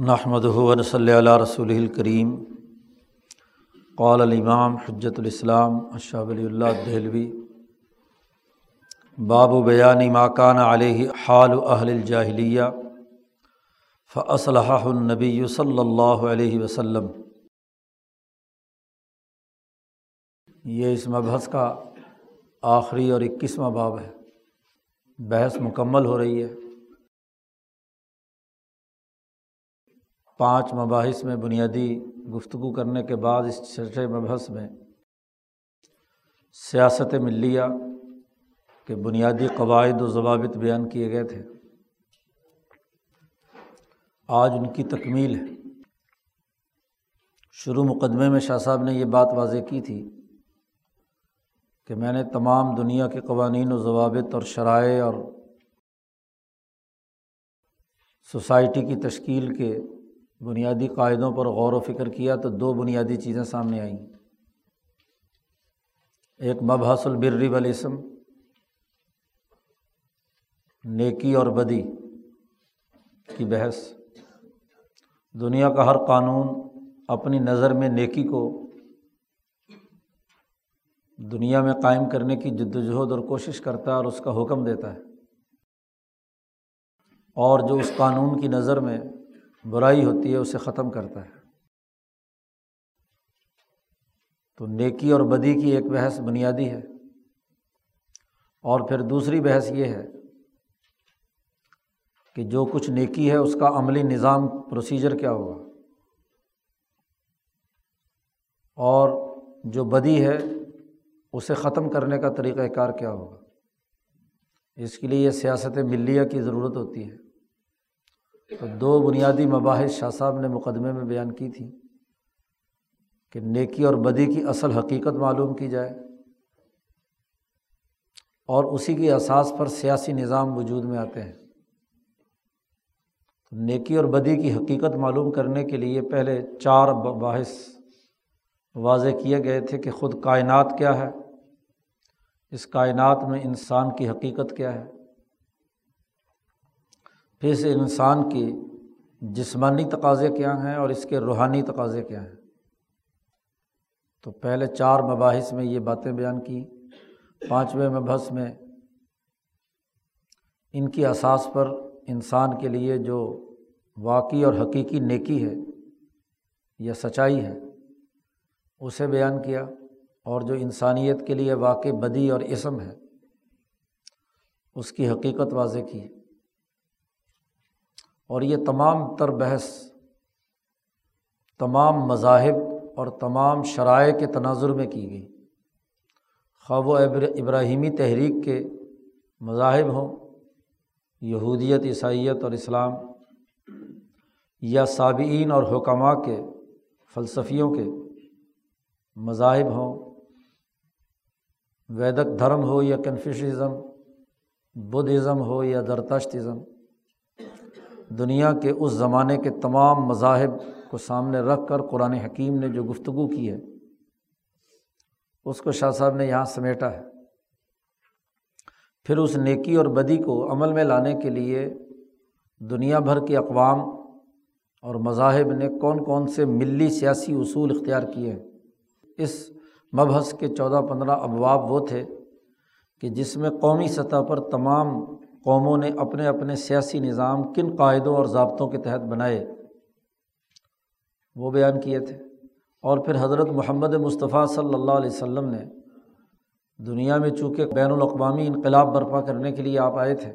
نحمد ہُون صلی اللہ رسول الکریم قال الامام حجت الاسلام اشہ ولی اللہ دہلوی. باب و بیانی ماکان علیہ حال اہل الجاہلیہ فصلح النبی صلی اللہ علیہ وسلم. یہ اس مبحث کا آخری اور اکیسواں باب ہے۔ بحث مکمل ہو رہی ہے۔ پانچ مباحث میں بنیادی گفتگو کرنے کے بعد اس چھٹے مبحث میں سیاست ملیہ کے بنیادی قواعد و ضوابط بیان کیے گئے تھے۔ آج ان کی تکمیل ہے۔ شروع مقدمے میں شاہ صاحب نے یہ بات واضح کی تھی کہ میں نے تمام دنیا کے قوانین و ضوابط اور شرائع اور سوسائٹی کی تشکیل کے بنیادی قاعدوں پر غور و فکر کیا تو دو بنیادی چیزیں سامنے آئیں۔ ایک مبحث البری والاسم نیکی اور بدی کی بحث۔ دنیا کا ہر قانون اپنی نظر میں نیکی کو دنیا میں قائم کرنے کی جد وجہد اور کوشش کرتا ہے اور اس کا حکم دیتا ہے۔ اور جو اس قانون کی نظر میں برائی ہوتی ہے، اسے ختم کرتا ہے۔ تو نیکی اور بدی کی ایک بحث بنیادی ہے۔ اور پھر دوسری بحث یہ ہے کہ جو کچھ نیکی ہے، اس کا عملی نظام پروسیجر کیا ہوگا؟ اور جو بدی ہے، اسے ختم کرنے کا طریقۂ کار کیا ہوگا؟ اس کے لیے یہ سیاست ملیہ کی ضرورت ہوتی ہے۔ تو دو بنیادی مباحث شاہ صاحب نے مقدمے میں بیان کی تھی کہ نیکی اور بدی کی اصل حقیقت معلوم کی جائے اور اسی کی اساس پر سیاسی نظام وجود میں آتے ہیں۔ تو نیکی اور بدی کی حقیقت معلوم کرنے کے لیے پہلے چار باحث واضح کیے گئے تھے کہ خود کائنات کیا ہے، اس کائنات میں انسان کی حقیقت کیا ہے۔ اس انسان کی جسمانی تقاضے کیا ہیں اور اس کے روحانی تقاضے کیا ہیں؟ تو پہلے چار مباحث میں یہ باتیں بیان کی، پانچویں مبحث میں ان کی اساس پر انسان کے لیے جو واقعی اور حقیقی نیکی ہے یا سچائی ہے، اسے بیان کیا اور جو انسانیت کے لیے واقع بدی اور اسم ہے، اس کی حقیقت واضح کی۔ اور یہ تمام تر بحث، تمام مذاہب اور تمام شرائع کے تناظر میں کی گئی۔ خواب و ابراہیمی تحریک کے مذاہب ہوں، یہودیت، عیسائیت اور اسلام، یا صابئین اور حکمہ کے، فلسفیوں کے مذاہب ہوں، ویدک دھرم ہو یا کنفیوشزم بدھزم ہو یا درتشتزم دنیا کے اس زمانے کے تمام مذاہب کو سامنے رکھ کر قرآن حکیم نے جو گفتگو کی ہے، اس کو شاہ صاحب نے یہاں سمیٹا ہے۔ پھر اس نیکی اور بدی کو عمل میں لانے کے لیے دنیا بھر کے اقوام اور مذاہب نے کون کون سے ملی سیاسی اصول اختیار کیے ہیں۔ اس مبحث کے چودہ پندرہ ابواب وہ تھے کہ جس میں قومی سطح پر تمام قوموں نے اپنے اپنے سیاسی نظام کن قاعدوں اور ضابطوں کے تحت بنائے؟ وہ بیان کیے تھے۔ اور پھر حضرت محمد مصطفیٰ صلی اللہ علیہ وسلم نے دنیا میں چونکہ بین الاقوامی انقلاب برپا کرنے کے لیے آپ آئے تھے،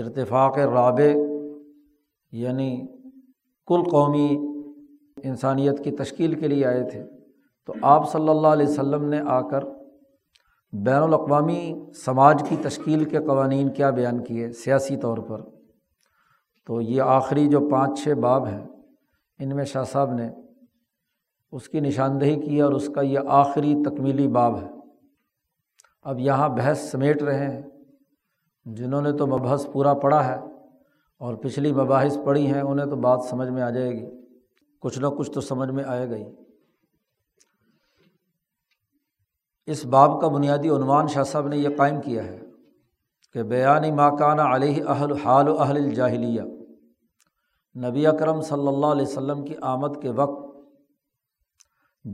ارتفاق رابع یعنی کل قومی انسانیت کی تشکیل کے لیے آئے تھے، تو آپ صلی اللہ علیہ وسلم نے آ کر بین الاقوامی سماج کی تشکیل کے قوانین کیا بیان کیے سیاسی طور پر؟ تو یہ آخری جو پانچ چھ باب ہیں، ان میں شاہ صاحب نے اس کی نشاندہی کی اور اس کا یہ آخری تکمیلی باب ہے۔ اب یہاں بحث سمیٹ رہے ہیں۔ جنہوں نے تو مبحث پورا پڑھا ہے اور پچھلی مباحث پڑھی ہیں، انہیں تو بات سمجھ میں آ جائے گی۔ کچھ نہ کچھ تو سمجھ میں آئے گا ہی۔ اس باب کا بنیادی عنوان شاہ صاحب نے یہ قائم کیا ہے کہ بیانی ماکانہ علیہ اہل حال و اہل الجاہلیہ۔ نبی اکرم صلی اللہ علیہ وسلم کی آمد کے وقت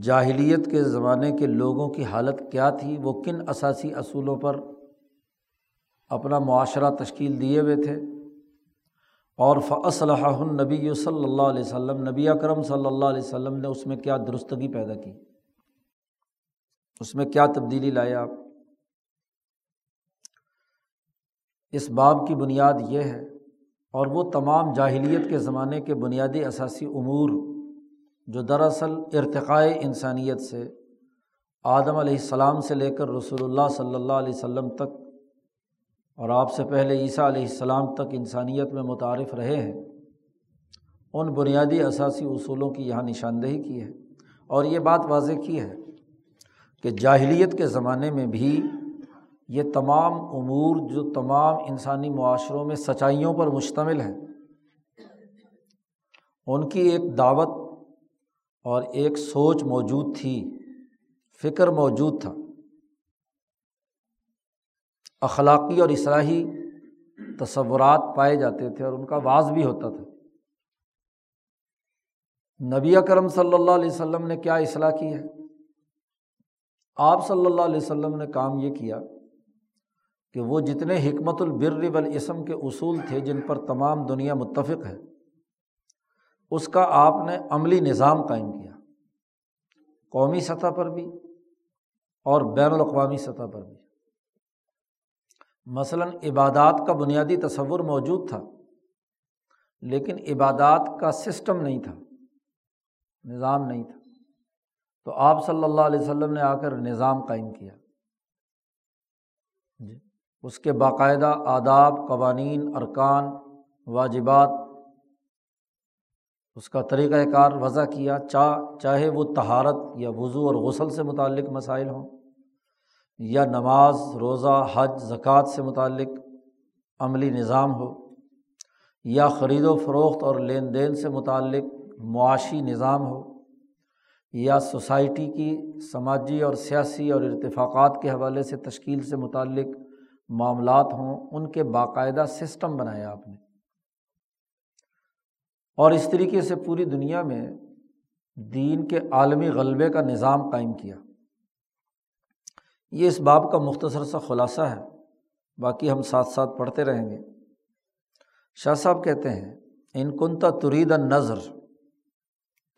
جاہلیت کے زمانے کے لوگوں کی حالت کیا تھی؟ وہ کن اثاثی اصولوں پر اپنا معاشرہ تشکیل دیے ہوئے تھے؟ اور فصلح النبی صلی اللہ علیہ وسلم، نبی اکرم صلی اللہ علیہ وسلم نے اس میں کیا درستگی پیدا کی؟ اس میں کیا تبدیلی لائے آپ؟ اس باب کی بنیاد یہ ہے اور وہ تمام جاہلیت کے زمانے کے بنیادی اثاثی امور جو دراصل ارتقائے انسانیت سے آدم علیہ السلام سے لے کر رسول اللہ صلی اللہ علیہ وسلم تک اور آپ سے پہلے عیسیٰ علیہ السلام تک انسانیت میں متعارف رہے ہیں، ان بنیادی اثاثی اصولوں کی یہاں نشاندہی کی ہے اور یہ بات واضح کی ہے کہ جاہلیت کے زمانے میں بھی یہ تمام امور جو تمام انسانی معاشروں میں سچائیوں پر مشتمل ہیں، ان کی ایک دعوت اور ایک سوچ موجود تھی، فکر موجود تھا۔ اخلاقی اور اصلاحی تصورات پائے جاتے تھے اور ان کا واز بھی ہوتا تھا۔ نبی اکرم صلی اللہ علیہ وسلم نے کیا اصلاح کی ہے؟ آپ صلی اللہ علیہ وسلم نے کام یہ کیا کہ وہ جتنے حکمت البر والاسم کے اصول تھے جن پر تمام دنیا متفق ہے، اس کا آپ نے عملی نظام قائم کیا، قومی سطح پر بھی اور بین الاقوامی سطح پر بھی۔ مثلاً عبادات کا بنیادی تصور موجود تھا، لیکن عبادات کا سسٹم نہیں تھا، نظام نہیں تھا۔ تو آپ صلی اللہ علیہ وسلم نے آ کر نظام قائم کیا۔ جی۔ اس کے باقاعدہ آداب، قوانین، ارکان، واجبات، اس کا طریقۂ کار وضع کیا۔ چاہے وہ تہارت یا وضو اور غسل سے متعلق مسائل ہوں یا نماز، روزہ، حج، زکوٰۃ سے متعلق عملی نظام ہو یا خرید و فروخت اور لین دین سے متعلق معاشی نظام ہو۔ یا سوسائٹی کی سماجی اور سیاسی اور ارتفاقات کے حوالے سے تشکیل سے متعلق معاملات ہوں، ان کے باقاعدہ سسٹم بنایا آپ نے۔ اور اس طریقے سے پوری دنیا میں دین کے عالمی غلبے کا نظام قائم کیا۔ یہ اس باب کا مختصر سا خلاصہ ہے، باقی ہم ساتھ ساتھ پڑھتے رہیں گے۔ شاہ صاحب کہتے ہیں، ان کنتا ترید النظر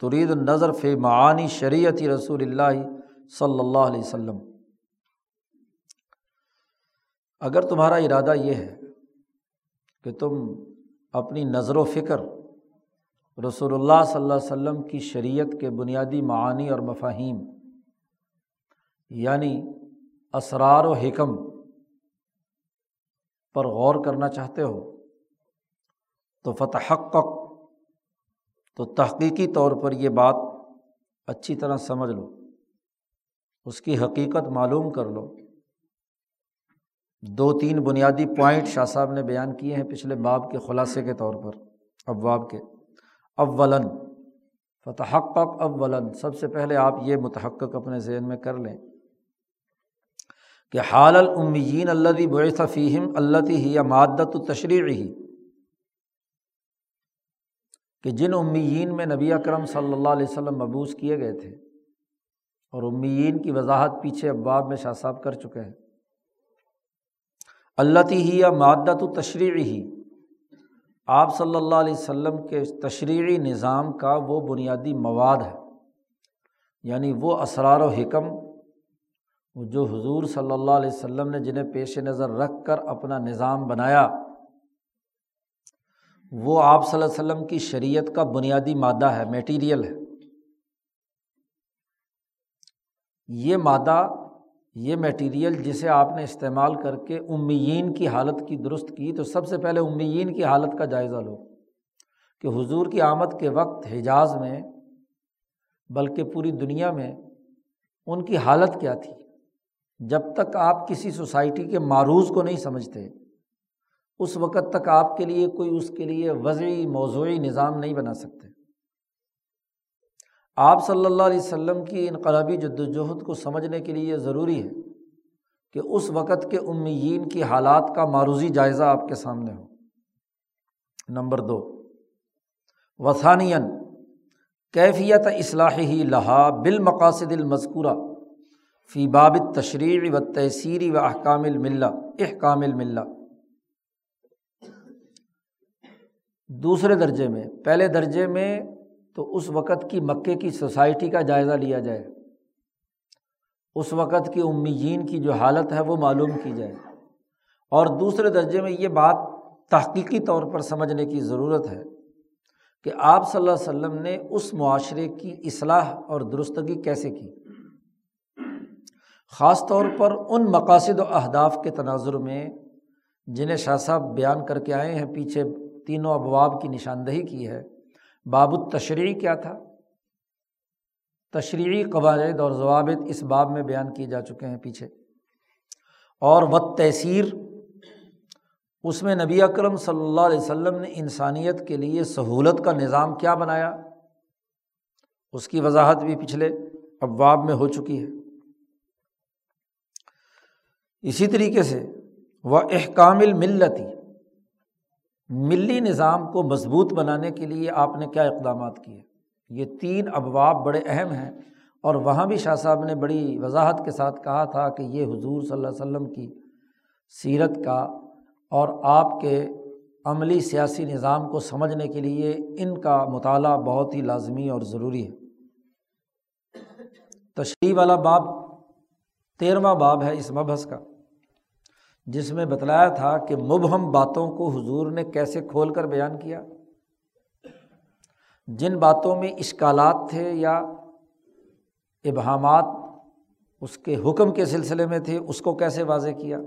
ترید النظر فی معانی شریعت رسول اللہ صلی اللہ علیہ وسلم. اگر تمہارا ارادہ یہ ہے کہ تم اپنی نظر و فکر رسول اللہ صلی اللہ علیہ وسلم کی شریعت کے بنیادی معانی اور مفاہیم یعنی اسرار و حکم پر غور کرنا چاہتے ہو، تو فتح تو تحقیقی طور پر یہ بات اچھی طرح سمجھ لو، اس کی حقیقت معلوم کر لو۔ دو تین بنیادی پوائنٹ شاہ صاحب نے بیان کیے ہیں پچھلے باب کے خلاصے کے طور پر، ابواب کے۔ اولاً فتح اولاً۔ سب سے پہلے آپ یہ متحقق اپنے ذہن میں کر لیں کہ حال المین اللہ بعث فیم اللہ ہی یا مادت و تشریح ہی کہ جن امیین میں نبی اکرم صلی اللہ علیہ وسلم مبوس کیے گئے تھے اور امیین کی وضاحت پیچھے اباب میں شاہ صاحب کر چکے ہیں۔ اللہ ہی یا مادت و تشریح ہی۔ آپ صلی اللہ علیہ وسلم کے تشریحی نظام کا وہ بنیادی مواد ہے یعنی وہ اسرار و حکم جو حضور صلی اللہ علیہ وسلم نے جنہیں پیش نظر رکھ کر اپنا نظام بنایا۔ وہ آپ صلی اللہ علیہ وسلم کی شریعت کا بنیادی مادہ ہے میٹیریل ہے۔ یہ مادہ، یہ میٹیریل جسے آپ نے استعمال کر کے امیین کی حالت کی درست کی، تو سب سے پہلے امیین کی حالت کا جائزہ لو کہ حضور کی آمد کے وقت حجاز میں، بلکہ پوری دنیا میں ان کی حالت کیا تھی۔ جب تک آپ کسی سوسائٹی کے معروض کو نہیں سمجھتے اس وقت تک آپ کے لیے کوئی اس کے لیے وضعی موضوعی نظام نہیں بنا سکتے۔ آپ صلی اللہ علیہ وسلم کی انقلابی جد وجہد کو سمجھنے کے لیے یہ ضروری ہے کہ اس وقت کے امیین کی حالات کا معروضی جائزہ آپ کے سامنے ہو۔ نمبر دو وسانین کیفیت اصلاحی لہا بالمقاصد المذکورہ فی باب تشریح و تحصیری و احکام الملہ احکام الملہ۔ دوسرے درجے میں، پہلے درجے میں تو اس وقت کی مکے کی سوسائٹی کا جائزہ لیا جائے۔ اس وقت کی امیین کی جو حالت ہے وہ معلوم کی جائے۔ اور دوسرے درجے میں یہ بات تحقیقی طور پر سمجھنے کی ضرورت ہے کہ آپ صلی اللہ علیہ وسلم نے اس معاشرے کی اصلاح اور درستگی کیسے کی۔ خاص طور پر ان مقاصد و اہداف کے تناظر میں جنہیں شاہ صاحب بیان کر کے آئے ہیں پیچھے تینوں ابواب کی نشاندہی کی ہے۔ باب التشریح کیا تھا؟ تشریحی قواعد اور ضوابط اس باب میں بیان کیے جا چکے ہیں پیچھے۔ اور و تحصیر اس میں نبی اکرم صلی اللہ علیہ وسلم نے انسانیت کے لیے سہولت کا نظام کیا بنایا؟ اس کی وضاحت بھی پچھلے ابواب میں ہو چکی ہے۔ اسی طریقے سے وہ احکام الملتی ملی نظام کو مضبوط بنانے کے لیے آپ نے کیا اقدامات کیے؟ یہ تین ابواب بڑے اہم ہیں اور وہاں بھی شاہ صاحب نے بڑی وضاحت کے ساتھ کہا تھا کہ یہ حضور صلی اللہ علیہ وسلم کی سیرت کا اور آپ کے عملی سیاسی نظام کو سمجھنے کے لیے ان کا مطالعہ بہت ہی لازمی اور ضروری ہے۔ تشریح والا باب تیرواں باب ہے اس مبحث کا۔ جس میں بتلایا تھا کہ مبہم باتوں کو حضور نے کیسے کھول کر بیان کیا؟ جن باتوں میں اشکالات تھے یا ابہامات اس کے حکم کے سلسلے میں تھے، اس کو کیسے واضح کیا؟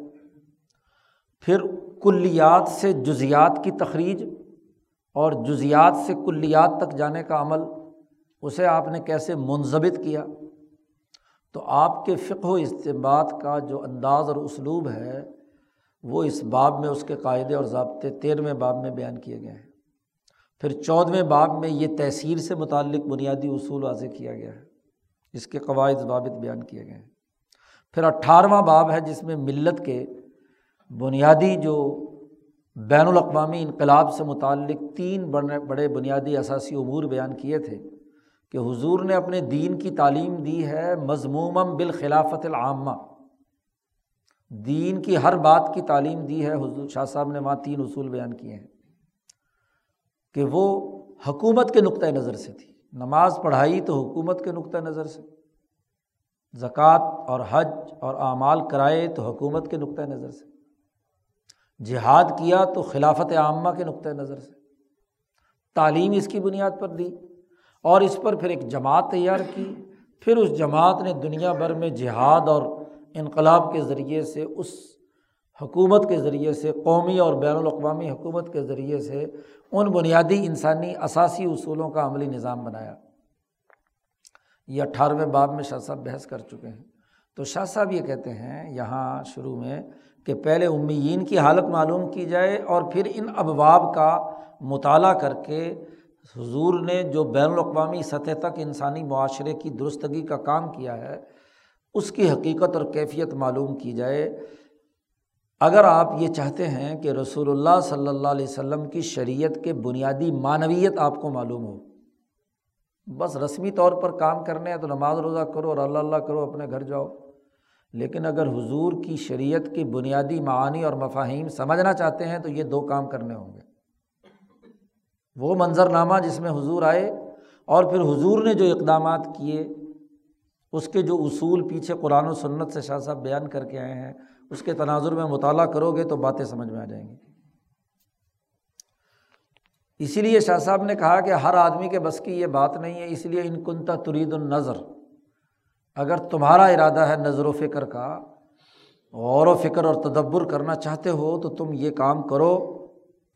پھر کلیات سے جزیات کی تخریج اور جزیات سے کلیات تک جانے کا عمل، اسے آپ نے کیسے منظمت کیا؟ تو آپ کے فقہ و استعمال کا جو انداز اور اسلوب ہے وہ اس باب میں اس کے قاعدے اور ضابطے تیرہویں باب میں بیان کیے گئے ہیں۔ پھر چودھویں باب میں یہ تحصیل سے متعلق بنیادی اصول واضح کیا گیا ہے۔ اس کے قواعد ضوابط بیان کیے گئے ہیں۔ پھر اٹھارہواں باب ہے جس میں ملت کے بنیادی جو بین الاقوامی انقلاب سے متعلق تین بڑے بنیادی اثاثی امور بیان کیے تھے کہ حضور نے اپنے دین کی تعلیم دی ہے مضموم بالخلافت العامہ۔ دین کی ہر بات کی تعلیم دی ہے۔ حضور شاہ صاحب نے وہاں تین اصول بیان کیے ہیں کہ وہ حکومت کے نقطۂ نظر سے تھی۔ نماز پڑھائی تو حکومت کے نقطۂ نظر سے۔ زکوٰۃ اور حج اور اعمال کرائے تو حکومت کے نقطۂ نظر سے۔ جہاد کیا تو خلافت عامہ کے نقطۂ نظر سے۔ تعلیم اس کی بنیاد پر دی اور اس پر پھر ایک جماعت تیار کی۔ پھر اس جماعت نے دنیا بھر میں جہاد اور انقلاب کے ذریعے سے، اس حکومت کے ذریعے سے، قومی اور بین الاقوامی حکومت کے ذریعے سے ان بنیادی انسانی اثاثی اصولوں کا عملی نظام بنایا۔ یہ اٹھارہویں باب میں شاہ صاحب بحث کر چکے ہیں۔ تو شاہ صاحب یہ کہتے ہیں یہاں شروع میں کہ پہلے امیین کی حالت معلوم کی جائے اور پھر ان ابواب کا مطالعہ کر کے حضور نے جو بین الاقوامی سطح تک انسانی معاشرے کی درستگی کا کام کیا ہے اس کی حقیقت اور کیفیت معلوم کی جائے۔ اگر آپ یہ چاہتے ہیں کہ رسول اللہ صلی اللہ علیہ وسلم کی شریعت کے بنیادی معنویت آپ کو معلوم ہو، بس رسمی طور پر کام کرنے ہیں تو نماز روزہ کرو اور اللہ اللہ کرو، اپنے گھر جاؤ۔ لیکن اگر حضور کی شریعت کی بنیادی معانی اور مفاہیم سمجھنا چاہتے ہیں تو یہ دو کام کرنے ہوں گے۔ وہ منظر نامہ جس میں حضور آئے اور پھر حضور نے جو اقدامات کیے اس کے جو اصول پیچھے قرآن و سنت سے شاہ صاحب بیان کر کے آئے ہیں، اس کے تناظر میں مطالعہ کرو گے تو باتیں سمجھ میں آ جائیں گی۔ اسی لیے شاہ صاحب نے کہا کہ ہر آدمی کے بس کی یہ بات نہیں ہے، اس لیے ان کنتا ترید النظر۔ اگر تمہارا ارادہ ہے نظر و فکر کا، غور و فکر اور تدبر کرنا چاہتے ہو تو تم یہ کام کرو۔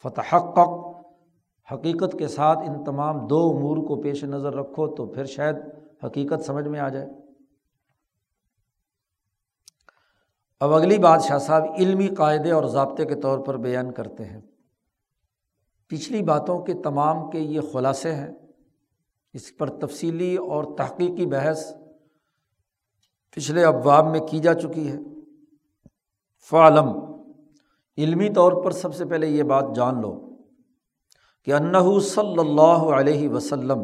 فتح حقیقت کے ساتھ ان تمام دو امور کو پیش نظر رکھو تو پھر شاید حقیقت سمجھ میں آ جائے۔ اب اگلی بات شاہ صاحب علمی قاعدے اور ضابطے کے طور پر بیان کرتے ہیں۔ پچھلی باتوں کے تمام کے یہ خلاصے ہیں۔ اس پر تفصیلی اور تحقیقی بحث پچھلے ابواب میں کی جا چکی ہے۔ فعالم علمی طور پر سب سے پہلے یہ بات جان لو کہ انّ صلی اللہ علیہ وسلم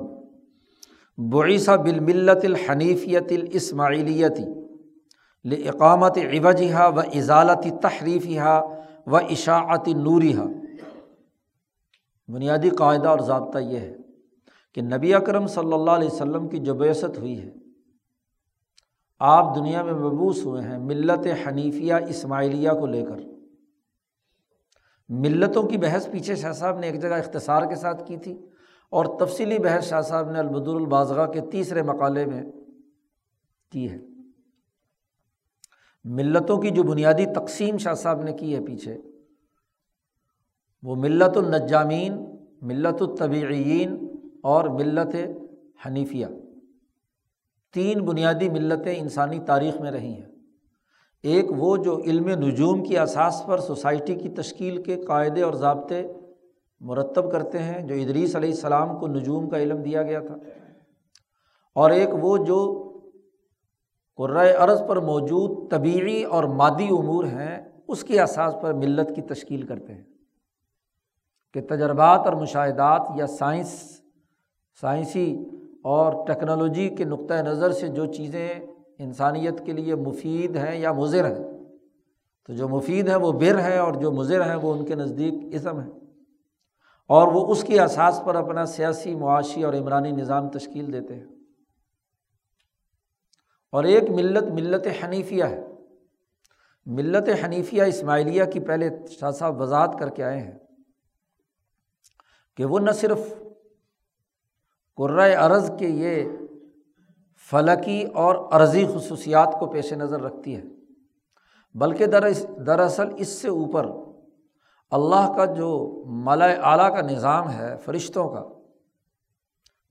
بعیسہ بالملت الحنیفیت الاسماعیلیتی لقامت عوجہ و اضالت تحریفہ و اشاعت نوریہ بنیادی قاعدہ اور ضابطہ یہ ہے کہ نبی اکرم صلی اللہ علیہ وسلم کی جو بیست ہوئی ہے، آپ دنیا میں مبوس ہوئے ہیں ملت حنیفیہ اسماعیلیہ کو لے کر۔ ملتوں کی بحث پیچھے شاہ صاحب نے ایک جگہ اختصار کے ساتھ کی تھی اور تفصیلی بحث شاہ صاحب نے البدر البازغہ کے تیسرے مقالے میں کی ہے۔ ملتوں کی جو بنیادی تقسیم شاہ صاحب نے کی ہے پیچھے، وہ ملت النجامین، ملت الطبعین اور ملت حنیفیہ۔ تین بنیادی ملتیں انسانی تاریخ میں رہی ہیں۔ ایک وہ جو علم نجوم کی اساس پر سوسائٹی کی تشکیل کے قاعدے اور ضابطے مرتب کرتے ہیں، جو ادریس علیہ السلام کو نجوم کا علم دیا گیا تھا۔ اور ایک وہ جو قرائے عرض پر موجود طبعی اور مادی امور ہیں، اس کی اساس پر ملت کی تشکیل کرتے ہیں کہ تجربات اور مشاہدات یا سائنس، سائنسی اور ٹیکنالوجی کے نقطۂ نظر سے جو چیزیں انسانیت کے لیے مفید ہیں یا مضر ہیں، تو جو مفید ہیں وہ بر ہیں اور جو مضر ہیں وہ ان کے نزدیک عزم ہے اور وہ اس کی اساس پر اپنا سیاسی معاشی اور عمرانی نظام تشکیل دیتے ہیں۔ اور ایک ملت ملت حنیفیہ ہے۔ ملت حنیفیہ اسماعیلیہ کی پہلے شاہ صاحب وضاحت کر کے آئے ہیں کہ وہ نہ صرف قرۂۂ ارض کے یہ فلکی اور عرضی خصوصیات کو پیش نظر رکھتی ہے، بلکہ دراصل اس سے اوپر اللہ کا جو مالا اعلیٰ کا نظام ہے، فرشتوں کا،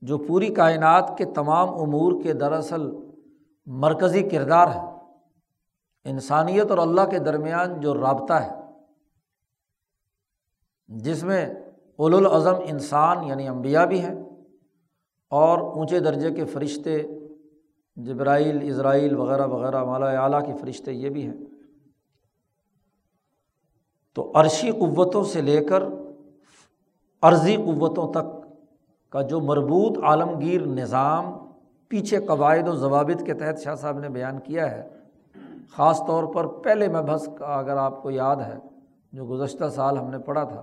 جو پوری کائنات کے تمام امور کے دراصل مرکزی کردار ہے۔ انسانیت اور اللہ کے درمیان جو رابطہ ہے، جس میں اول الاظم انسان یعنی امبیا بھی ہیں اور اونچے درجے کے فرشتے جبرائیل، اسرائیل وغیرہ وغیرہ مالا اعلیٰ کے فرشتے یہ بھی ہیں۔ تو عرشی قوتوں سے لے کر عرضی قوتوں تک کا جو مربوط عالمگیر نظام پیچھے قواعد و ضوابط کے تحت شاہ صاحب نے بیان کیا ہے۔ خاص طور پر پہلے مبحث کا اگر آپ کو یاد ہے، جو گزشتہ سال ہم نے پڑھا تھا،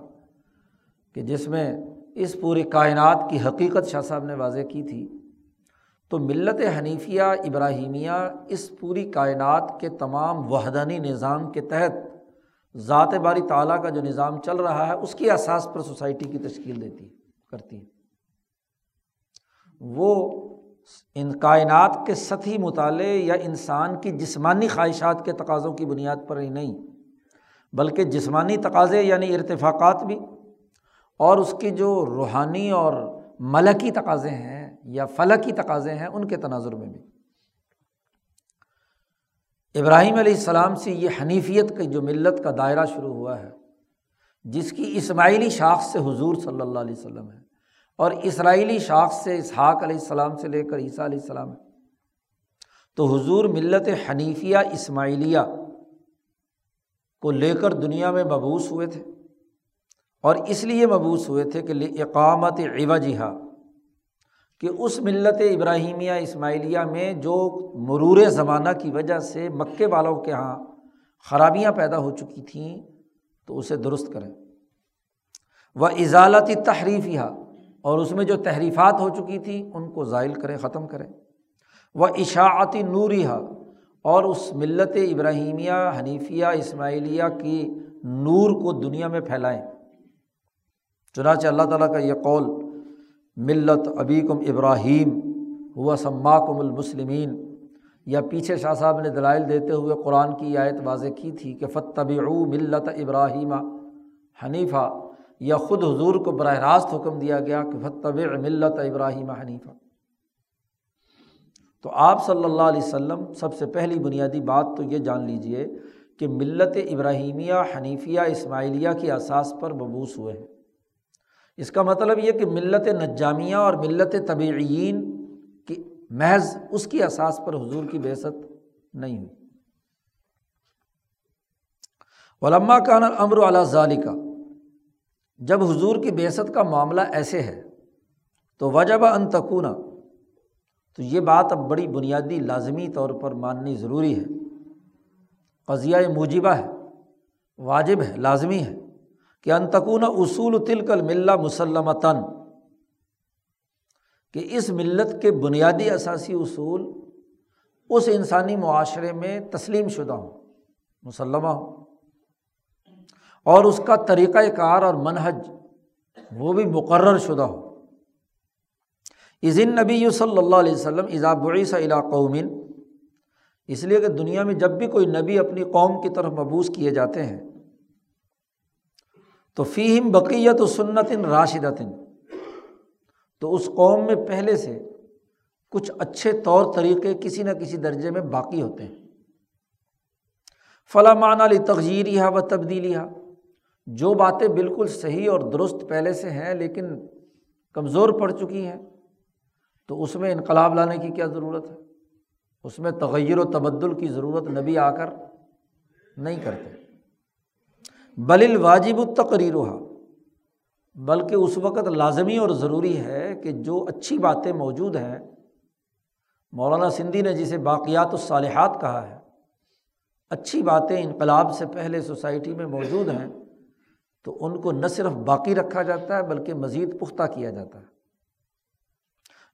کہ جس میں اس پوری کائنات کی حقیقت شاہ صاحب نے واضح کی تھی، تو ملت حنیفیہ ابراہیمیہ اس پوری کائنات کے تمام وحدانی نظام کے تحت ذات باری تعالیٰ کا جو نظام چل رہا ہے، اس کی اساس پر سوسائٹی کی تشکیل دیتی، کرتی۔ ہے وہ ان کائنات کے سطحی مطالعے یا انسان کی جسمانی خواہشات کے تقاضوں کی بنیاد پر ہی نہیں، بلکہ جسمانی تقاضے یعنی ارتفاقات بھی، اور اس کی جو روحانی اور ملکی تقاضے ہیں یا فلکی تقاضے ہیں ان کے تناظر میں بھی۔ ابراہیم علیہ السلام سے یہ حنیفیت کی جو ملت کا دائرہ شروع ہوا ہے، جس کی اسماعیلی شاخ سے حضور صلی اللہ علیہ وسلم ہے۔ اور اسرائیلی شاخ سے، اسحاق علیہ السلام سے لے کر عیسیٰ علیہ السلام ہے۔ تو حضور ملت حنیفیہ اسماعیلیہ کو لے کر دنیا میں مبوس ہوئے تھے۔ اور اس لیے مبوس ہوئے تھے کہ اقامت عوجہ کہ اس ملت ابراہیمیہ اسماعیلیہ میں جو مرور زمانہ کی وجہ سے مکے والوں کے یہاں خرابیاں پیدا ہو چکی تھیں، تو اسے درست کریں۔ وہ اضالتی تحریفیہ اور اس میں جو تحریفات ہو چکی تھیں ان کو زائل کریں، ختم کریں۔ وہ اشاعتی نوریہ اور اس ملت ابراہیمیہ، حنیفیہ، اسماعیلیہ کی نور کو دنیا میں پھیلائیں۔ چنانچہ اللہ تعالیٰ کا یہ قول، ملت ابی کم ابراہیم، ہوا سما کم المسلمین۔ یا پیچھے شاہ صاحب نے دلائل دیتے ہوئے قرآن کی آیت واضح کی تھی کہ فتب ملت ابراہیمہ حنیفہ یا خود حضور کو براہ راست حکم دیا گیا کہ فتب ملت ابراہیم حنیفہ تو آپ صلی اللہ علیہ وسلم سب سے پہلی بنیادی بات تو یہ جان لیجیے کہ ملت ابراہیمیہ، حنیفیہ، اسماعیلیہ کی اساس پر مبوس ہوئے ہیں۔ اس کا مطلب یہ کہ ملت نجامیہ اور ملت طبعین کی محض اس کی اساس پر حضور کی بحثت نہیں ہوئی۔ علما کا امر اعلیٰ ظالی کا جب حضور کی بیست کا معاملہ ایسے ہے تو وجب انتقونہ تو یہ بات اب بڑی بنیادی لازمی طور پر ماننی ضروری ہے۔ قضیہ موجبہ ہے، واجب ہے، لازمی ہے کہ انتقون اصول تلکل ملا مسلمتاً، کہ اس ملت کے بنیادی اثاثی اصول اس انسانی معاشرے میں تسلیم شدہ ہوں، مسلمہ ہوں۔ اور اس کا طریقۂ کار اور منحج وہ بھی مقرر شدہ ہو۔ عظن نبی صلی اللہ علیہ وسلم اضابعی ص قومن اس لیے کہ دنیا میں جب بھی کوئی نبی اپنی قوم کی طرف مبوس کیے جاتے ہیں، تو فیم بقیت و سنت راشدت تو اس قوم میں پہلے سے کچھ اچھے طور طریقے کسی نہ کسی درجے میں باقی ہوتے ہیں۔ فلاں معنی علی تغیر و تبدیلی جو باتیں بالکل صحیح اور درست پہلے سے ہیں لیکن کمزور پڑ چکی ہیں، تو اس میں انقلاب لانے کی کیا ضرورت ہے؟ اس میں تغیر و تبدل کی ضرورت نبی آ کر نہیں کرتے۔ بل الواجب التقریر ہوا بلکہ اس وقت لازمی اور ضروری ہے کہ جو اچھی باتیں موجود ہیں، مولانا سندھی نے جسے باقیات الصالحات کہا ہے، اچھی باتیں انقلاب سے پہلے سوسائٹی میں موجود ہیں۔ تو ان کو نہ صرف باقی رکھا جاتا ہے بلکہ مزید پختہ کیا جاتا ہے۔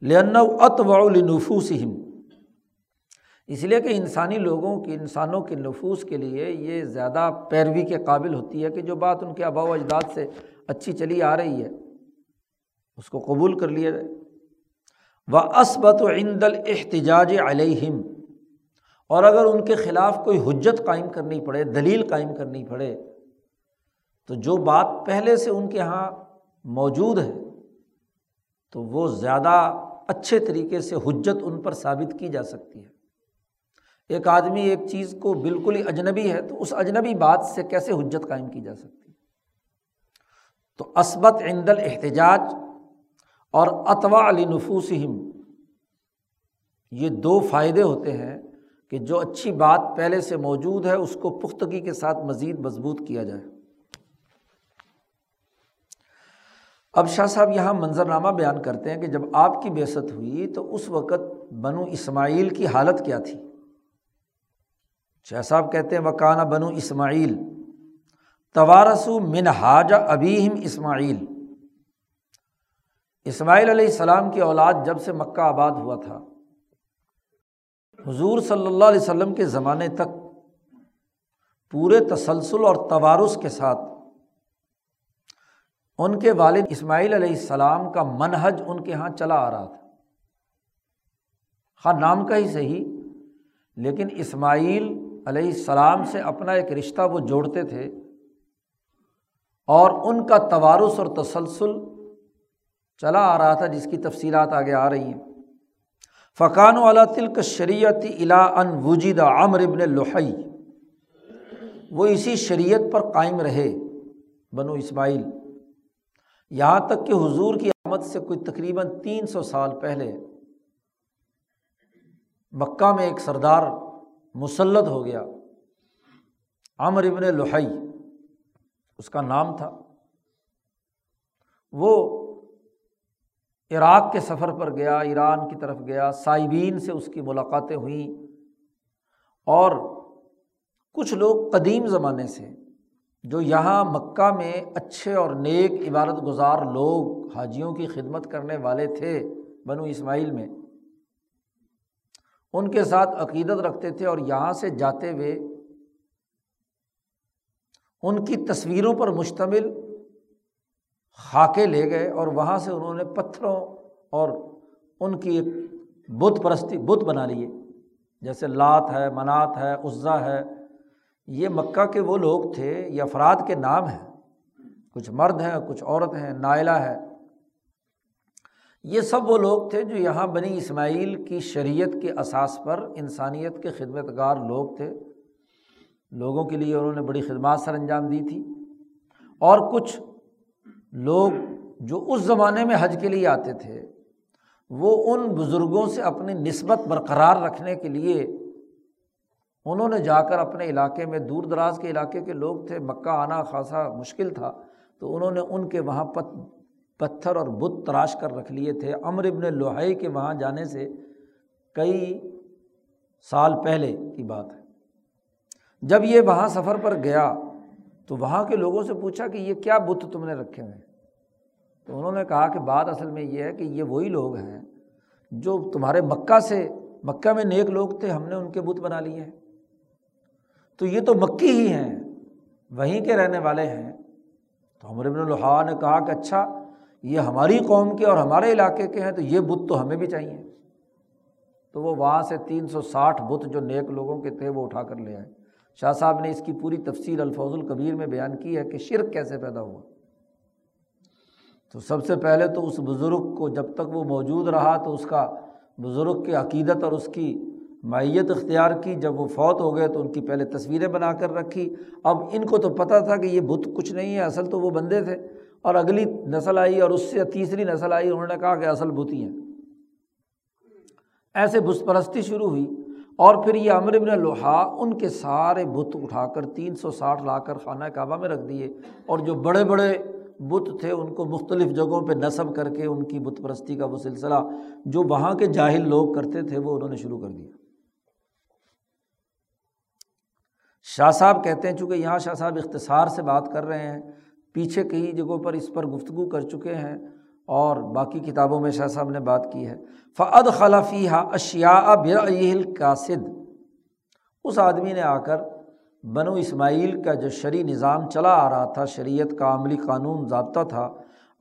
لن اتوالنفوسم اس لیے کہ انسانی لوگوں کی، انسانوں کے نفوس کے لیے یہ زیادہ پیروی کے قابل ہوتی ہے کہ جو بات ان کے آبا و اجداد سے اچھی چلی آ رہی ہے، اس کو قبول کر لیا جائے۔ و اسبت و عند احتجاج علیہم اور اگر ان کے خلاف کوئی حجت قائم کرنی پڑے، دلیل قائم کرنی پڑے تو جو بات پہلے سے ان کے یہاں موجود ہے، تو وہ زیادہ اچھے طریقے سے حجت ان پر ثابت کی جا سکتی ہے۔ ایک آدمی ایک چیز کو بالکل ہی اجنبی ہے، تو اس اجنبی بات سے کیسے حجت قائم کی جا سکتی ہے؟ تو اسبت عندل احتجاج اور اتوا علی نفوسم یہ دو فائدے ہوتے ہیں کہ جو اچھی بات پہلے سے موجود ہے، اس کو پختگی کے ساتھ مزید مضبوط کیا جائے۔ اب شاہ صاحب یہاں منظرنامہ بیان کرتے ہیں کہ جب آپ کی بیست ہوئی تو اس وقت بنو اسماعیل کی حالت کیا تھی؟ شاہ صاحب کہتے ہیں وکانہ بنو اسماعیل توارسو منہاج ابیم اسماعیل۔ اسماعیل علیہ السلام کی اولاد جب سے مکہ آباد ہوا تھا۔ حضور صلی اللہ علیہ وسلم کے زمانے تک پورے تسلسل اور توارس کے ساتھ ان کے والد اسماعیل علیہ السلام کا منحج ان کے یہاں چلا آ رہا تھا۔ خا نام کا ہی صحیح، لیکن اسماعیل علیہ السلام سے اپنا ایک رشتہ وہ جوڑتے تھے اور ان کا توارس اور تسلسل چلا آ رہا تھا، جس کی تفصیلات آگے آ رہی ہیں۔ فقان والا تلک شریعت الا ان وجید عمر ابن لحی وہ اسی شریعت پر قائم رہے بنو اسماعیل۔ یہاں تک کہ حضور کی آمد سے کوئی تقریباً تین سو سال پہلے مکہ میں ایک سردار مسلط ہو گیا عمر ابن لحی، اس کا نام تھا۔ وہ عراق کے سفر پر گیا، ایران کی طرف گیا سائبین سے اس کی ملاقاتیں ہوئیں اور کچھ لوگ قدیم زمانے سے جو یہاں مکہ میں اچھے اور نیک عبادت گزار لوگ حاجیوں کی خدمت کرنے والے تھے بنو اسماعیل میں۔ ان کے ساتھ عقیدت رکھتے تھے اور یہاں سے جاتے ہوئے ان کی تصویروں پر مشتمل خاکے لے گئے اور وہاں سے انہوں نے پتھروں اور ان کی ایک بت پرستی، بت بنا لیے۔ جیسے لات ہے، منات ہے عزا ہے۔ یہ مکہ کے وہ لوگ تھے، یہ افراد کے نام ہیں۔ کچھ مرد ہیں، کچھ عورت ہیں، نائلہ ہے۔ یہ سب وہ لوگ تھے جو یہاں بنی اسماعیل کی شریعت کے اساس پر انسانیت کے خدمت گار لوگ تھے۔ لوگوں کے لیے انہوں نے بڑی خدمات سر انجام دی تھی۔ اور کچھ لوگ جو اس زمانے میں حج کے لیے آتے تھے، وہ ان بزرگوں سے اپنی نسبت برقرار رکھنے کے لیے انہوں نے جا کر اپنے علاقے میں دور دراز کے علاقے کے لوگ تھے، مکہ آنا خاصا مشکل تھا، تو انہوں نے ان کے وہاں پت، پتھر اور بت تراش کر رکھ لیے تھے۔ امر ابن لوہائی کے وہاں جانے سے کئی سال پہلے کی بات ہے۔ جب یہ وہاں سفر پر گیا، تو وہاں کے لوگوں سے پوچھا کہ یہ کیا بت تم نے رکھے ہوئے؟ ہیں تو انہوں نے کہا کہ بات اصل میں یہ ہے کہ یہ وہی لوگ ہیں جو تمہارے مکہ سے، مکہ میں نیک لوگ تھے، ہم نے ان کے بت بنا لیے ہیں۔ تو یہ تو مکی ہی ہیں، وہیں کے رہنے والے ہیں۔ تو عمر ابن الحا نے کہا کہ اچھا یہ ہماری قوم کے اور ہمارے علاقے کے ہیں، تو یہ بت تو ہمیں بھی چاہیے۔ تو وہ وہاں سے تین سو ساٹھ بت جو نیک لوگوں کے تھے، وہ اٹھا کر لے آئے۔ شاہ صاحب نے اس کی پوری تفصیل الفوظ القبیر میں بیان کی ہے کہ شرک کیسے پیدا ہوا۔ تو سب سے پہلے تو اس بزرگ کو جب تک وہ موجود رہا، تو اس کا بزرگ کی عقیدت اور اس کی مائیت اختیار کی، جب وہ فوت ہو گئے تو ان کی پہلے تصویریں بنا کر رکھی۔ اب ان کو تو پتہ تھا کہ یہ بت کچھ نہیں ہے، اصل تو وہ بندے تھے۔ اور اگلی نسل آئی اور اس سے تیسری نسل آئی، انہوں نے کہا کہ اصل بت ہی ہیں۔ ایسے بت پرستی شروع ہوئی اور پھر یہ امر ابن لوہا، ان کے سارے بت اٹھا کر تین سو ساٹھ لا کر خانہ کعبہ میں رکھ دیے۔ اور جو بڑے بڑے بت تھے، ان کو مختلف جگہوں پہ نصب کر کے ان کی بت پرستی کا وہ سلسلہ، جو وہاں کے جاہل لوگ کرتے تھے، وہ انہوں نے شروع کر دیا۔ شاہ صاحب کہتے ہیں، چونکہ یہاں شاہ صاحب اختصار سے بات کر رہے ہیں، پیچھے کئی جگہوں پر اس پر گفتگو کر چکے ہیں اور باقی کتابوں میں شاہ صاحب نے بات کی ہے۔ فعد خلفی ہا اشیا برعیل قاصد اس آدمی نے آ کر بنو اسماعیل کا جو شرعی نظام چلا آ رہا تھا، شریعت کا عملی قانون ضابطہ تھا،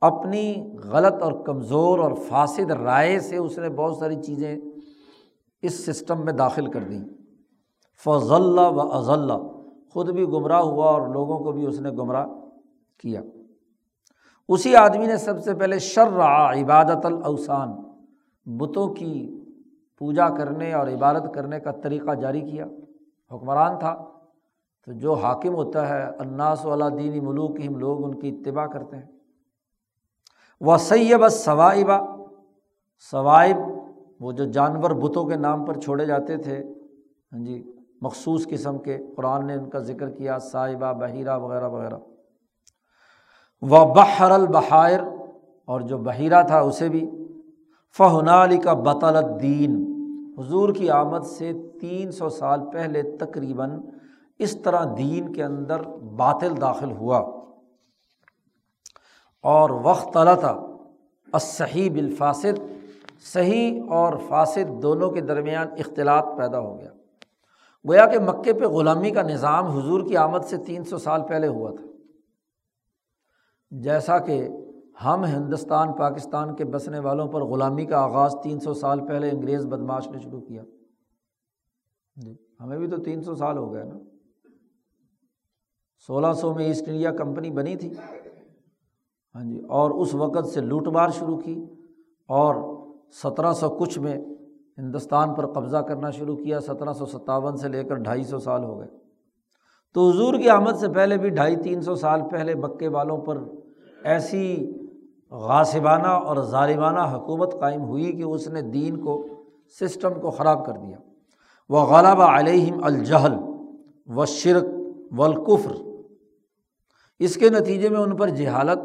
اپنی غلط اور کمزور اور فاصد رائے سے اس نے بہت ساری چیزیں اس سسٹم میں داخل کر دیں۔ فضل و اضل خود بھی گمراہ ہوا اور لوگوں کو بھی اس نے گمراہ کیا۔ اسی آدمی نے سب سے پہلے شرع عبادت الاوسان بتوں کی پوجا کرنے اور عبادت کرنے کا طریقہ جاری کیا۔ حکمران تھا۔ تو جو حاکم ہوتا ہے اناس والا دینی ملوک ہم لوگ ان کی اتباع کرتے ہیں۔ وہ سیب ثوائبہ ثوائب وہ جو جانور بتوں کے نام پر چھوڑے جاتے تھے۔ ہاں جی مخصوص قسم کے قرآن نے ان کا ذکر کیا، صاحبہ، بحیرہ وغیرہ وغیرہ۔ و بحر البحائر، اور جو بحیرہ تھا اسے بھی۔ فہن علی کا بطل دین حضور کی آمد سے تین سو سال پہلے تقریباً اس طرح دین کے اندر باطل داخل ہوا۔ اور وقت اللہ صحیح بالفاصد صحیح اور فاسد دونوں کے درمیان اختلاط پیدا ہو گیا۔ گویا کہ مکے پہ غلامی کا نظام حضور کی آمد سے تین سو سال پہلے ہوا تھا۔ جیسا کہ ہم ہندوستان، پاکستان کے بسنے والوں پر غلامی کا آغاز تین سو سال پہلے انگریز بدماش نے شروع کیا۔ جی ہمیں بھی تو تین سو سال ہو گئے نا۔ سولہ سو میں ایسٹ انڈیا کمپنی بنی تھی۔ ہاں جی اور اس وقت سے لوٹ مار شروع کی اور سترہ سو کچھ میں ہندوستان پر قبضہ کرنا شروع کیا، سترہ سو ستاون سے لے کر ڈھائی سو سال ہو گئے۔ تو حضور کی آمد سے پہلے بھی ڈھائی تین سو سال پہلے مکے والوں پر ایسی غاسبانہ اور ظالمانہ حکومت قائم ہوئی کہ اس نے دین کو، سسٹم کو خراب کر دیا۔ وہ غالبہ علیہم الجہل و شرک و اس کے نتیجے میں ان پر جہالت،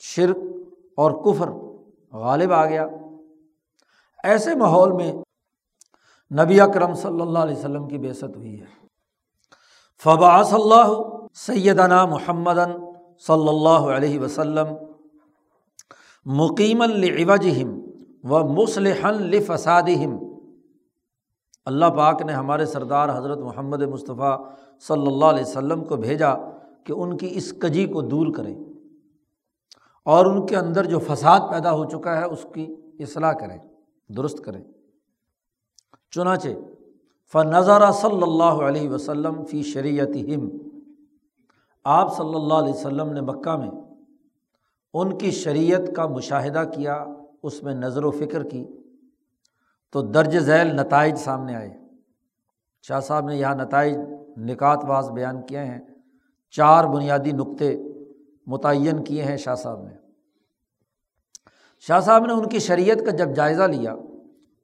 شرک اور کفر غالب آ گیا۔ ایسے ماحول میں نبی اکرم صلی اللہ علیہ وسلم کی بےست ہوئی ہے۔ فبا صلی اللہ سیدنا محمد صلی اللہ علیہ وسلم مقیم الوجہم و مسلحن لفسادہم۔ اللہ پاک نے ہمارے سردار حضرت محمد مصطفیٰ صلی اللہ علیہ وسلم کو بھیجا کہ ان کی اس کجی کو دور کریں اور ان کے اندر جو فساد پیدا ہو چکا ہے اس کی اصلاح کریں۔ درست کریں۔ چنانچہ، فنظر صلی اللہ علیہ وسلم فی شریعت ہم آپ صلی اللہ علیہ وسلم نے مکہ میں ان کی شریعت کا مشاہدہ کیا، اس میں نظر و فکر کی۔ تو درج ذیل نتائج سامنے آئے۔ شاہ صاحب نے یہاں نتائج نکات باز بیان کیے ہیں۔ چار بنیادی نقطے متعین کیے ہیں شاہ صاحب نے۔ شاہ صاحب نے ان کی شریعت کا جب جائزہ لیا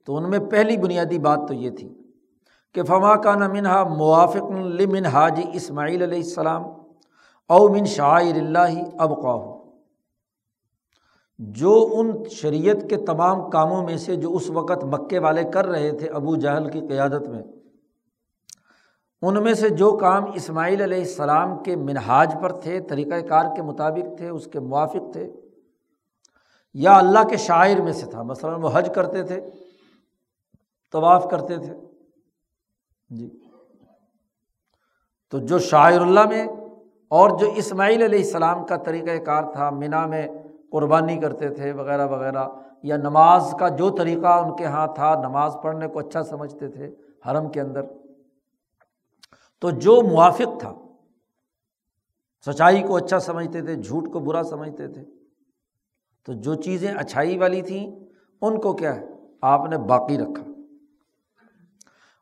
تو ان میں پہلی بنیادی بات تو یہ تھی کہ فما کا نہ منہا موافق لمن حاجی اسماعیل علیہ السلام او من شاعر اللہ اب ہو جو ان شریعت کے تمام کاموں میں سے جو اس وقت مکے والے کر رہے تھے ابو جہل کی قیادت میں، ان میں سے جو کام اسماعیل علیہ السلام کے منہاج پر تھے طریقۂ کار کے مطابق تھے، اس کے موافق تھے یا اللہ کے شاعر میں سے تھا۔ مثلاً وہ حج کرتے تھے، طواف کرتے تھے۔ جی۔ تو جو شاعر اللہ میں اور جو اسماعیل علیہ السلام کا طریقۂ کار تھا منا میں قربانی کرتے تھے وغیرہ وغیرہ، یا نماز کا جو طریقہ ان کے یہاں تھا، نماز پڑھنے کو اچھا سمجھتے تھے حرم کے اندر۔ تو جو موافق تھا، سچائی کو اچھا سمجھتے تھے، جھوٹ کو برا سمجھتے تھے تو جو چیزیں اچھائی والی تھیں، ان کو کیا ہے؟ آپ نے باقی رکھا۔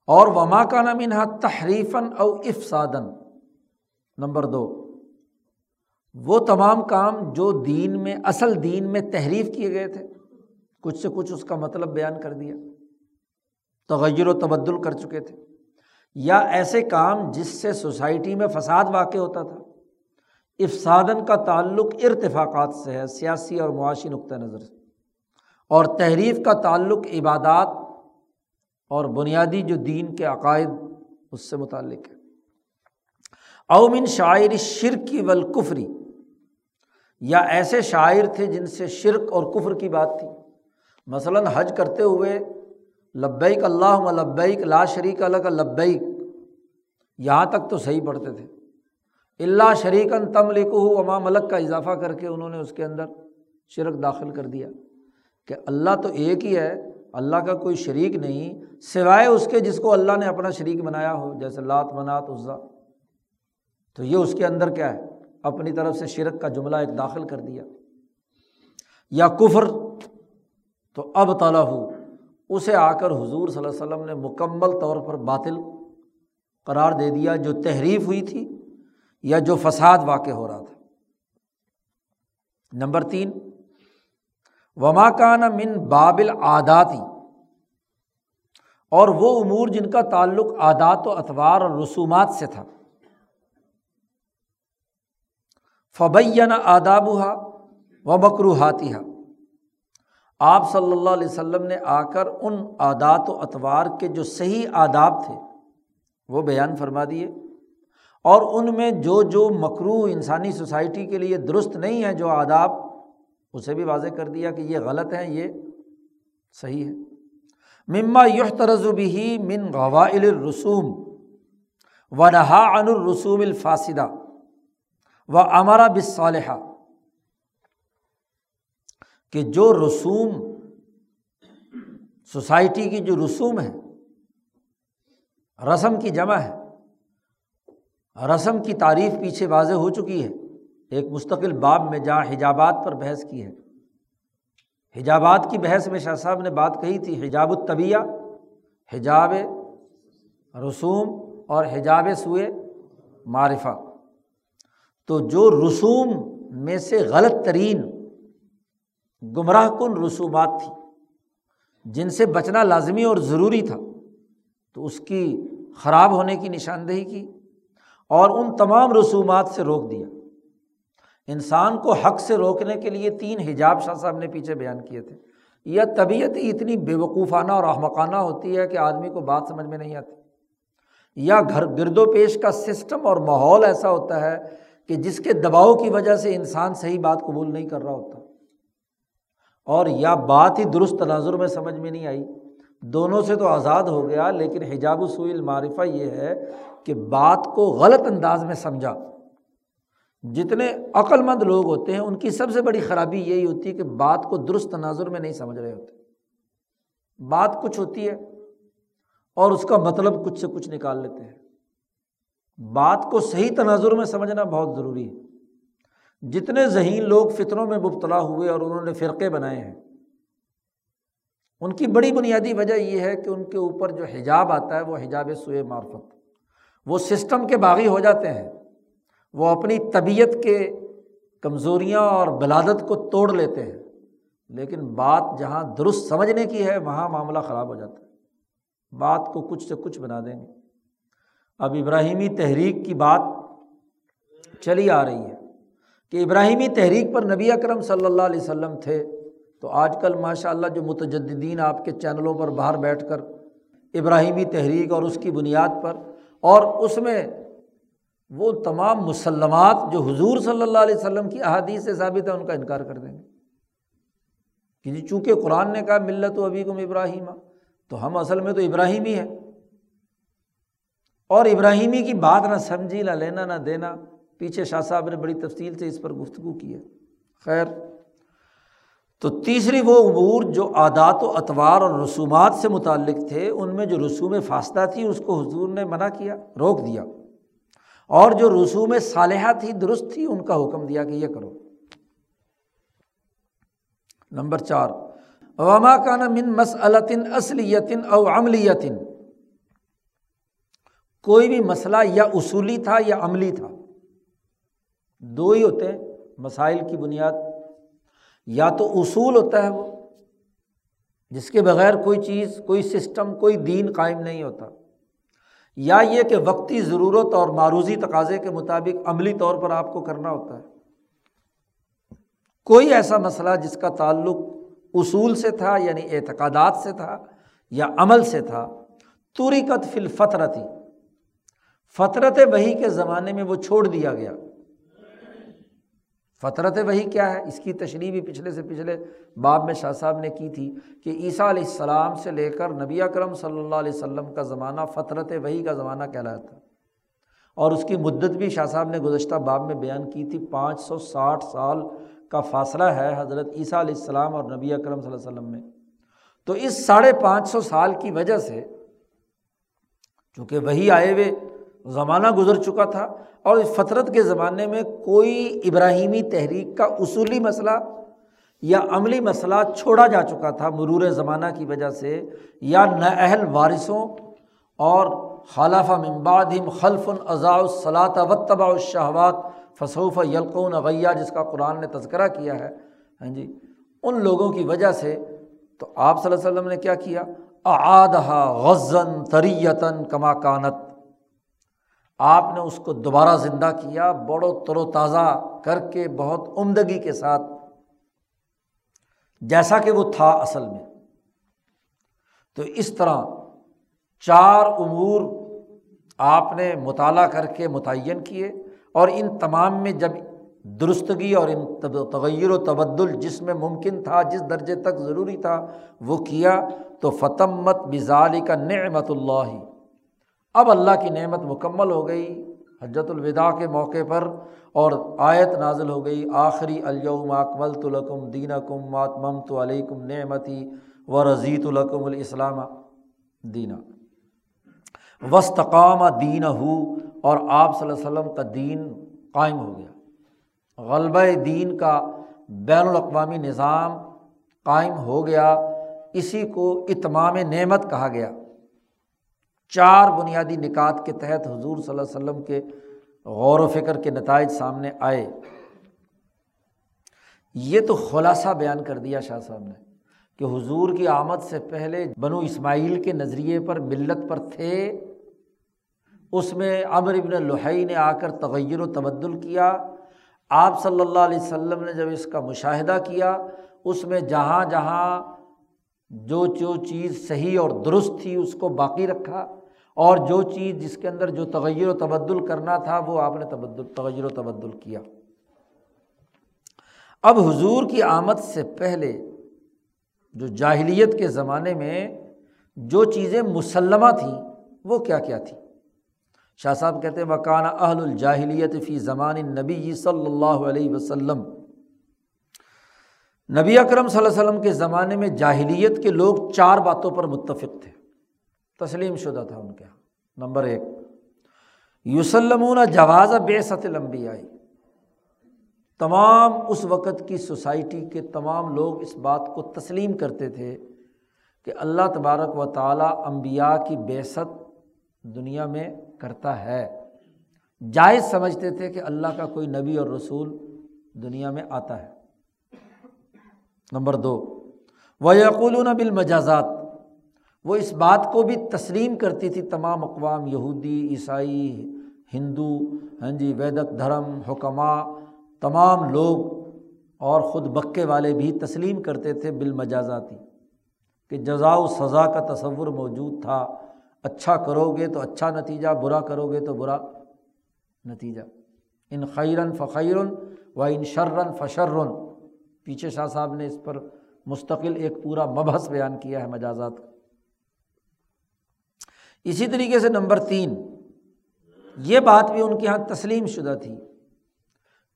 اور وما کا نام انہا تحریفن او افسادن نمبر دو، وہ تمام کام جو دین میں، اصل دین میں تحریف کیے گئے تھے۔ کچھ سے کچھ اس کا مطلب بیان کر دیا۔ تغیر و تبدل کر چکے تھے۔ یا ایسے کام جس سے سوسائٹی میں فساد واقع ہوتا تھا۔ افسادن کا تعلق ارتفاقات سے ہے، سیاسی اور معاشی نقطۂ نظر سے۔ اور تحریف کا تعلق عبادات اور بنیادی جو دین کے عقائد، اس سے متعلق ہے۔ اومن شاعر شرک والکفری یا ایسے شاعر تھے جن سے شرک اور کفر کی بات تھی۔ مثلاً حج کرتے ہوئے، لبیک اللہ لبیک لا شریک الگ لبیک، یہاں تک تو صحیح پڑھتے تھے۔ اللہ شریکن تم لکھو اما ملک کا اضافہ کر کے انہوں نے اس کے اندر شرک داخل کر دیا کہ اللہ تو ایک ہی ہے، اللہ کا کوئی شریک نہیں، سوائے اس کے جس کو اللہ نے اپنا شریک بنایا ہو، جیسے لات منات عزا۔ تو یہ اس کے اندر کیا ہے؟ اپنی طرف سے شرک کا جملہ ایک داخل کر دیا۔ یا کفر، تو اب تعالیٰ ہو اسے آ کر حضور صلی اللہ علیہ وسلم نے مکمل طور پر باطل قرار دے دیا، جو تحریف ہوئی تھی یا جو فساد واقع ہو رہا تھا۔ نمبر تین، وما کان من بابل عاداتی اور وہ امور جن کا تعلق عادات و اطوار اور رسومات سے تھا۔ فبین آداب ہا و مکروحاتی ہا آپ صلی اللہ علیہ وسلم نے آ کر ان عادات و اطوار کے جو صحیح آداب تھے، وہ بیان فرما دیے۔ اور ان میں جو جو مکرو انسانی سوسائٹی کے لیے درست نہیں ہے، جو آداب، اسے بھی واضح کر دیا کہ یہ غلط ہے یہ صحیح ہے۔ مما یحترز بھی من غوائل الرسوم و رہا ان الرسوم الفاصدہ و امرا بصالحہ کہ جو رسوم، سوسائٹی کی جو رسوم ہے رسم کی جمع ہے رسم کی تعریف پیچھے واضح ہو چکی ہے۔ ایک مستقل باب میں جہاں حجابات پر بحث کی ہے۔ حجابات کی بحث میں شاہ صاحب نے بات کہی تھی، حجاب الطبیہ حجاب رسوم اور حجاب سوئے معرفہ۔ تو جو رسوم میں سے غلط ترین گمراہ کن رسومات تھی، جن سے بچنا لازمی اور ضروری تھا، تو اس کی خراب ہونے کی نشاندہی کی۔ اور ان تمام رسومات سے روک دیا۔ انسان کو حق سے روکنے کے لیے تین حجاب شاہ صاحب نے پیچھے بیان کیے تھے۔ یا طبیعت ہی اتنی بے وقوفانہ اور احمقانہ ہوتی ہے کہ آدمی کو بات سمجھ میں نہیں آتی۔ یا گھر گرد و پیش کا سسٹم اور ماحول ایسا ہوتا ہے کہ جس کے دباؤ کی وجہ سے انسان صحیح بات قبول نہیں کر رہا ہوتا۔ اور یا بات ہی درست تناظر میں سمجھ میں نہیں آئی۔ دونوں سے تو آزاد ہو گیا، لیکن حجاب و سوئل معرفہ یہ ہے کہ بات کو غلط انداز میں سمجھا۔ جتنے عقل مند لوگ ہوتے ہیں، ان کی سب سے بڑی خرابی یہی ہوتی ہے کہ بات کو درست تناظر میں نہیں سمجھ رہے ہوتے۔ بات کچھ ہوتی ہے اور اس کا مطلب کچھ سے کچھ نکال لیتے ہیں۔ بات کو صحیح تناظر میں سمجھنا بہت ضروری ہے۔ جتنے ذہین لوگ فطروں میں مبتلا ہوئے اور انہوں نے فرقے بنائے ہیں ان کی بڑی بنیادی وجہ یہ ہے کہ ان کے اوپر جو حجاب آتا ہے وہ حجاب سوئے معرفت، وہ سسٹم کے باغی ہو جاتے ہیں، وہ اپنی طبیعت کے کمزوریاں اور بلادت کو توڑ لیتے ہیں، لیکن بات جہاں درست سمجھنے کی ہے وہاں معاملہ خراب ہو جاتا ہے۔ بات کو کچھ سے کچھ بنا دیں گے۔ اب ابراہیمی تحریک کی بات چلی آ رہی ہے کہ ابراہیمی تحریک پر نبی اکرم صلی اللہ علیہ وسلم تھے۔ تو آج کل ماشاء اللہ جو متجدین آپ کے چینلوں پر باہر بیٹھ کر ابراہیمی تحریک اور اس کی بنیاد پر اور اس میں وہ تمام مسلمات جو حضور صلی اللہ علیہ وسلم کی احادیث سے ثابت ہے ان کا انکار کر دیں گے۔ کہ جی چونکہ قرآن نے کہا، ملت و ابھی کم ابراہیم، تو ہم اصل میں تو ابراہیمی ہیں۔ اور ابراہیمی کی بات نہ سمجھی، نہ لینا، نہ دینا، پیچھے شاہ صاحب نے بڑی تفصیل سے اس پر گفتگو کی ہے۔ خیر تو تیسری وہ امور جو عادات و اطوار اور رسومات سے متعلق تھے، ان میں جو رسوم فاستہ تھی، اس کو حضور نے منع کیا، روک دیا۔ اور جو رسوم صالحہ تھی، درست تھی، ان کا حکم دیا کہ یہ کرو۔ نمبر چار، وما کا نا من مسلطن اصلیتن او عملیتن کوئی بھی مسئلہ یا اصولی تھا یا عملی تھا۔ دو ہی ہوتے ہیں مسائل کی بنیاد یا تو اصول ہوتا ہے وہ، جس کے بغیر کوئی چیز، کوئی سسٹم، کوئی دین قائم نہیں ہوتا۔ یا یہ کہ وقتی ضرورت اور معروضی تقاضے کے مطابق عملی طور پر آپ کو کرنا ہوتا ہے۔ کوئی ایسا مسئلہ جس کا تعلق اصول سے تھا یعنی اعتقادات سے تھا یا عمل سے تھا توری قط فل فطرتی فطرت وہی کے زمانے میں وہ چھوڑ دیا گیا۔ فطرت وہی کیا ہے؟ اس کی تشریح بھی پچھلے سے پچھلے باب میں شاہ صاحب نے کی تھی کہ عیسیٰ علیہ السلام سے لے کر نبی اکرم صلی اللہ علیہ وسلم کا زمانہ فطرت وہی کا زمانہ کہلاتا تھا اور اس کی مدت بھی شاہ صاحب نے گزشتہ باب میں بیان کی تھی، پانچ سو ساٹھ سال کا فاصلہ ہے حضرت عیسیٰ علیہ السلام اور نبی اکرم صلی اللہ علیہ وسلم میں۔ تو اس ساڑھے پانچ سو سال کی وجہ سے چونکہ وہی آئے ہوئے زمانہ گزر چکا تھا اور اس فطرت کے زمانے میں کوئی ابراہیمی تحریک کا اصولی مسئلہ یا عملی مسئلہ چھوڑا جا چکا تھا مرور زمانہ کی وجہ سے، یا اہل وارثوں اور خلافہ ممبادم خلف الضاء الصلاۃ و طباء الشہوات فصوف یلقون اغیہ جس کا قرآن نے تذکرہ کیا ہے۔ ہاں جی ان لوگوں کی وجہ سے تو آپ صلی اللہ علیہ وسلم نے کیا کیا؟ اعادہ غزن تریتاً کما کانت۔ آپ نے اس کو دوبارہ زندہ کیا، بڑو تر و تازہ کر کے بہت عمدگی کے ساتھ، جیسا کہ وہ تھا اصل میں۔ تو اس طرح چار امور آپ نے مطالعہ کر کے متعین کیے اور ان تمام میں جب درستگی اور ان تغیر و تبدل جس میں ممکن تھا، جس درجے تک ضروری تھا، وہ کیا، تو فتمت بزالی کا نعمت اللہ اب اللہ کی نعمت مکمل ہو گئی، حجت الوداع کے موقع پر، اور آیت نازل ہو گئی، آخری الوم اکمل الکم دین کم ماتمم تو علیکم نعمتی و رضیت الکم الاسلام دینا۔ وسطقام دین ہو اور آپ صلی اللہ علیہ وسلم کا دین قائم ہو گیا۔ غلبہ دین کا بین الاقوامی نظام قائم ہو گیا، اسی کو اتمام نعمت کہا گیا۔ چار بنیادی نکات کے تحت حضور صلی اللہ علیہ وسلم کے غور و فکر کے نتائج سامنے آئے۔ یہ تو خلاصہ بیان کر دیا شاہ صاحب نے کہ حضور کی آمد سے پہلے بنو اسماعیل کے نظریے پر ملت پر تھے۔ اس میں امر ابن الحی نے آ کر تغیر و تبدل کیا۔ آپ صلی اللہ علیہ وسلم نے جب اس کا مشاہدہ کیا، اس میں جہاں جہاں جو جو چیز صحیح اور درست تھی اس کو باقی رکھا۔ اور جو چیز جس کے اندر جو تغیر و تبدل کرنا تھا، وہ آپ نے تبدل تغیر و تبدل کیا۔ اب حضور کی آمد سے پہلے، جو جاہلیت کے زمانے میں جو چیزیں مسلمہ تھیں، وہ کیا کیا تھیں؟ شاہ صاحب کہتے ہیں مکانہ اہل الجاہلیت فی زمان نبی صلی اللہ علیہ وسلم۔ نبی اکرم صلی اللہ علیہ وسلم کے زمانے میں جاہلیت کے لوگ چار باتوں پر متفق تھے۔ تسلیم شدہ تھا ان کے یہاں نمبر ایک یوسلمون جواز بے ست لمبی آئی تمام اس وقت کی سوسائٹی کے تمام لوگ اس بات کو تسلیم کرتے تھے کہ اللہ تبارک و تعالیٰ امبیا کی بے ست دنیا میں کرتا ہے۔ جائز سمجھتے تھے کہ اللہ کا کوئی نبی اور رسول دنیا میں آتا ہے۔ نمبر دو وہ یقول بالمجازات۔ وہ اس بات کو بھی تسلیم کرتی تھی تمام اقوام، یہودی، عیسائی، ہندو ہاں جی ویدک، دھرم حکمہ تمام لوگ اور خود بکے والے بھی تسلیم کرتے تھے بالمجازاتی کہ جزا و سزا کا تصور موجود تھا۔ اچھا کرو گے تو اچھا نتیجہ، برا کرو گے تو برا نتیجہ۔ ان خیرن فخیرن و ان شرن فشرن۔ پیچھے شاہ صاحب نے اس پر مستقل ایک پورا مبحث بیان کیا ہے مجازات کا۔ اسی طریقے سے نمبر تین، یہ بات بھی ان کے یہاں تسلیم شدہ تھی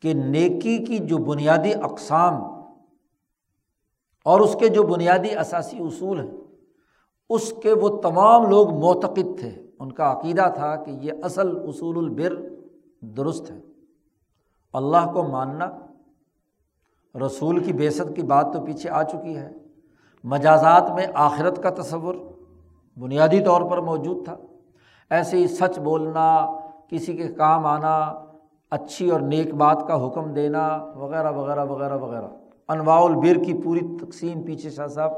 کہ نیکی کی جو بنیادی اقسام اور اس کے جو بنیادی اثاثی اصول ہیں، اس کے وہ تمام لوگ معتقد تھے۔ ان کا عقیدہ تھا کہ یہ اصل اصول البر درست ہے۔ اللہ کو ماننا، رسول کی بیست کی بات تو پیچھے آ چکی ہے۔ مجازات میں آخرت کا تصور بنیادی طور پر موجود تھا۔ ایسے ہی سچ بولنا، کسی کے کام آنا، اچھی اور نیک بات کا حکم دینا، وغیرہ وغیرہ وغیرہ وغیرہ۔ انواع البر کی پوری تقسیم پیچھے شاہ صاحب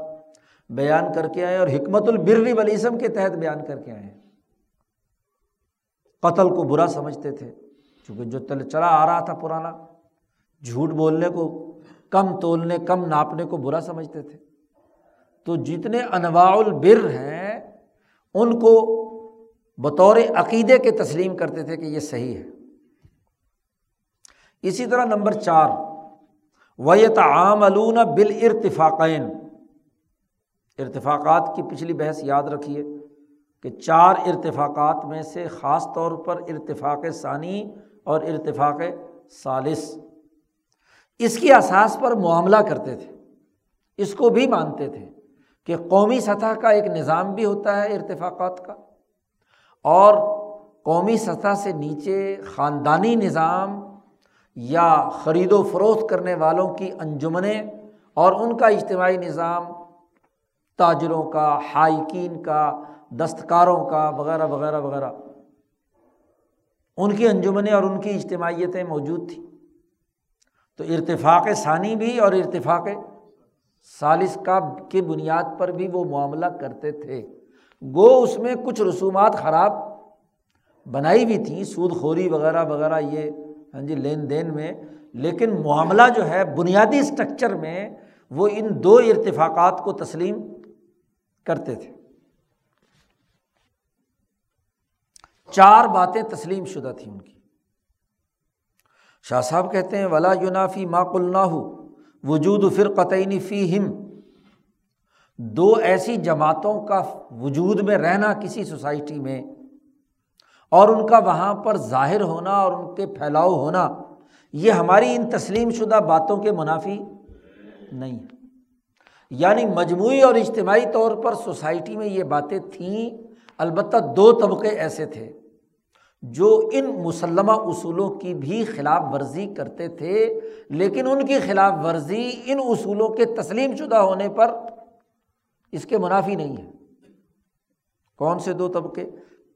بیان کر کے آئے اور حکمت البر ولیسم کے تحت بیان کر کے آئے۔ ہیں قتل کو برا سمجھتے تھے، چونکہ جو تل چلا آ رہا تھا پرانا، جھوٹ بولنے کو کم تولنے، کم ناپنے کو برا سمجھتے تھے۔ تو جتنے انواع البر ہیں ان کو بطور عقیدے کے تسلیم کرتے تھے کہ یہ صحیح ہے۔ اسی طرح نمبر چار ویت عام علون بال ارتفاقین ارتفاقات کی پچھلی بحث یاد رکھیے کہ چار ارتفاقات میں سے خاص طور پر ارتفاق ثانی اور ارتفاق ثالث۔ اس کی اساس پر معاملہ کرتے تھے، اس کو بھی مانتے تھے۔ کہ قومی سطح کا ایک نظام بھی ہوتا ہے ارتفاقات کا، اور قومی سطح سے نیچے خاندانی نظام یا خرید و فروخت کرنے والوں کی انجمنیں اور ان کا اجتماعی نظام، تاجروں کا ہائکین کا، دستکاروں کا، وغیرہ وغیرہ وغیرہ۔ ان کی انجمنیں اور ان کی اجتماعیتیں موجود تھیں۔ تو ارتفاق ثانی بھی اور ارتفاق سالس کا کی بنیاد پر بھی وہ معاملہ کرتے تھے۔ گو اس میں کچھ رسومات خراب بنائی بھی تھیں، سود خوری وغیرہ وغیرہ یہ ہاں جی لین دین میں۔ لیکن معاملہ جو ہے، بنیادی اسٹرکچر میں وہ ان دو ارتفاقات کو تسلیم کرتے تھے۔ چار باتیں تسلیم شدہ تھیں ان کی۔ شاہ صاحب کہتے ہیں، ولا یونافی ما کلنا ہو وجود فر فی ہم دو ایسی جماعتوں کا وجود میں رہنا کسی سوسائٹی میں، اور ان کا وہاں پر ظاہر ہونا اور ان کے پھیلاؤ ہونا، یہ ہماری ان تسلیم شدہ باتوں کے منافی نہیں ہے یعنی مجموعی اور اجتماعی طور پر سوسائٹی میں یہ باتیں تھیں، البتہ دو طبقے ایسے تھے۔ جو ان مسلمہ اصولوں کی بھی خلاف ورزی کرتے تھے، لیکن ان کی خلاف ورزی ان اصولوں کے تسلیم شدہ ہونے پر اس کے منافی نہیں ہے۔ کون سے دو طبقے؟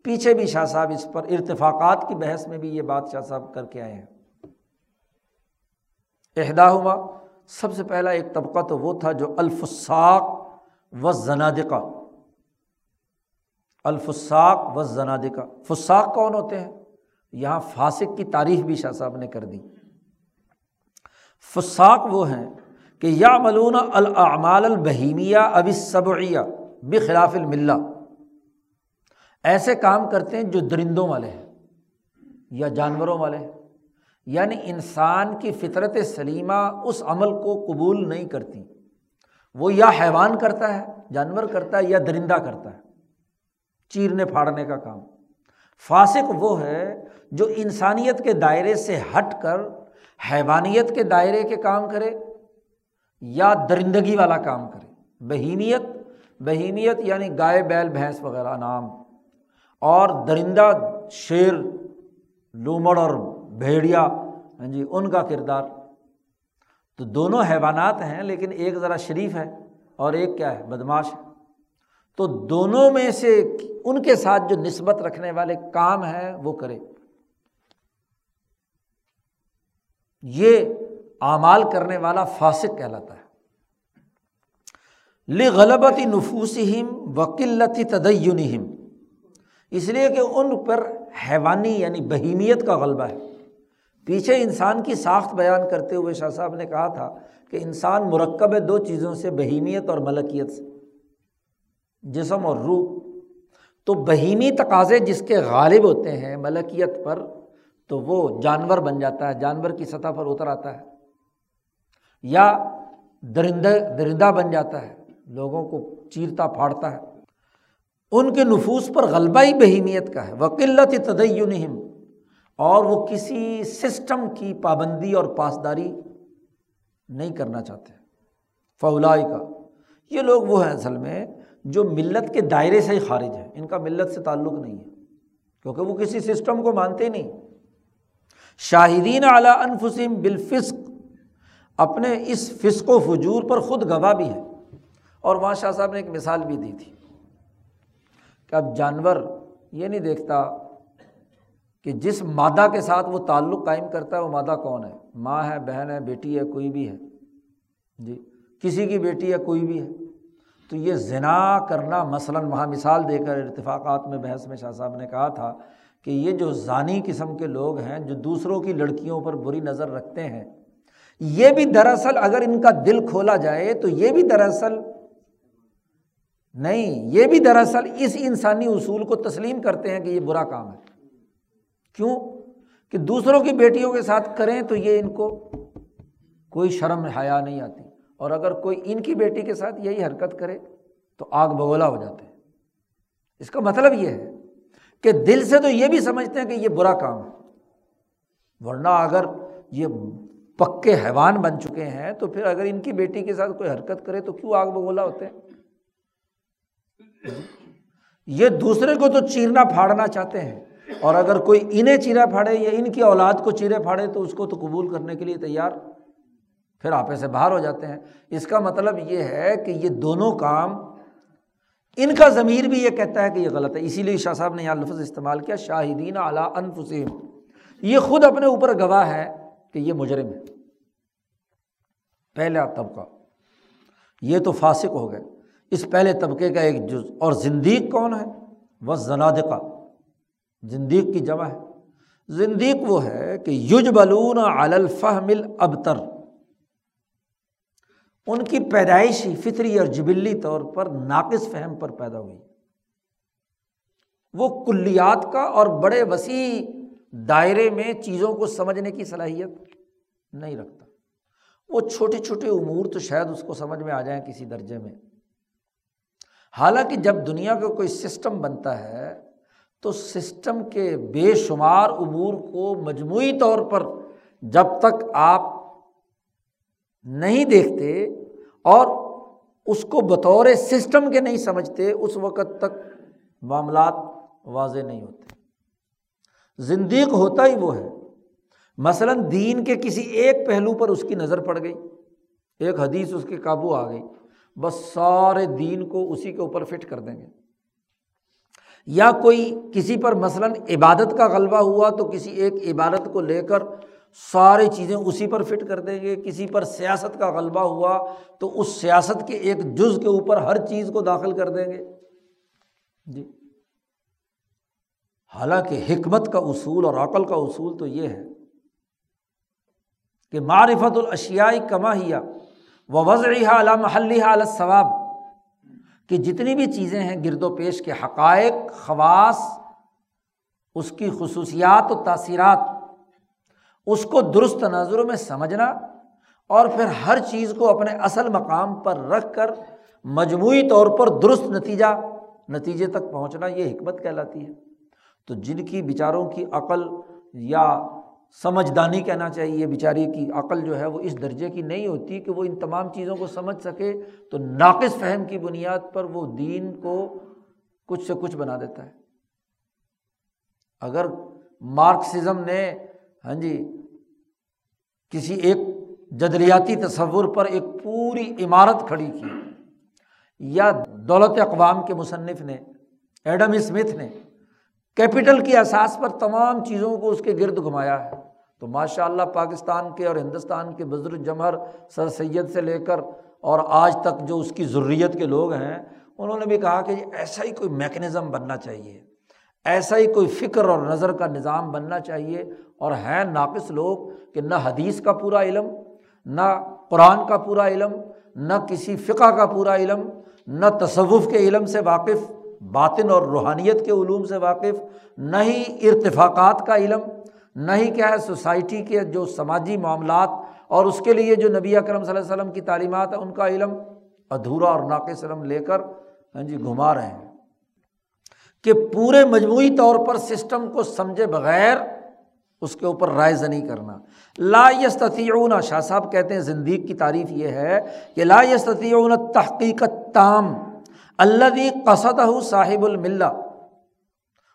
پیچھے بھی شاہ صاحب اس پر ارتفاقات کی بحث میں بھی یہ بات شاہ صاحب کر کے آئے ہیں۔ عہدہ ہوا سب سے پہلا ایک طبقہ تو وہ تھا جو الفساق و زنادقہ الفساق و زنادقہ فساق کون ہوتے ہیں؟ یہاں فاسق کی تعریف بھی شاہ صاحب نے کر دی۔ فساق وہ ہیں کہ یا ملون العمال البہیمیہ اب صبعیہ بخلاف الملہ۔ ایسے کام کرتے ہیں جو درندوں والے ہیں یا جانوروں والے ہیں۔ یعنی انسان کی فطرت سلیمہ اس عمل کو قبول نہیں کرتی۔ وہ یا حیوان کرتا ہے، جانور کرتا ہے یا درندہ کرتا ہے۔ چیرنے پھاڑنے کا کام۔ فاسق وہ ہے جو انسانیت کے دائرے سے ہٹ کر حیوانیت کے دائرے کے کام کرے یا درندگی والا کام کرے۔ بہیمیت بہیمیت یعنی گائے، بیل، بھینس وغیرہ نام اور درندہ شیر، لومڑ اور بھیڑیا ہاں جی ان کا کردار۔ تو دونوں حیوانات ہیں لیکن ایک ذرا شریف ہے اور ایک کیا ہے بدماش ہے۔ تو دونوں میں سے ان کے ساتھ جو نسبت رکھنے والے کام ہیں وہ کرے۔ یہ اعمال کرنے والا فاسق کہلاتا ہے۔ غلبتی نفوس ہم و تدین اس لیے کہ ان پر حیوانی یعنی بہیمیت کا غلبہ ہے۔ پیچھے انسان کی ساخت بیان کرتے ہوئے شاہ صاحب نے کہا تھا کہ انسان مرکب ہے دو چیزوں سے، بہیمیت اور ملکیت سے۔ جسم اور روح۔ تو بہیمی تقاضے جس کے غالب ہوتے ہیں، ملکیت پر، تو وہ جانور بن جاتا ہے، جانور کی سطح پر اتر آتا ہے، یا درندہ درندہ بن جاتا ہے، لوگوں کو چیرتا، پھاڑتا ہے۔ ان کے نفوس پر غلبہ ہی بہیمیت کا ہے۔ وکلت تدین اور وہ کسی سسٹم کی پابندی اور پاسداری نہیں کرنا چاہتے۔ فولائی کا یہ لوگ وہ ہیں اصل میں جو ملت کے دائرے سے ہی خارج ہے، ان کا ملت سے تعلق نہیں ہے، کیونکہ وہ کسی سسٹم کو مانتے نہیں۔ شاہدین اعلیٰ انفسم بالفسق، اپنے اس فسق و فجور پر خود گواہ بھی ہے اور وہاں شاہ صاحب نے ایک مثال بھی دی تھی کہ اب جانور یہ نہیں دیکھتا کہ جس مادہ کے ساتھ وہ تعلق قائم کرتا ہے، وہ مادہ کون ہے؟ ماں ہے، بہن ہے، بیٹی ہے، کوئی بھی ہے۔ جی کسی کی بیٹی ہے، کوئی بھی ہے۔ تو یہ زنا کرنا مثلاً وہاں مثال دے کر ارتفاقات میں بحث میں شاہ صاحب نے کہا تھا کہ یہ جو ذانی قسم کے لوگ ہیں جو دوسروں کی لڑکیوں پر بری نظر رکھتے ہیں، یہ بھی دراصل اگر ان کا دل کھولا جائے تو یہ بھی دراصل نہیں، یہ بھی دراصل اس انسانی اصول کو تسلیم کرتے ہیں کہ یہ برا کام ہے۔ کیوں؟ کہ دوسروں کی بیٹیوں کے ساتھ کریں تو یہ ان کو کوئی شرم حیا نہیں آتی۔ اور اگر کوئی ان کی بیٹی کے ساتھ یہی حرکت کرے تو آگ بگولا ہو جاتے ہیں۔ اس کا مطلب یہ ہے کہ دل سے تو یہ بھی سمجھتے ہیں کہ یہ برا کام ہے۔ ورنہ اگر یہ پکے حیوان بن چکے ہیں تو پھر اگر ان کی بیٹی کے ساتھ کوئی حرکت کرے تو کیوں آگ بگولا ہوتے ہیں؟ یہ دوسرے کو تو چیرنا پھاڑنا چاہتے ہیں۔ اور اگر کوئی انہیں چیرا پھاڑے یا ان کی اولاد کو چیرے پھاڑے تو اس کو تو قبول کرنے کے لیے تیار۔ پھر آپے سے باہر ہو جاتے ہیں۔ اس کا مطلب یہ ہے کہ یہ دونوں کام، ان کا ضمیر بھی یہ کہتا ہے کہ یہ غلط ہے۔ اسی لیے شاہ صاحب نے یہاں لفظ استعمال کیا، شاہدین اعلیٰ انفسیم یہ خود اپنے اوپر گواہ ہے کہ یہ مجرم ہے۔ پہلا طبقہ۔ یہ تو فاسق ہو گئے۔ اس پہلے طبقے کا ایک جز۔ اور زندیق کون ہے؟ وہ زنادقہ۔ زندیق کی جمع ہے۔ زندیق وہ ہے کہ یوج بلون الفہمل ابتر ان کی پیدائشی فطری اور جبلی طور پر ناقص فہم پر پیدا ہوئی۔ وہ کلیات کا اور بڑے وسیع دائرے میں چیزوں کو سمجھنے کی صلاحیت نہیں رکھتا۔ وہ چھوٹے چھوٹے امور تو شاید اس کو سمجھ میں آ جائیں کسی درجے میں۔ حالانکہ جب دنیا کا کوئی سسٹم بنتا ہے تو سسٹم کے بے شمار امور کو مجموعی طور پر جب تک آپ نہیں دیکھتے اور اس کو بطور سسٹم کے نہیں سمجھتے، اس وقت تک معاملات واضح نہیں ہوتے۔ زندیق ہوتا ہی وہ ہے۔ مثلاً دین کے کسی ایک پہلو پر اس کی نظر پڑ گئی، ایک حدیث اس کے قابو آ گئی، بس سارے دین کو اسی کے اوپر فٹ کر دیں گے۔ یا کوئی کسی پر مثلاً عبادت کا غلبہ ہوا تو کسی ایک عبادت کو لے کر ساری چیزیں اسی پر فٹ کر دیں گے، کسی پر سیاست کا غلبہ ہوا تو اس سیاست کے ایک جز کے اوپر ہر چیز کو داخل کر دیں گے۔ جی۔ حالانکہ حکمت کا اصول اور عقل کا اصول تو یہ ہے کہ معرفت الاشیائی کما ہیا و وضع علام محلی ثواب کہ جتنی بھی چیزیں ہیں گرد و پیش کے حقائق، خواص، اس کی خصوصیات و تاثیرات اس کو درست تناظر میں سمجھنا اور پھر ہر چیز کو اپنے اصل مقام پر رکھ کر مجموعی طور پر درست نتیجہ، نتیجے تک پہنچنا یہ حکمت کہلاتی ہے۔ تو جن کی بیچاروں کی عقل یا سمجھدانی کہنا چاہیے، بیچاری کی عقل جو ہے وہ اس درجے کی نہیں ہوتی کہ وہ ان تمام چیزوں کو سمجھ سکے، تو ناقص فہم کی بنیاد پر وہ دین کو کچھ سے کچھ بنا دیتا ہے۔ اگر مارکسزم نے ہاں جی کسی ایک جدریاتی تصور پر ایک پوری عمارت کھڑی کی۔ یا دولت اقوام کے مصنف نے، ایڈم اسمتھ نے کیپٹل کی احساس پر تمام چیزوں کو اس کے گرد گھمایا ہے۔ تو ماشاء اللہ پاکستان کے اور ہندوستان کے بزرگ جمہر سر سید سے لے کر اور آج تک جو اس کی ضروریت کے لوگ ہیں، انہوں نے بھی کہا کہ ایسا ہی کوئی میکنزم بننا چاہیے۔ ایسا ہی کوئی فکر اور نظر کا نظام بننا چاہیے اور ہیں ناقص لوگ کہ نہ حدیث کا پورا علم، نہ قرآن کا پورا علم، نہ کسی فقہ کا پورا علم، نہ تصوف کے علم سے واقف، باطن اور روحانیت کے علوم سے واقف، نہ ہی ارتفاقات کا علم، نہ ہی کیا ہے سوسائٹی کے جو سماجی معاملات اور اس کے لیے جو نبی اکرم صلی اللہ علیہ وسلم کی تعلیمات ہیں، ان کا علم ادھورا اور ناقص علم لے کر ہاں جی گھما رہے ہیں۔ کہ پورے مجموعی طور پر سسٹم کو سمجھے بغیر اس کے اوپر رائے زنی کرنا۔ لا یستطیعون، شاہ صاحب کہتے ہیں زندگی کی تعریف یہ ہے کہ لا یستطیعون تحقیقت تام اللہ قصد صاحب الملہ۔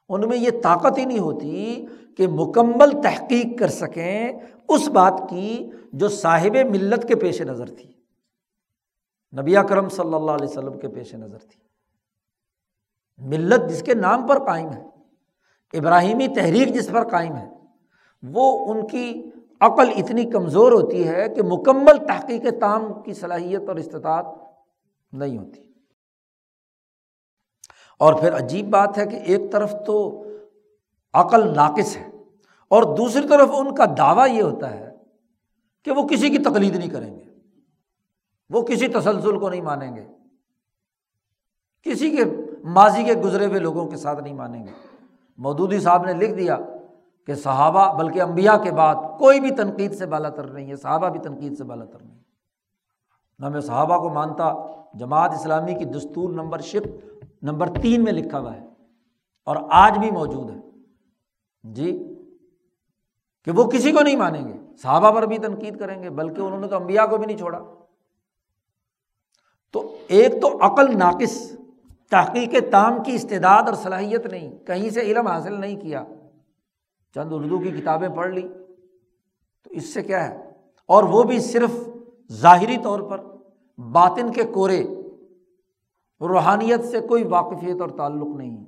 ان میں یہ طاقت ہی نہیں ہوتی کہ مکمل تحقیق کر سکیں اس بات کی جو صاحب ملت کے پیش نظر تھی۔ نبی کرم صلی اللہ علیہ وسلم کے پیش نظر تھی۔ ملت جس کے نام پر قائم ہے، ابراہیمی تحریک جس پر قائم ہے، وہ ان کی عقل اتنی کمزور ہوتی ہے کہ مکمل تحقیق تام کی صلاحیت اور استطاعت نہیں ہوتی۔ اور پھر عجیب بات ہے کہ ایک طرف تو عقل ناقص ہے اور دوسری طرف ان کا دعویٰ یہ ہوتا ہے کہ وہ کسی کی تقلید نہیں کریں گے، وہ کسی تسلسل کو نہیں مانیں گے، کسی کے ماضی کے گزرے ہوئے لوگوں کے ساتھ نہیں مانیں گے۔ مودودی صاحب نے لکھ دیا کہ صحابہ بلکہ امبیا کے بعد کوئی بھی تنقید سے بالا تر نہیں ہے، صحابہ بھی تنقید سے بالا تر نہیں نہ میں صحابہ کو مانتا، جماعت اسلامی کی دستور نمبر شپ نمبر تین میں لکھا ہوا ہے اور آج بھی موجود ہے۔ جی کہ وہ کسی کو نہیں مانیں گے، صحابہ پر بھی تنقید کریں گے، بلکہ انہوں نے تو امبیا کو بھی نہیں چھوڑا۔ تو ایک تو عقل ناقص تحقیق تام کی استعداد اور صلاحیت نہیں، کہیں سے علم حاصل نہیں کیا۔ چند اردو کی کتابیں پڑھ لی۔ تو اس سے کیا ہے؟ اور وہ بھی صرف ظاہری طور پر باطن کے کورے۔ روحانیت سے کوئی واقفیت اور تعلق نہیں۔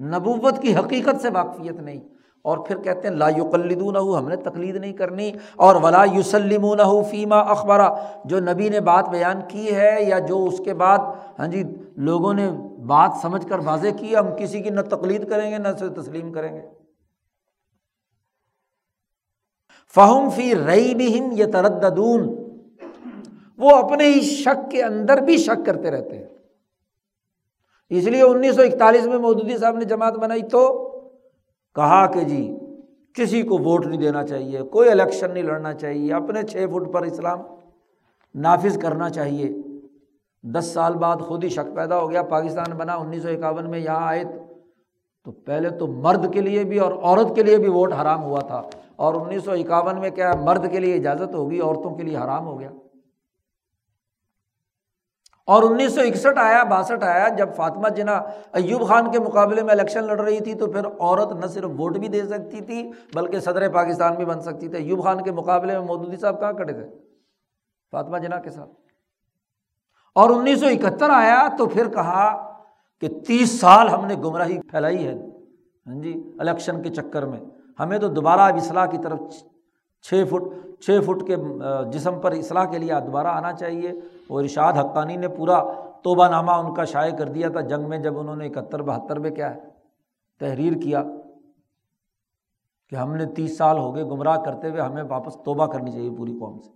نبوت کی حقیقت سے واقفیت نہیں۔ اور پھر کہتے ہیں، لا یقلدون ہم نے تقلید نہیں کرنی۔ اور ولا یوسلم فیما اخبارہ جو نبی نے بات بیان کی ہے یا جو اس کے بعد ہاں جی لوگوں نے بات سمجھ کر واضح کی، ہم کسی کی نہ تقلید کریں گے، نہ اسے تسلیم کریں گے۔ فہم فی رئی بہم یہ ترددون وہ اپنے ہی شک کے اندر بھی شک کرتے رہتے ہیں۔ اس لیے انیس سو اکتالیس میں مودودی صاحب نے جماعت بنائی تو کہا کہ جی کسی کو ووٹ نہیں دینا چاہیے، کوئی الیکشن نہیں لڑنا چاہیے، اپنے چھ فٹ پر اسلام نافذ کرنا چاہیے۔ دس سال بعد خود ہی شک پیدا ہو گیا، پاکستان بنا انیس سو اکاون میں یہاں آئے تو پہلے تو مرد کے لیے بھی اور عورت کے لیے بھی ووٹ حرام ہوا تھا۔ اور انیس سو اکاون میں کیا مرد کے لیے اجازت ہوگی، عورتوں کے لیے حرام ہو گیا۔ اور انیس سو اکسٹھ آیا، باسٹھ آیا، جب فاطمہ جنا ایوب خان کے مقابلے میں الیکشن لڑ رہی تھی تو پھر عورت نہ صرف ووٹ بھی دے سکتی تھی، بلکہ صدر پاکستان بھی بن سکتی تھی ایوب خان کے مقابلے میں مودودی صاحب کہاں کھڑے تھے؟ فاطمہ جنا کے ساتھ۔ اور انیس سو اکہتر آیا تو پھر کہا کہ تیس سال ہم نے گمراہی پھیلائی ہے۔ ہاں جی الیکشن کے چکر میں۔ ہمیں تو دوبارہ اب اصلاح کی طرف چھ فٹ چھ فٹ کے جسم پر اصلاح کے لیے دوبارہ آنا چاہیے۔ اور ارشاد حقانی نے پورا توبہ نامہ ان کا شائع کر دیا تھا۔ جنگ میں جب انہوں نے اکہتر، بہتر میں کیا ہے، تحریر کیا کہ ہم نے تیس سال ہو گئے گمراہ کرتے ہوئے ہمیں واپس توبہ کرنی چاہیے پوری قوم سے۔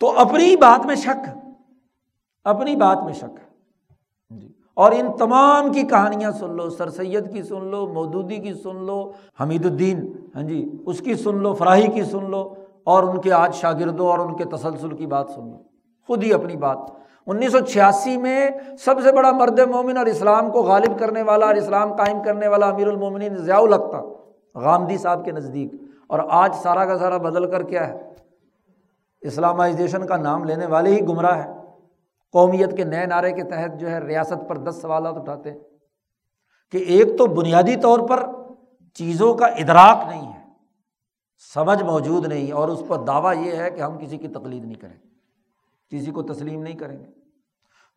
تو اپنی بات میں شک اپنی بات میں شک جی۔ اور ان تمام کی کہانیاں سن لو سر سید کی سن لو مودودی کی سن لو حمید الدین ہاں جی اس کی سن لو فراہی کی سن لو اور ان کے آج شاگردوں اور ان کے تسلسل کی بات سن لو۔ خود ہی اپنی بات۔ انیس سو چھیاسی میں سب سے بڑا مرد مومن اور اسلام کو غالب کرنے والا اور اسلام قائم کرنے والا امیر المومن ضیاء القتا غامدی صاحب کے نزدیک۔ اور آج سارا کا سارا بدل کر کیا ہے؟ اسلامائزیشن کا نام لینے والے ہی گمراہ ہے قومیت کے نئے نعرے کے تحت جو ہے ریاست پر دس سوالات اٹھاتے ہیں کہ ایک تو بنیادی طور پر چیزوں کا ادراک نہیں ہے، سمجھ موجود نہیں اور اس پر دعویٰ یہ ہے کہ ہم کسی کی تقلید نہیں کریں، کسی کو تسلیم نہیں کریں گے۔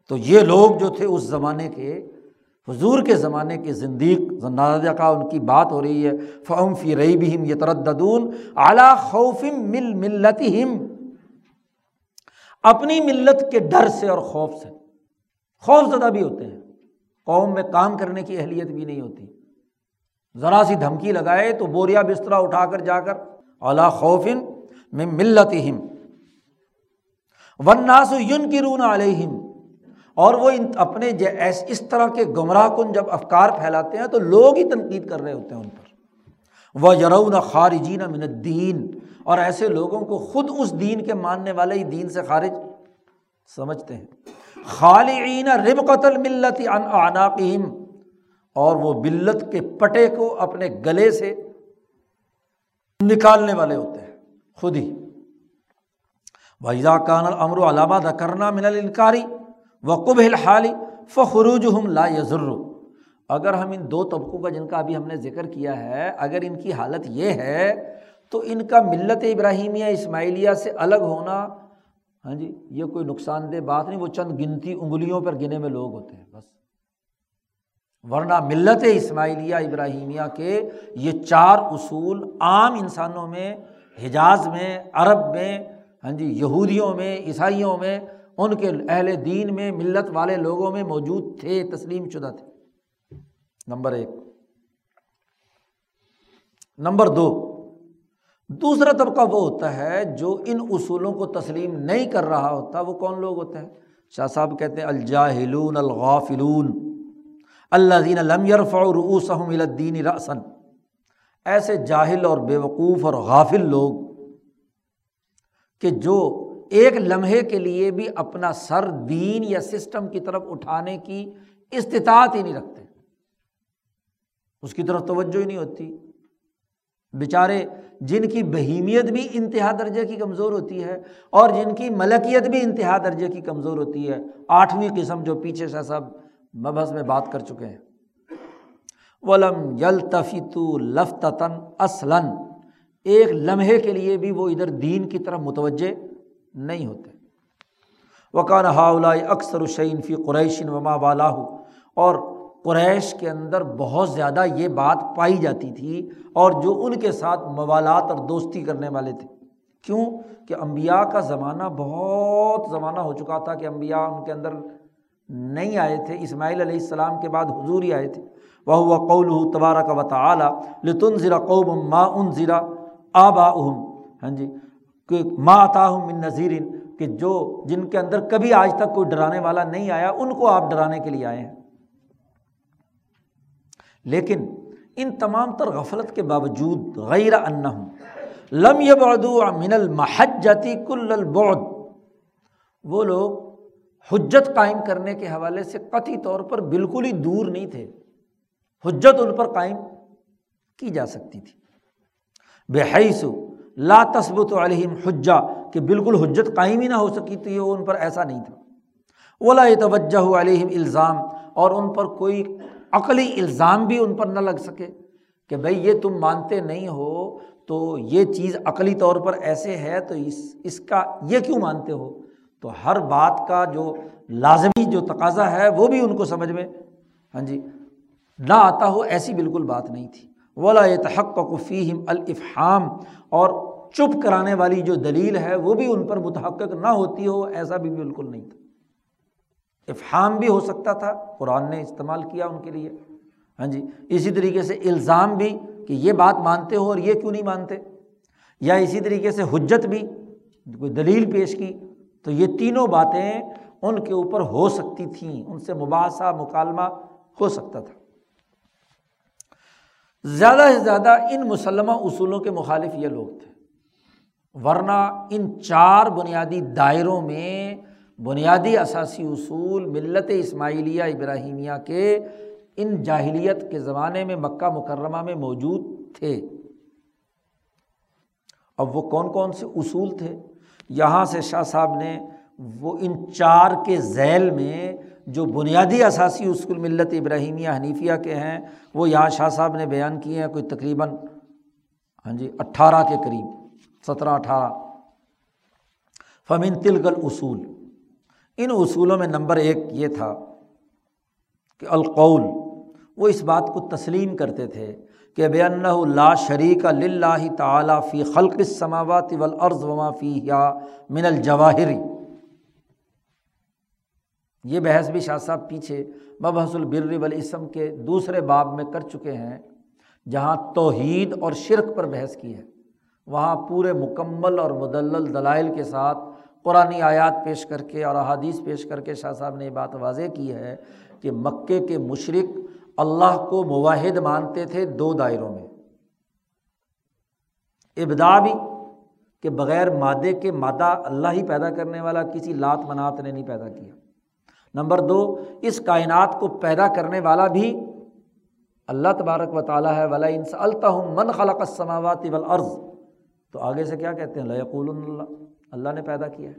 تو یہ لوگ جو تھے اس زمانے کے، حضور کے زمانے کے زندیق نازہ کا ان کی بات ہو رہی ہے فہم فی رئی بہم یہ ترددون اعلیٰ خوفم مل ملتی ہم اپنی ملت کے ڈر سے اور خوف سے۔ خوف زدہ بھی ہوتے ہیں۔ قوم میں کام کرنے کی اہلیت بھی نہیں ہوتی۔ ذرا سی دھمکی لگائے تو بوریا بسترا اٹھا کر جا کر اعلیٰ خوفن میں ملت ہم ون ناس یون کی رون علیہم اور وہ اپنے اس طرح کے گمراہ کن جب افکار پھیلاتے ہیں تو لوگ ہی تنقید کر رہے ہوتے ہیں ان پر۔ وہ یرون خارجین من الدین اور ایسے لوگوں کو خود اس دین کے ماننے والے ہی دین سے خارج سمجھتے ہیں۔ خالعین رب قتل ملت عناقیم اور وہ بلت کے پٹے کو اپنے گلے سے نکالنے والے ہوتے ہیں، خود ہی۔ ویزا کان الامر علامہ کرنا من الانکاری وقب الحالی فخروج ہم لا یزر اگر ہم ان دو طبقوں کا، جن کا ابھی ہم نے ذکر کیا ہے، اگر ان کی حالت یہ ہے تو ان کا ملت ابراہیمیہ اسماعیلیہ سے الگ ہونا ہاں جی یہ کوئی نقصان دہ بات نہیں، وہ چند گنتی انگلیوں پر گنے میں لوگ ہوتے ہیں، بس۔ ورنہ ملت اسماعیلیہ ابراہیمیہ کے یہ چار اصول عام انسانوں میں، حجاز میں، عرب میں ہاں جی یہودیوں میں، عیسائیوں میں، ان کے اہل دین میں، ملت والے لوگوں میں موجود تھے، تسلیم شدہ تھے۔ نمبر ایک۔ نمبر دو۔ دوسرا طبقہ وہ ہوتا ہے جو ان اصولوں کو تسلیم نہیں کر رہا ہوتا، وہ کون لوگ ہوتے ہیں؟ شاہ صاحب کہتے ہیں، الجاہلون الغافلون اللہ دین لم یرف رؤوسہم الی الدین رأسن ایسے جاہل اور بیوقوف اور غافل لوگ کہ جو ایک لمحے کے لیے بھی اپنا سر دین یا سسٹم کی طرف اٹھانے کی استطاعت ہی نہیں رکھتے۔ اس کی طرف توجہ ہی نہیں ہوتی۔ بیچارے جن کی بہیمیت بھی انتہا درجے کی کمزور ہوتی ہے اور جن کی ملکیت بھی انتہا درجے کی کمزور ہوتی ہے۔ آٹھویں قسم جو پیچھے سے سب مبحث میں بات کر چکے ہیں۔ ولم یل تفیتو لفتاً اصلاً ایک لمحے کے لیے بھی وہ ادھر دین کی طرف متوجہ نہیں ہوتے۔ وکان ہاؤلا اکثر الشعین فی قریشن وما والا اور قریش کے اندر بہت زیادہ یہ بات پائی جاتی تھی اور جو ان کے ساتھ موالات اور دوستی کرنے والے تھے۔ کیوں؟ کہ امبیا کا زمانہ بہت زمانہ ہو چکا تھا کہ امبیا ان کے اندر نہیں آئے تھے۔ اسماعیل علیہ السلام کے بعد حضور ہی آئے تھے۔ وہ ہوا قول تبارہ کا وط اعلیٰ لتن ذرا قوم ما ان ذرا آبا ہاں جی کہ ماں آتا ہوں من نذیرن کہ جو جن کے اندر کبھی آج تک کوئی ڈرانے والا نہیں آیا، ان کو آپ ڈرانے کے لیے آئے ہیں۔ لیکن ان تمام تر غفلت کے باوجود غیر ان لم یبعدو من المحجتی کل البعد، وہ لوگ حجت قائم کرنے کے حوالے سے قطعی طور پر بالکل ہی دور نہیں تھے۔ حجت ان پر قائم کی جا سکتی تھی۔ بے حیث لا تثبت علیہم حجا کہ بالکل حجت قائم ہی نہ ہو سکی تو یہ ان پر ایسا نہیں تھا۔ اولا توجہ علیہم الزام، اور ان پر کوئی عقلی الزام بھی ان پر نہ لگ سکے کہ بھائی یہ تم مانتے نہیں ہو تو یہ چیز عقلی طور پر ایسے ہے تو اس اس کا یہ کیوں مانتے ہو؟ تو ہر بات کا جو لازمی جو تقاضا ہے وہ بھی ان کو سمجھ میں ہاں جی نہ آتا ہو ایسی بالکل بات نہیں تھی۔ ولا تحق فیم الافہام اور چپ کرانے والی جو دلیل ہے وہ بھی ان پر متحقق نہ ہوتی ہو، ایسا بھی بالکل نہیں تھا۔ افہام بھی ہو سکتا تھا، قرآن نے استعمال کیا ان کے لیے۔ ہاں جی اسی طریقے سے الزام بھی کہ یہ بات مانتے ہو اور یہ کیوں نہیں مانتے۔ یا اسی طریقے سے حجت بھی، کوئی دلیل پیش کی۔ تو یہ تینوں باتیں ان کے اوپر ہو سکتی تھیں، ان سے مباحثہ، مکالمہ ہو سکتا تھا۔ زیادہ سے زیادہ ان مسلمہ اصولوں کے مخالف یہ لوگ تھے۔ ورنہ ان چار بنیادی دائروں میں بنیادی اثاثی اصول ملت اسماعیلیہ ابراہیمیہ کے ان جاہلیت کے زمانے میں مکہ مکرمہ میں موجود تھے۔ اب وہ کون کون سے اصول تھے؟ یہاں سے شاہ صاحب نے وہ ان چار کے ذیل میں جو بنیادی اثاثی اسکول ملت ابراہیمیہ حنیفیہ کے ہیں، وہ یہاں شاہ صاحب نے بیان کیے ہیں، کوئی تقریباً ہاں جی اٹھارہ کے قریب، سترہ اٹھارہ۔ فمن تلگل اصول ان اصولوں میں نمبر ایک یہ تھا کہ القول، وہ اس بات کو تسلیم کرتے تھے کہ بے لا شریک لاہ تعلیٰ فی خلق السماوات والارض وما فی یا من الجواہری یہ بحث بھی شاہ صاحب پیچھے مبحث البر والاسم کے دوسرے باب میں کر چکے ہیں، جہاں توحید اور شرک پر بحث کی ہے۔ وہاں پورے مکمل اور مدلل دلائل کے ساتھ قرآن آیات پیش کر کے اور احادیث پیش کر کے شاہ صاحب نے یہ بات واضح کی ہے کہ مکے کے مشرق اللہ کو مواحد مانتے تھے دو دائروں میں۔ ابدا بھی کہ بغیر مادے کے مادہ اللہ ہی پیدا کرنے والا کسی لات منات نے نہیں پیدا کیا۔ نمبر دو، اس کائنات کو پیدا کرنے والا بھی اللہ تبارک و تعالیٰ ہے۔ ولا انس الطم من خلق السماوات والارض تو آگے سے کیا کہتے ہیں؟ لقول اللہ۔ اللہ نے پیدا کیا ہے۔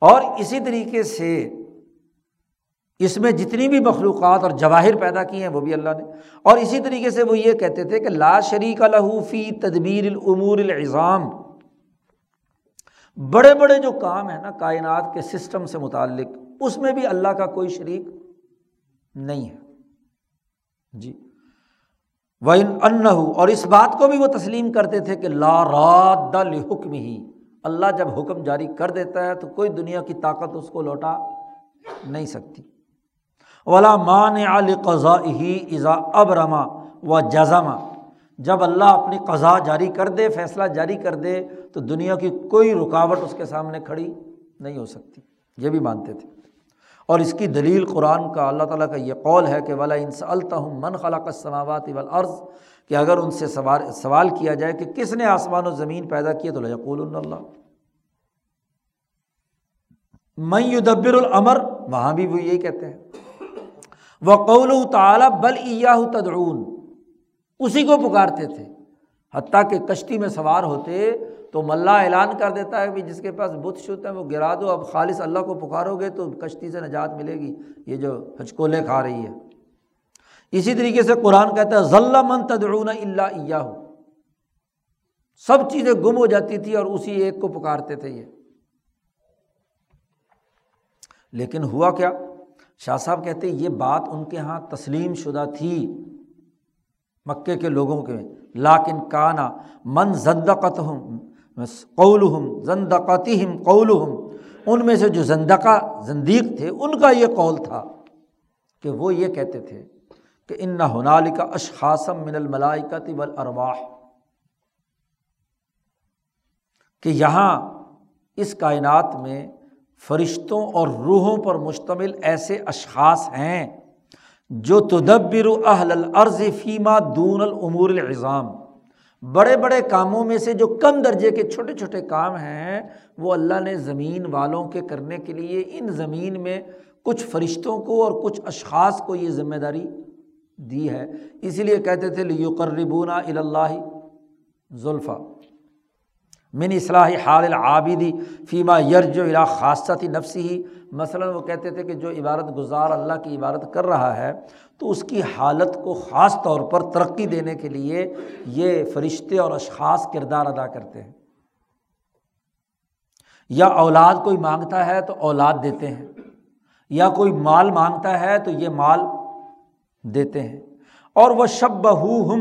اور اسی طریقے سے اس میں جتنی بھی مخلوقات اور جواہر پیدا کی ہیں وہ بھی اللہ نے۔ اور اسی طریقے سے وہ یہ کہتے تھے کہ لا شریک فی تدبیر العمور العظام۔ بڑے بڑے جو کام ہیں نا کائنات کے سسٹم سے متعلق، اس میں بھی اللہ کا کوئی شریک نہیں ہے۔ جی۔ وہ ان اور اس بات کو بھی وہ تسلیم کرتے تھے کہ لا راد حکم ہی اللہ جب حکم جاری کر دیتا ہے تو کوئی دنیا کی طاقت اس کو لوٹا نہیں سکتی۔ ولا مان علی قضا ہی ازا اب رما و جزما جب اللہ اپنی قضا جاری کر دے، فیصلہ جاری کر دے، تو دنیا کی کوئی رکاوٹ اس کے سامنے کھڑی نہیں ہو سکتی۔ یہ بھی مانتے تھے۔ اور اس کی دلیل قرآن کا، اللہ تعالیٰ کا یہ قول ہے کہ ولا انس الطم من خلا سماوات والارض کہ اگر ان سے سوال سوال کیا جائے کہ کس نے آسمان و زمین پیدا کیا تو یقول اللہ میں یدبر العمر وہاں بھی وہ یہی کہتے ہیں۔ وہ قول تعلیٰ بل تدعون۔ اسی کو پکارتے تھے۔ حتیٰ کہ کشتی میں سوار ہوتے تو ملا اعلان کر دیتا ہے کہ جس کے پاس بت شت ہیں، وہ گرا دو، اب خالص اللہ کو پکارو گے تو کشتی سے نجات ملے گی۔ یہ جو ہچکولے کھا رہی ہے۔ اسی طریقے سے قرآن کہتا ہے ضلع من تدعون اللہ ہو سب چیزیں گم ہو جاتی تھی اور اسی ایک کو پکارتے تھے یہ۔ لیکن ہوا کیا؟ شاہ صاحب کہتے یہ بات ان کے یہاں تسلیم شدہ تھی۔ مکے کے لوگوں کے۔ لاکن کانا من زندقت ہوں قول ہم زندقتی ہم قول ہم ان میں سے جو زندقہ، زندیق تھے، ان کا یہ قول تھا کہ وہ یہ کہتے تھے۔ کہ ان نہ ہنال کا اشخاصم من الملائکت والارواح کہ یہاں اس کائنات میں فرشتوں اور روحوں پر مشتمل ایسے اشخاص ہیں جو تدبر اہل العرض فیمہ دون العمور العظام۔ بڑے بڑے کاموں میں سے جو کم درجے کے چھوٹے چھوٹے کام ہیں، وہ اللہ نے زمین والوں کے کرنے کے لیے ان زمین میں کچھ فرشتوں کو اور کچھ اشخاص کو یہ ذمہ داری دی ہے۔ اسی لیے کہتے تھے لیقربونا الا ذلفہ من اصلاح حال العابدی فیما یرج الا خاصہ نفسی ہی مثلاً وہ کہتے تھے کہ جو عبارت گزار اللہ کی عبادت کر رہا ہے، تو اس کی حالت کو خاص طور پر ترقی دینے کے لیے یہ فرشتے اور اشخاص کردار ادا کرتے ہیں۔ یا اولاد کوئی مانگتا ہے تو اولاد دیتے ہیں، یا کوئی مال مانگتا ہے تو یہ مال دیتے ہیں۔ اور وہ شب ہم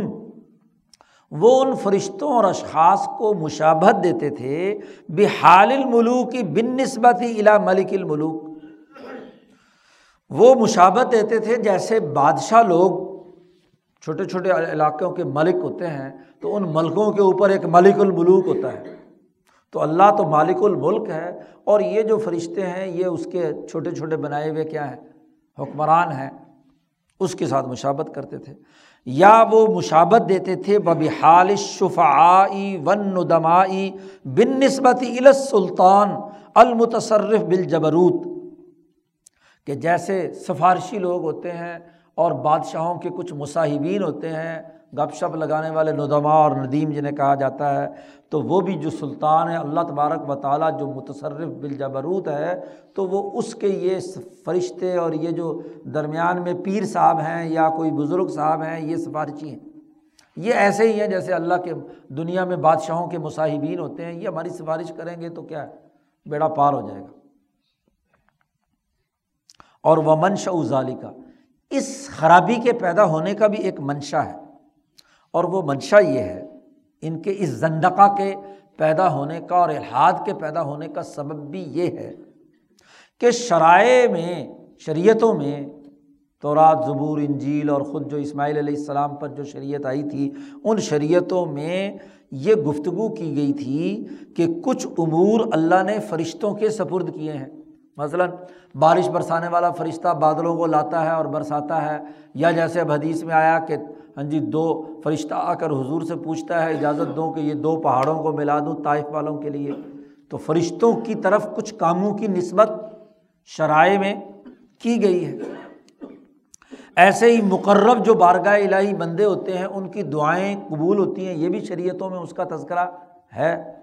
وہ ان فرشتوں اور اشخاص کو مشابت دیتے تھے، بحال الملوک کی بن نسبت الا ملک الملوک وہ مشابت دیتے تھے جیسے بادشاہ لوگ چھوٹے چھوٹے علاقوں کے ملک ہوتے ہیں، تو ان ملکوں کے اوپر ایک ملک الملوک ہوتا ہے۔ تو اللہ تو مالک الملک ہے، اور یہ جو فرشتے ہیں، یہ اس کے چھوٹے چھوٹے بنائے ہوئے کیا ہیں؟ حکمران ہیں۔ اس کے ساتھ مشابت کرتے تھے۔ یا وہ مشابت دیتے تھے بب حال شفعائی ون ندمائی بن نسبت سلطان المتصرف بالجبروت۔ کہ جیسے سفارشی لوگ ہوتے ہیں اور بادشاہوں کے کچھ مصاحبین ہوتے ہیں گپ شپ لگانے والے ندما اور ندیم جنہیں کہا جاتا ہے، تو وہ بھی جو سلطان ہے، اللہ تبارک و تعالیٰ جو متصرف بالجبروت ہے، تو وہ اس کے یہ فرشتے اور یہ جو درمیان میں پیر صاحب ہیں یا کوئی بزرگ صاحب ہیں، یہ سفارشی ہیں۔ یہ ایسے ہی ہیں جیسے اللہ کے دنیا میں بادشاہوں کے مصاحبین ہوتے ہیں، یہ ہماری سفارش کریں گے تو کیا ہے؟ بیڑا پار ہو جائے گا۔ اور وہ منشا ظالی کا اس خرابی کے پیدا ہونے کا بھی ایک منشا ہے۔ اور وہ منشا یہ ہے، ان کے اس زندقہ کے پیدا ہونے کا اور الحاد کے پیدا ہونے کا سبب بھی یہ ہے کہ شرائع میں، شریعتوں میں تو رات زبور، انجیل اور خود جو اسماعیل علیہ السلام پر جو شریعت آئی تھی، ان شریعتوں میں یہ گفتگو کی گئی تھی کہ کچھ امور اللہ نے فرشتوں کے سپرد کیے ہیں۔ مثلاً بارش برسانے والا فرشتہ بادلوں کو لاتا ہے اور برساتا ہے، یا جیسے اب حدیث میں آیا کہ ہاں جی دو فرشتہ آ کر حضور سے پوچھتا ہے، اجازت دوں کہ یہ دو پہاڑوں کو ملا دوں طائف والوں کے لیے۔ تو فرشتوں کی طرف کچھ کاموں کی نسبت شرائع میں کی گئی ہے۔ ایسے ہی مقرب جو بارگاہ الہی بندے ہوتے ہیں، ان کی دعائیں قبول ہوتی ہیں۔ یہ بھی شریعتوں میں اس کا تذکرہ ہے۔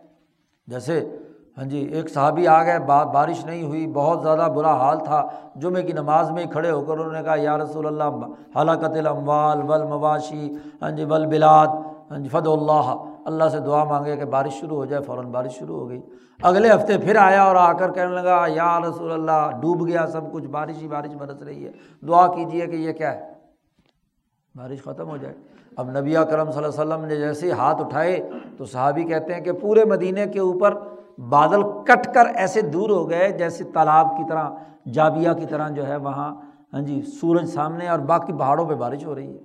جیسے ہاں جی ایک صحابی آ گئے بارش نہیں ہوئی، بہت زیادہ برا حال تھا۔ جمعے کی نماز میں کھڑے ہو کر انہوں نے کہا، یا رسول اللہ حلاکت الاموال ول مواشی ہاں جی ول بلاد ہاں جی فد اللہ۔ اللہ سے دعا مانگے کہ بارش شروع ہو جائے، فوراً بارش شروع ہو گئی۔ اگلے ہفتے پھر آیا اور آ کر کہنے لگا، یا رسول اللہ، ڈوب گیا سب کچھ، بارش ہی بارش برس رہی ہے۔ دعا کیجیے کہ یہ کیا ہے؟ بارش ختم ہو جائے۔ اب نبی کرم صلی اللہ علیہ وسلم نے جیسے ہاتھ اٹھائے تو صحابی کہتے ہیں کہ پورے مدینے کے اوپر بادل کٹ کر ایسے دور ہو گئے جیسے تالاب کی طرح، جابیا کی طرح جو ہے وہاں ہاں جی سورج سامنے اور باقی پہاڑوں پہ بارش ہو رہی ہے۔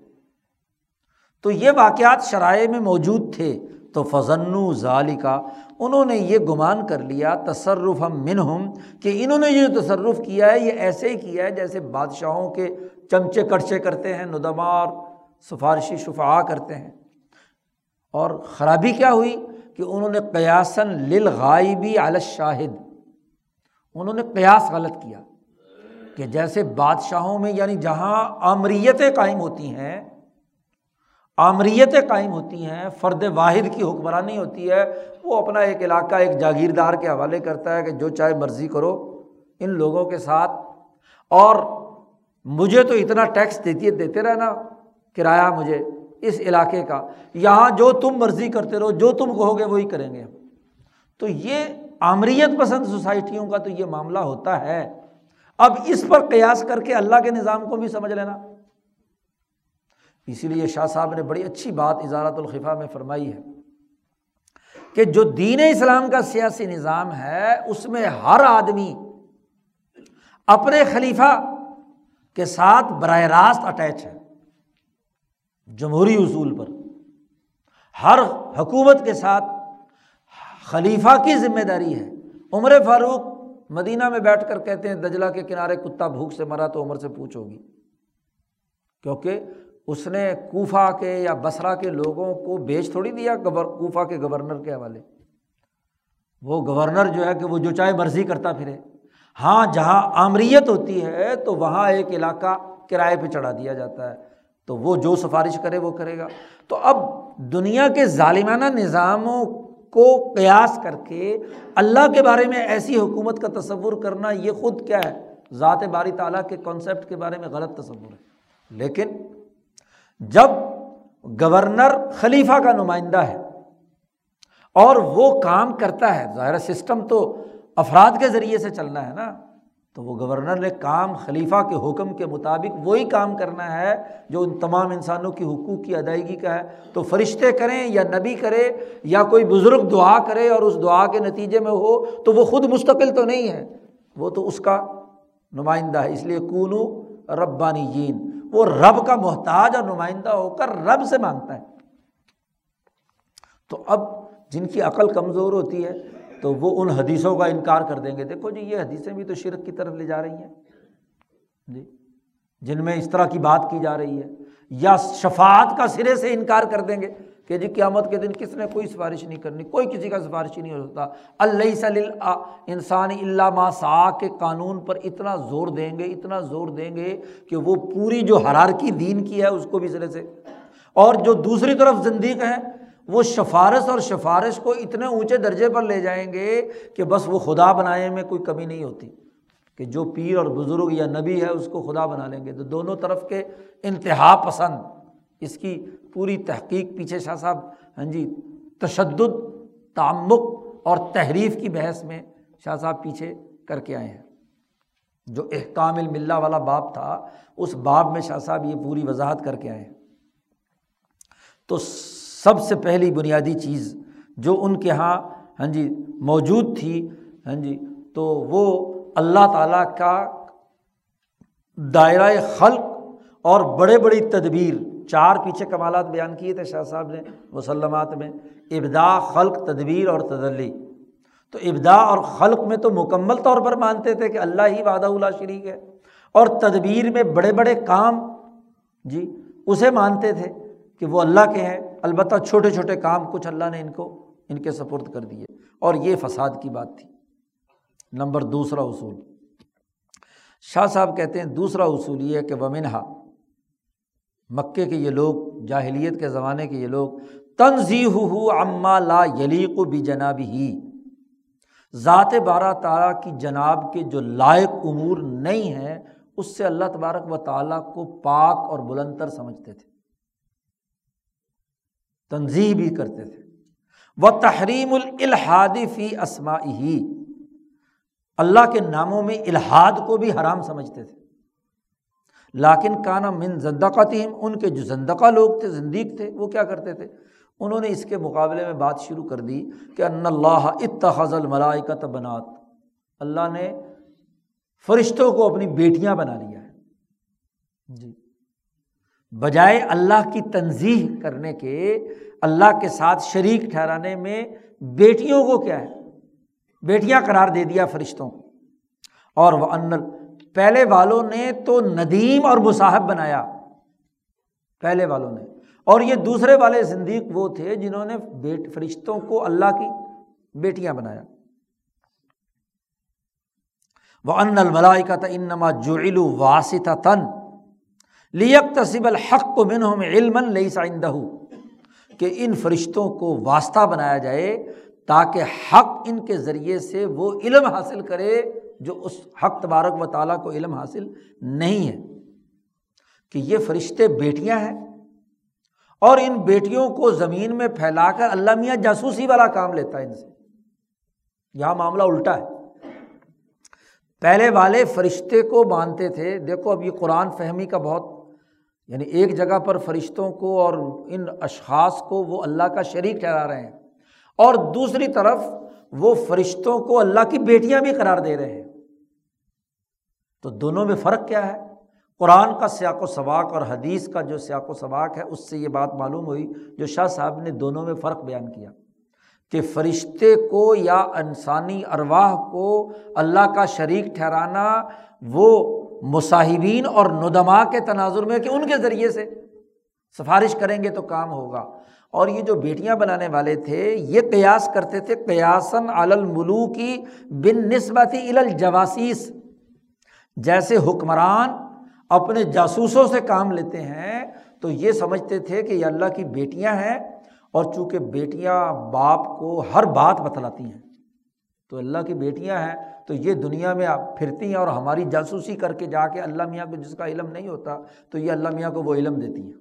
تو یہ واقعات شرائع میں موجود تھے۔ تو فضن ظالی کا انہوں نے یہ گمان کر لیا تصرف ہم من ہم کہ انہوں نے یہ تصرف کیا ہے، یہ ایسے ہی کیا ہے جیسے بادشاہوں کے چمچے کڑچے کرتے ہیں ندمار سفارشی شفا کرتے ہیں۔ اور خرابی کیا ہوئی؟ کہ انہوں نے قیاسن لل غائبی شاہد انہوں نے قیاس غلط کیا کہ جیسے بادشاہوں میں یعنی جہاں آمریتیں قائم ہوتی ہیں، آمریتیں قائم ہوتی ہیں، فرد واحد کی حکمرانی ہوتی ہے، وہ اپنا ایک علاقہ، ایک جاگیردار کے حوالے کرتا ہے کہ جو چاہے مرضی کرو، ان لوگوں کے ساتھ۔ اور مجھے تو اتنا ٹیکس دیتی دیتے رہنا، کرایہ مجھے اس علاقے کا۔ یہاں جو تم مرضی کرتے رہو، جو تم کہو گے وہی کریں گے تو یہ آمریت پسند سوسائٹیوں کا تو یہ معاملہ ہوتا ہے۔ اب اس پر قیاس کر کے اللہ کے نظام کو بھی سمجھ لینا۔ اسی لیے شاہ صاحب نے بڑی اچھی بات اظہارت الخفا میں فرمائی ہے کہ جو دین اسلام کا سیاسی نظام ہے، اس میں ہر آدمی اپنے خلیفہ کے ساتھ براہ راست اٹیچ ہے۔ جمہوری اصول پر۔ ہر حکومت کے ساتھ خلیفہ کی ذمہ داری ہے۔ عمر فاروق مدینہ میں بیٹھ کر کہتے ہیں، دجلہ کے کنارے کتا بھوک سے مرا تو عمر سے پوچھو گی کیونکہ اس نے کوفہ کے یا بسرا کے لوگوں کو بیچ تھوڑی دیا کوفہ کے گورنر کے حوالے۔ وہ گورنر جو ہے کہ وہ جو چاہے مرضی کرتا پھرے۔ ہاں جہاں آمریت ہوتی ہے تو وہاں ایک علاقہ کرائے پہ چڑھا دیا جاتا ہے۔ تو وہ جو سفارش کرے وہ کرے گا۔ تو اب دنیا کے ظالمانہ نظاموں کو قیاس کر کے اللہ کے بارے میں ایسی حکومت کا تصور کرنا یہ خود کیا ہے؟ ذات باری تعالیٰ کے کانسیپٹ کے بارے میں غلط تصور ہے۔ لیکن جب گورنر خلیفہ کا نمائندہ ہے اور وہ کام کرتا ہے، ظاہر سسٹم تو افراد کے ذریعے سے چلنا ہے نا۔ تو وہ گورنر نے کام خلیفہ کے حکم کے مطابق وہی کام کرنا ہے جو ان تمام انسانوں کی حقوق کی ادائیگی کا ہے۔ تو فرشتے کریں یا نبی کرے یا کوئی بزرگ دعا کرے اور اس دعا کے نتیجے میں ہو تو وہ خود مستقل تو نہیں ہے۔ وہ تو اس کا نمائندہ ہے، اس لیے کونو ربانی جین وہ رب کا محتاج اور نمائندہ ہو کر رب سے مانگتا ہے۔ تو اب جن کی عقل کمزور ہوتی ہے تو وہ ان حدیثوں کا انکار کر دیں گے۔ دیکھو جی یہ حدیثیں بھی تو شرک کی طرف لے جا رہی ہیں۔ جی جن میں اس طرح کی بات کی جا رہی ہے۔ یا شفات کا سرے سے انکار کر دیں گے کہ جی قیامت کے دن کس نے کوئی سفارش نہیں کرنی، کوئی کسی کا سفارش نہیں ہو سکتا اللہ صلی انسانی اللہ ما سا کے قانون پر اتنا زور دیں گے، اتنا زور دیں گے کہ وہ پوری جو حرارکی دین کی ہے، اس کو بھی سرے سے۔ اور جو دوسری طرف زندیق ہیں وہ سفارش اور سفارش کو اتنے اونچے درجے پر لے جائیں گے کہ بس وہ خدا بنانے میں کوئی کمی نہیں ہوتی، کہ جو پیر اور بزرگ یا نبی ہے اس کو خدا بنا لیں گے۔ تو دونوں طرف کے انتہا پسند، اس کی پوری تحقیق پیچھے شاہ صاحب ہاں جی تشدد تعمک اور تحریف کی بحث میں شاہ صاحب پیچھے کر کے آئے ہیں۔ جو احکام الملہ والا باب تھا، اس باب میں شاہ صاحب یہ پوری وضاحت کر کے آئے ہیں۔ تو سب سے پہلی بنیادی چیز جو ان کے یہاں ہاں جی موجود تھی ہاں جی تو وہ اللہ تعالیٰ کا دائرۂ خلق اور بڑے بڑی تدبیر، چار پیچھے کمالات بیان کیے تھے شاہ صاحب نے، مسلمات میں ابدا خلق، تدبیر اور تدلی۔ تو ابدا اور خلق میں تو مکمل طور پر مانتے تھے کہ اللہ ہی وعدہ اللہ شریک ہے۔ اور تدبیر میں بڑے بڑے کام جی اسے مانتے تھے۔ کہ وہ اللہ کے ہیں، البتہ چھوٹے چھوٹے کام کچھ اللہ نے ان کو، ان کے سپرد کر دیے۔ اور یہ فساد کی بات تھی۔ نمبر دوسرا اصول۔ شاہ صاحب کہتے ہیں، دوسرا اصول یہ ہے کہ ومنہا مکے کے یہ لوگ، جاہلیت کے زمانے کے یہ لوگ تنظی ہو اما لا یلیق و بھی جناب ہی ذات بارہ تعالیٰ کی جناب کے جو لائق امور نہیں ہیں، اس سے اللہ تبارک و تعالیٰ کو پاک اور بلندر سمجھتے تھے۔ تنظیح بھی کرتے تھے۔ وہ تحریم الحادی فی اسما ہی اللہ کے ناموں میں الحاد کو بھی حرام سمجھتے تھے۔ لاکن کانا من زندقہ تیم ان کے جو زندقہ لوگ تھے، زندیق تھے، وہ کیا کرتے تھے؟ انہوں نے اس کے مقابلے میں بات شروع کر دی کہ ان اللہ اتخذ الملائکت بنات۔ اللہ نے فرشتوں کو اپنی بیٹیاں بنا لیا ہے۔ جی۔ بجائے اللہ کی تنظیح کرنے کے، اللہ کے ساتھ شریک ٹھہرانے میں بیٹیوں کو کیا ہے؟ بیٹیاں قرار دے دیا فرشتوں کو۔ اور وہ ان پہلے والوں نے تو ندیم اور مصاحب بنایا۔ پہلے والوں نے۔ اور یہ دوسرے والے زندیق وہ تھے جنہوں نے بیٹ، فرشتوں کو اللہ کی بیٹیاں بنایا۔ وہ ان الملائی کا انما جو واسطہ تن لیک تصب الحق کو منہ علم لئی سائندہ کہ ان فرشتوں کو واسطہ بنایا جائے تاکہ حق ان کے ذریعے سے وہ علم حاصل کرے جو اس حق تبارک و تعالیٰ کو علم حاصل نہیں ہے۔ کہ یہ فرشتے بیٹیاں ہیں اور ان بیٹیوں کو زمین میں پھیلا کر اللہ میاں جاسوسی والا کام لیتا ہے ان سے۔ یہاں معاملہ الٹا ہے۔ پہلے والے فرشتے کو مانتے تھے۔ دیکھو اب یہ قرآن فہمی کا بہت یعنی ایک جگہ پر فرشتوں کو اور ان اشخاص کو وہ اللہ کا شریک ٹھہرا رہے ہیں۔ اور دوسری طرف وہ فرشتوں کو اللہ کی بیٹیاں بھی قرار دے رہے ہیں۔ تو دونوں میں فرق کیا ہے؟ قرآن کا سیاق و سباق اور حدیث کا جو سیاق و سباق ہے، اس سے یہ بات معلوم ہوئی جو شاہ صاحب نے دونوں میں فرق بیان کیا کہ فرشتے کو یا انسانی ارواح کو اللہ کا شریک ٹھہرانا وہ مصاحبین اور ندما کے تناظر میں کہ ان کے ذریعے سے سفارش کریں گے تو کام ہوگا۔ اور یہ جو بیٹیاں بنانے والے تھے، یہ قیاس کرتے تھے قیاسن الملو کی بن نسبتی الجواسیس۔ جیسے حکمران اپنے جاسوسوں سے کام لیتے ہیں، تو یہ سمجھتے تھے کہ یہ اللہ کی بیٹیاں ہیں۔ اور چونکہ بیٹیاں باپ کو ہر بات بتلاتی ہیں، تو اللہ کی بیٹیاں ہیں تو یہ دنیا میں آپ پھرتی ہیں اور ہماری جاسوسی کر کے جا کے اللہ میاں کو جس کا علم نہیں ہوتا تو یہ اللہ میاں کو وہ علم دیتی ہیں۔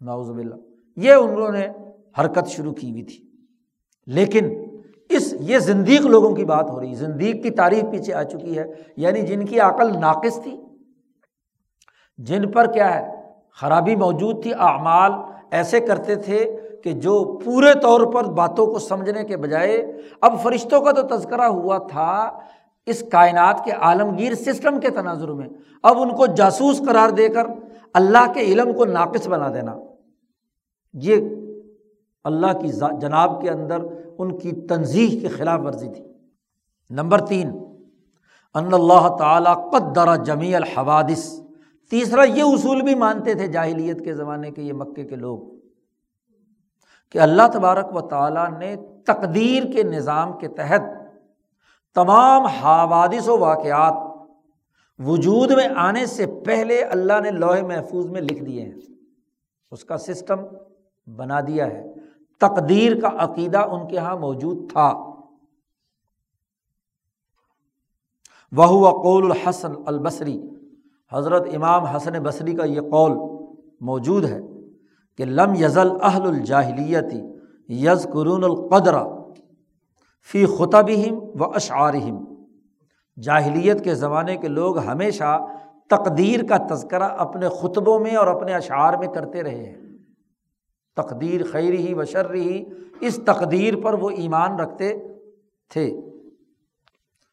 ناؤز باللہ۔ یہ انہوں نے حرکت شروع کی ہوئی تھی۔ لیکن اس، یہ زندیق لوگوں کی بات ہو رہی زندیق کی تاریخ پیچھے آ چکی ہے۔ یعنی جن کی عقل ناقص تھی، جن پر کیا ہے، خرابی موجود تھی، اعمال ایسے کرتے تھے کہ جو پورے طور پر باتوں کو سمجھنے کے بجائے اب فرشتوں کا تو تذکرہ ہوا تھا اس کائنات کے عالمگیر سسٹم کے تناظر میں، اب ان کو جاسوس قرار دے کر اللہ کے علم کو ناقص بنا دینا۔ یہ اللہ کی جناب کے اندر ان کی تنظیح کی خلاف ورزی تھی۔ نمبر تین، ان اللہ تعالیٰ قدر جمی الحوادث۔ تیسرا، یہ اصول بھی مانتے تھے جاہلیت کے زمانے کے، یہ مکے کے لوگ۔ کہ اللہ تبارک و تعالیٰ نے تقدیر کے نظام کے تحت تمام حوادث و واقعات وجود میں آنے سے پہلے اللہ نے لوہے محفوظ میں لکھ دیے ہیں۔ اس کا سسٹم بنا دیا ہے۔ تقدیر کا عقیدہ ان کے یہاں موجود تھا۔ وہ قول الحسن البصری۔ حضرت امام حسن بصری کا یہ قول موجود ہے۔ کہ لم یزل اہل الجاہلیتی یز قرون القدر فی خطبہم و اشعارہم۔ جاہلیت کے زمانے کے لوگ ہمیشہ تقدیر کا تذکرہ اپنے خطبوں میں اور اپنے اشعار میں کرتے رہے ہیں۔ تقدیر خیر ہی و شر ہی اس تقدیر پر وہ ایمان رکھتے تھے۔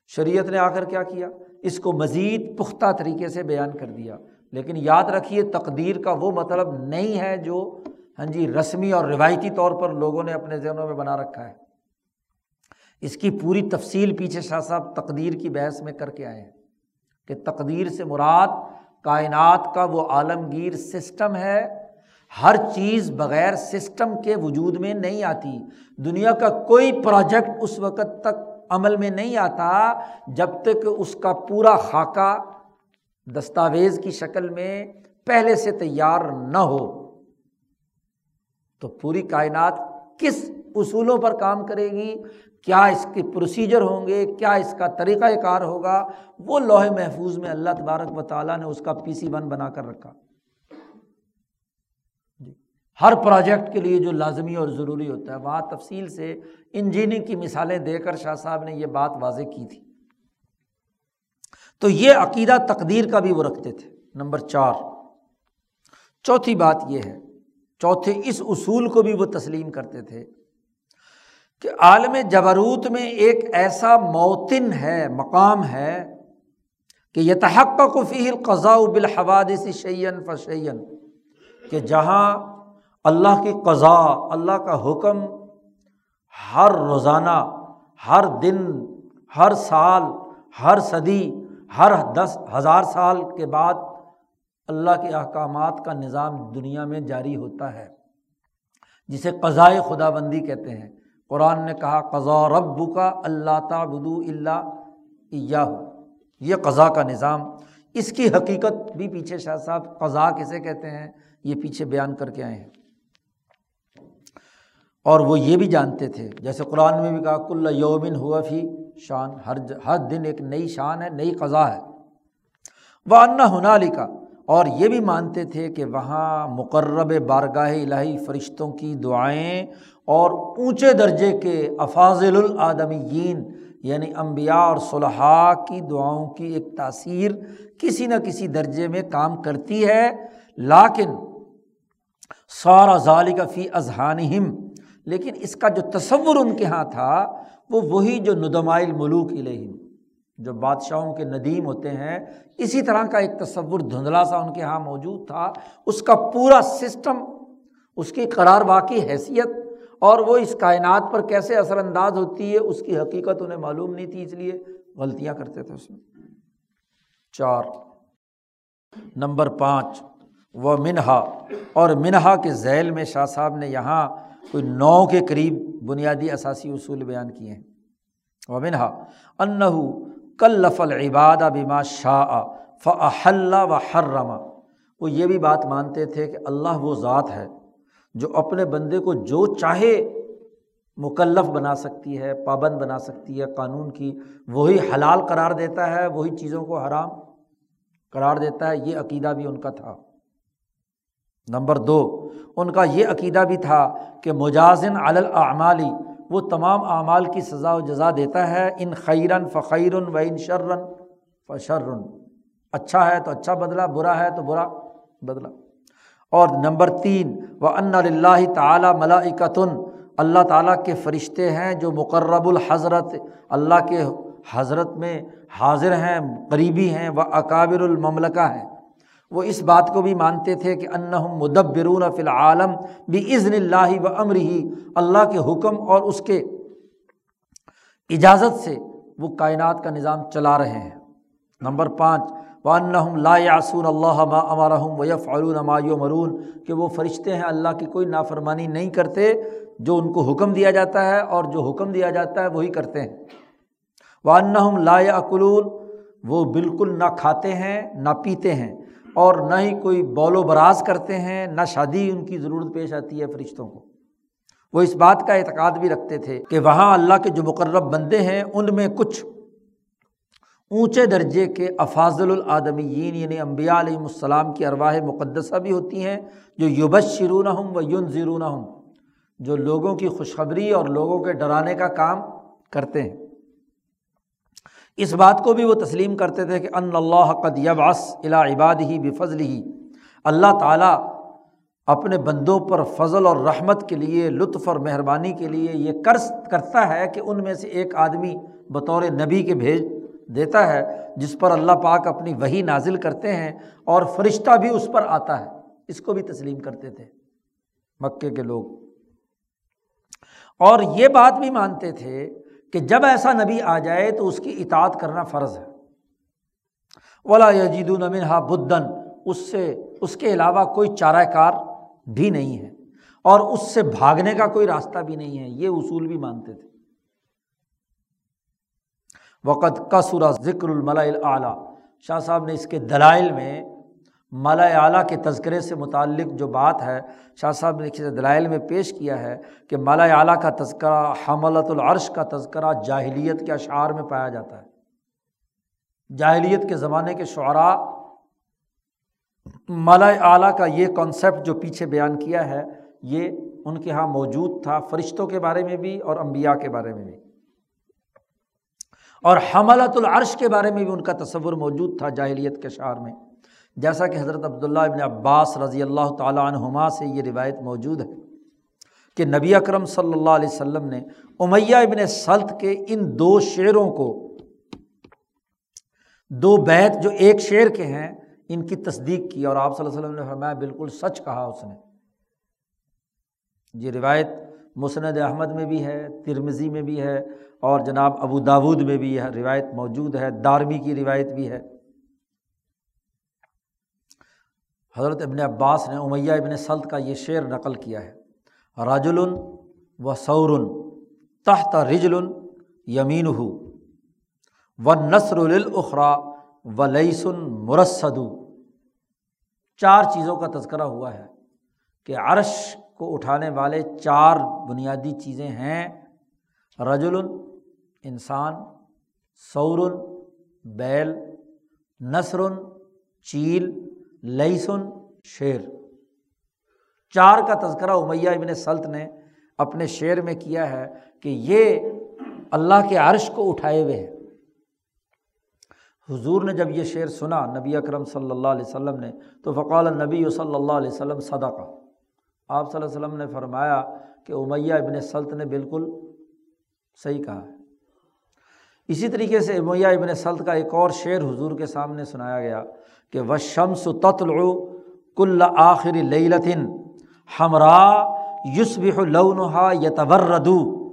شریعت نے آ کر کیا کیا؟ اس کو مزید پختہ طریقے سے بیان کر دیا۔ لیکن یاد رکھیے تقدیر کا وہ مطلب نہیں ہے جو ہاں جی رسمی اور روایتی طور پر لوگوں نے اپنے ذہنوں میں بنا رکھا ہے۔ اس کی پوری تفصیل پیچھے شاہ صاحب تقدیر کی بحث میں کر کے آئے ہیں کہ تقدیر سے مراد کائنات کا وہ عالمگیر سسٹم ہے۔ ہر چیز بغیر سسٹم کے وجود میں نہیں آتی۔ دنیا کا کوئی پروجیکٹ اس وقت تک عمل میں نہیں آتا جب تک اس کا پورا خاکہ دستاویز کی شکل میں پہلے سے تیار نہ ہو، تو پوری کائنات کس اصولوں پر کام کرے گی؟ کیا اس کے پروسیجر ہوں گے؟ کیا اس کا طریقۂ کار ہوگا؟ وہ لوہے محفوظ میں اللہ تبارک و تعالیٰ نے اس کا پی سی ون بنا کر رکھا۔ جی، ہر پروجیکٹ کے لیے جو لازمی اور ضروری ہوتا ہے، وہاں تفصیل سے انجینئرنگ کی مثالیں دے کر شاہ صاحب نے یہ بات واضح کی تھی۔ تو یہ عقیدہ تقدیر کا بھی وہ رکھتے تھے۔ نمبر چار، چوتھی بات یہ ہے، چوتھے اس اصول کو بھی وہ تسلیم کرتے تھے کہ عالم جبروت میں ایک ایسا موتن ہے، مقام ہے کہ یہ تحق فی القضاء بالحوادث شعین فشین کہ جہاں اللہ کی قضا اللہ کا حکم ہر روزانہ، ہر دن، ہر سال، ہر صدی ہر دس ہزار سال کے بعد اللہ کے احکامات کا نظام دنیا میں جاری ہوتا ہے، جسے قضائے خدا بندی کہتے ہیں۔ قرآن نے کہا، قضا رب کا اللہ تعبدو اللہ ہو یہ قضا کا نظام۔ اس کی حقیقت بھی پیچھے شاہ صاحب قضا کسے کہتے ہیں؟ یہ پیچھے بیان کر کے آئے ہیں۔ اور وہ یہ بھی جانتے تھے، جیسے قرآن میں بھی کہا، کل یومن ہوا فی شان، ہر ہر دن ایک نئی شان ہے، نئی قضا ہے۔ وہ انا ہنالی کا اور یہ بھی مانتے تھے کہ وہاں مقرب بارگاہ الہی فرشتوں کی دعائیں اور اونچے درجے کے افاضل العدمین یعنی امبیا اور صلحاء کی دعاؤں کی ایک تاثیر کسی نہ کسی درجے میں کام کرتی ہے۔ لاکن سارا ظالی کا فی اذہانہم لیکن اس کا جو تصور ان کے یہاں تھا، وہ وہی جو ندمائل ملوک الہم جو بادشاہوں کے ندیم ہوتے ہیں، اسی طرح کا ایک تصور دھندلا سا ان کے یہاں موجود تھا۔ اس کا پورا سسٹم، اس کی قرار واقعی حیثیت، اور وہ اس کائنات پر کیسے اثر انداز ہوتی ہے، اس کی حقیقت انہیں معلوم نہیں تھی، اس لیے غلطیاں کرتے تھے اس میں۔ چار، نمبر پانچ، وہ منہا، اور منہا کے ذیل میں شاہ صاحب نے یہاں کوئی نو کے قریب بنیادی اثاثی اصول بیان کیے ہیں۔ وہ منہا انہو کل لفل بما شاہ فل و حرما وہ یہ بھی بات مانتے تھے کہ اللہ وہ ذات ہے جو اپنے بندے کو جو چاہے مکلف بنا سکتی ہے، پابند بنا سکتی ہے، قانون کی وہی حلال قرار دیتا ہے، وہی چیزوں کو حرام قرار دیتا ہے، یہ عقیدہ بھی ان کا تھا۔ نمبر دو، ان کا یہ عقیدہ بھی تھا کہ مجازن علعمالی وہ تمام اعمال کی سزا و جزا دیتا ہے، ان خیرن فقیرن و ان شرن فشرن۔ اچھا ہے تو اچھا بدلا برا ہے تو برا بدلا اور نمبر تین و ان اللہ تعلیٰ ملاکتن اللہ تعالیٰ کے فرشتے ہیں جو مقرب الحضرت، اللہ کے حضرت میں حاضر ہیں، قریبی ہیں و اکابر المملکہ ہیں۔ وہ اس بات کو بھی مانتے تھے کہ انہم مدبرون فی العالم بھی عزن اللہ و امر ہی اللہ کے حکم اور اس کے اجازت سے وہ کائنات کا نظام چلا رہے ہیں۔ نمبر پانچ و انہم لا یاسون اللہ ما امرحم و یف ما مرون کہ وہ فرشتے ہیں، اللہ کی کوئی نافرمانی نہیں کرتے، جو ان کو حکم دیا جاتا ہے اور جو حکم دیا جاتا ہے وہی کرتے ہیں۔ و انہم لا اقلون وہ بالکل نہ کھاتے ہیں، نہ پیتے ہیں۔ اور نہ ہی کوئی بول و براز کرتے ہیں، نہ شادی ان کی ضرورت پیش آتی ہے فرشتوں کو۔ وہ اس بات کا اعتقاد بھی رکھتے تھے کہ وہاں اللہ کے جو مقرب بندے ہیں، ان میں کچھ اونچے درجے کے افاضل العدمین یعنی امبیا علیہم السلام کی ارواح مقدسہ بھی ہوتی ہیں، جو یوبش شرون ہوں و یون زیرون ہوں جو لوگوں کی خوشخبری اور لوگوں کے ڈرانے کا کام کرتے ہیں۔ اس بات کو بھی وہ تسلیم کرتے تھے کہ ان اللہ قد یبعث الا عباد ہی بفضل ہی اللہ تعالیٰ اپنے بندوں پر فضل اور رحمت کے لیے، لطف اور مہربانی کے لیے یہ قرض کرتا ہے کہ ان میں سے ایک آدمی بطور نبی کے بھیج دیتا ہے، جس پر اللہ پاک اپنی وہی نازل کرتے ہیں اور فرشتہ بھی اس پر آتا ہے۔ اس کو بھی تسلیم کرتے تھے مکے کے لوگ۔ اور یہ بات بھی مانتے تھے کہ جب ایسا نبی آ جائے تو اس کی اطاعت کرنا فرض ہے۔ ولا یجید المنہا بدن اس سے، اس کے علاوہ کوئی چارہ کار بھی نہیں ہے۔ اور اس سے بھاگنے کا کوئی راستہ بھی نہیں ہے۔ یہ اصول بھی مانتے تھے۔ وقت کا سورا ذکر الملا اعلیٰ شاہ صاحب نے اس کے دلائل میں مالا اعلیٰ کے تذکرے سے متعلق جو بات ہے، شاہ صاحب نے کسی دلائل میں پیش کیا ہے کہ مالا اعلیٰ کا تذکرہ، حملۃ العرش کا تذکرہ جاہلیت کے اشعار میں پایا جاتا ہے۔ جاہلیت کے زمانے کے شعراء، مالا اعلیٰ کا یہ کانسیپٹ جو پیچھے بیان کیا ہے، یہ ان کے یہاں موجود تھا فرشتوں کے بارے میں بھی اور امبیا کے بارے میں بھی۔ اور حملۃ العرش کے بارے میں بھی ان کا تصور موجود تھا جاہلیت کے شعر میں۔ جیسا کہ حضرت عبداللہ ابن عباس رضی اللہ تعالیٰ عنہما سے یہ روایت موجود ہے کہ نبی اکرم صلی اللہ علیہ وسلم نے امیہ ابن سلط کے ان دو شعروں کو، دو بیت جو ایک شعر کے ہیں، ان کی تصدیق کی اور آپ صلی اللہ علیہ وسلم نے فرمایا، بالکل سچ کہا اس نے۔ یہ روایت مسند احمد میں بھی ہے ترمزی میں بھی ہے اور جناب ابو داود میں بھی ہے روایت موجود ہے، دارمی کی روایت بھی ہے۔ حضرت ابن عباس نے امیہ ابن سلط کا یہ شعر نقل کیا ہے راجل و سور تحت رجل یمین ہو و نثر الخرا و لئیسن مرسد چار چیزوں کا تذکرہ ہوا ہے کہ عرش کو اٹھانے والے چار بنیادی چیزیں ہیں، رجل انسان سور بیل، نثر چیل لئیسن شعر چار کا تذکرہ امیہ ابن سلط نے اپنے شعر میں کیا ہے کہ یہ اللہ کے عرش کو اٹھائے ہوئے ہیں۔ حضور نے جب یہ شعر سنا، نبی اکرم صلی اللہ علیہ وسلم نے، تو فقال نبی صلی اللہ علیہ وسلم صدا کا آپ صلی اللہ علیہ وسلم نے فرمایا کہ امیہ ابن سلط نے بالکل صحیح کہا ہے۔ اسی طریقے سے امیہ ابن سلط کا ایک اور شعر حضور کے سامنے سنایا گیا۔ کہ و شمس تطلع کل آخر لطن ہمرا یوسب لونحا یتوردو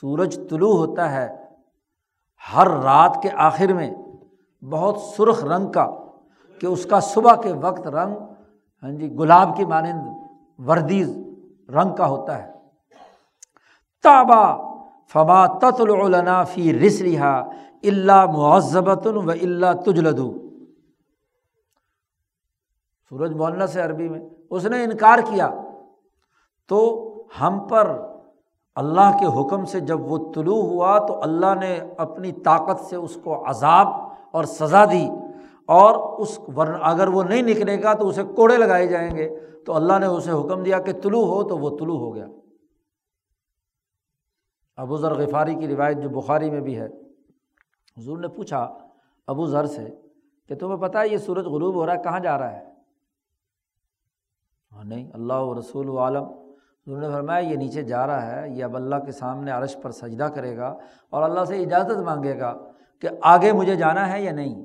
سورج طلوع ہوتا ہے ہر رات کے آخر میں، بہت سرخ رنگ کا، کہ اس کا صبح کے وقت رنگ ہاں جی گلاب کی مانند وردیز رنگ کا ہوتا ہے۔ تابا، فما تطلع فی رسریہ اللہ معذبۃ و اللہ تجلدو۔ سورج مونس ہے عربی میں، اس نے انکار کیا۔ تو ہم پر اللہ کے حکم سے جب وہ طلوع ہوا تو اللہ نے اپنی طاقت سے اس کو عذاب اور سزا دی۔ اور اس ورن اگر وہ نہیں نکلے گا تو اسے کوڑے لگائے جائیں گے۔ تو اللہ نے اسے حکم دیا کہ طلوع ہو تو وہ طلوع ہو گیا۔ ابو ذر غفاری کی روایت جو بخاری میں بھی ہے۔ حضور نے پوچھا ابو ذر سے کہ تمہیں پتہ ہے یہ سورج غروب ہو رہا ہے، کہاں جا رہا ہے؟ ہاں نہیں، اللہ و رسول و عالم۔ انہوں نے فرمایا، یہ نیچے جا رہا ہے، یہ اب اللہ کے سامنے عرش پر سجدہ کرے گا اور اللہ سے اجازت مانگے گا کہ آگے مجھے جانا ہے یا نہیں۔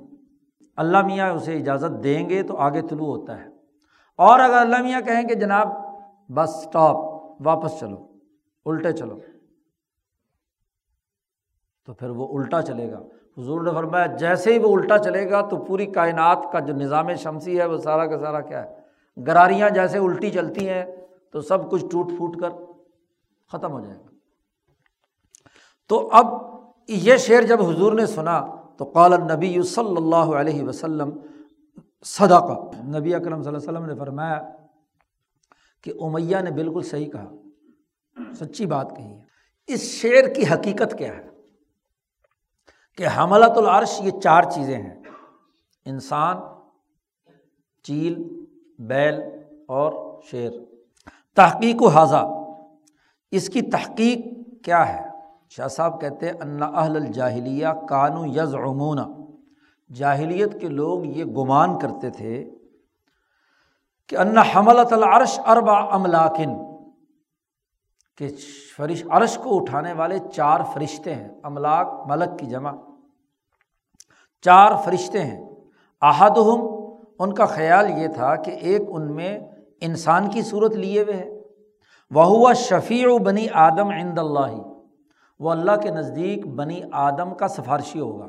اللہ میاں اسے اجازت دیں گے تو آگے طلوع ہوتا ہے۔ اور اگر اللہ میاں کہیں کہ جناب، بس اسٹاپ واپس چلو، الٹے چلو، تو پھر وہ الٹا چلے گا۔ حضور نے فرمایا، جیسے ہی وہ الٹا چلے گا تو پوری کائنات کا جو نظام شمسی ہے، وہ سارا کا سارا کیا ہے؟ گراریاں جیسے الٹی چلتی ہیں تو سب کچھ ٹوٹ پھوٹ کر ختم ہو جائے گا۔ تو اب یہ شعر جب حضور نے سنا تو قال نبی صلی اللہ علیہ وسلم صدا کا نبی اکرم صلی اللہ علیہ وسلم نے فرمایا کہ امیہ نے بالکل صحیح کہا، سچی بات کہی ہے۔ اس شعر کی حقیقت کیا ہے؟ کہ حملۃ العرش یہ چار چیزیں ہیں۔ انسان، چیل بیل اور شعر تحقیق و حاضہ۔ اس کی تحقیق کیا ہے؟ شاہ صاحب کہتے ہیں اہل الجاہلیہ کانو یز عمونہ جاہلیت کے لوگ یہ گمان کرتے تھے کہ ان حملت العرش اربا املاکن کہ فرش، عرش کو اٹھانے والے چار فرشتے ہیں۔ املاک، ملک کی جمع۔ چار فرشتے ہیں۔ احد ہم ان کا خیال یہ تھا کہ ایک ان میں انسان کی صورت لیے ہوئے ہے۔ وہ ہوا شفیع و بنی آدم عند اللہ وہ اللہ کے نزدیک بنی آدم کا سفارشی ہوگا۔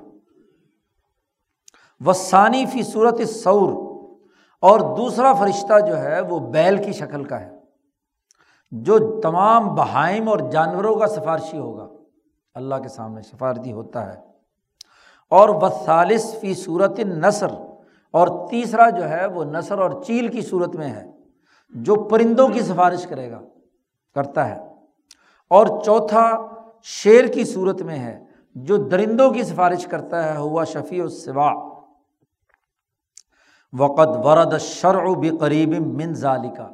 وہ ثانی فی صورت سعور اور دوسرا فرشتہ جو ہے وہ بیل کی شکل کا ہے۔ جو تمام بہائم اور جانوروں کا سفارشی ہوگا۔ اللہ کے سامنے سفارتی ہوتا ہے۔ اور بثالث فی صورت نثر اور تیسرا جو ہے وہ نثر اور چیل کی صورت میں ہے، جو پرندوں کی سفارش کرے گا، کرتا ہے۔ اور چوتھا شیر کی صورت میں ہے، جو درندوں کی سفارش کرتا ہے، ہوا شفیع الصوا وقت ورد شرع بقریب من ذالکا۔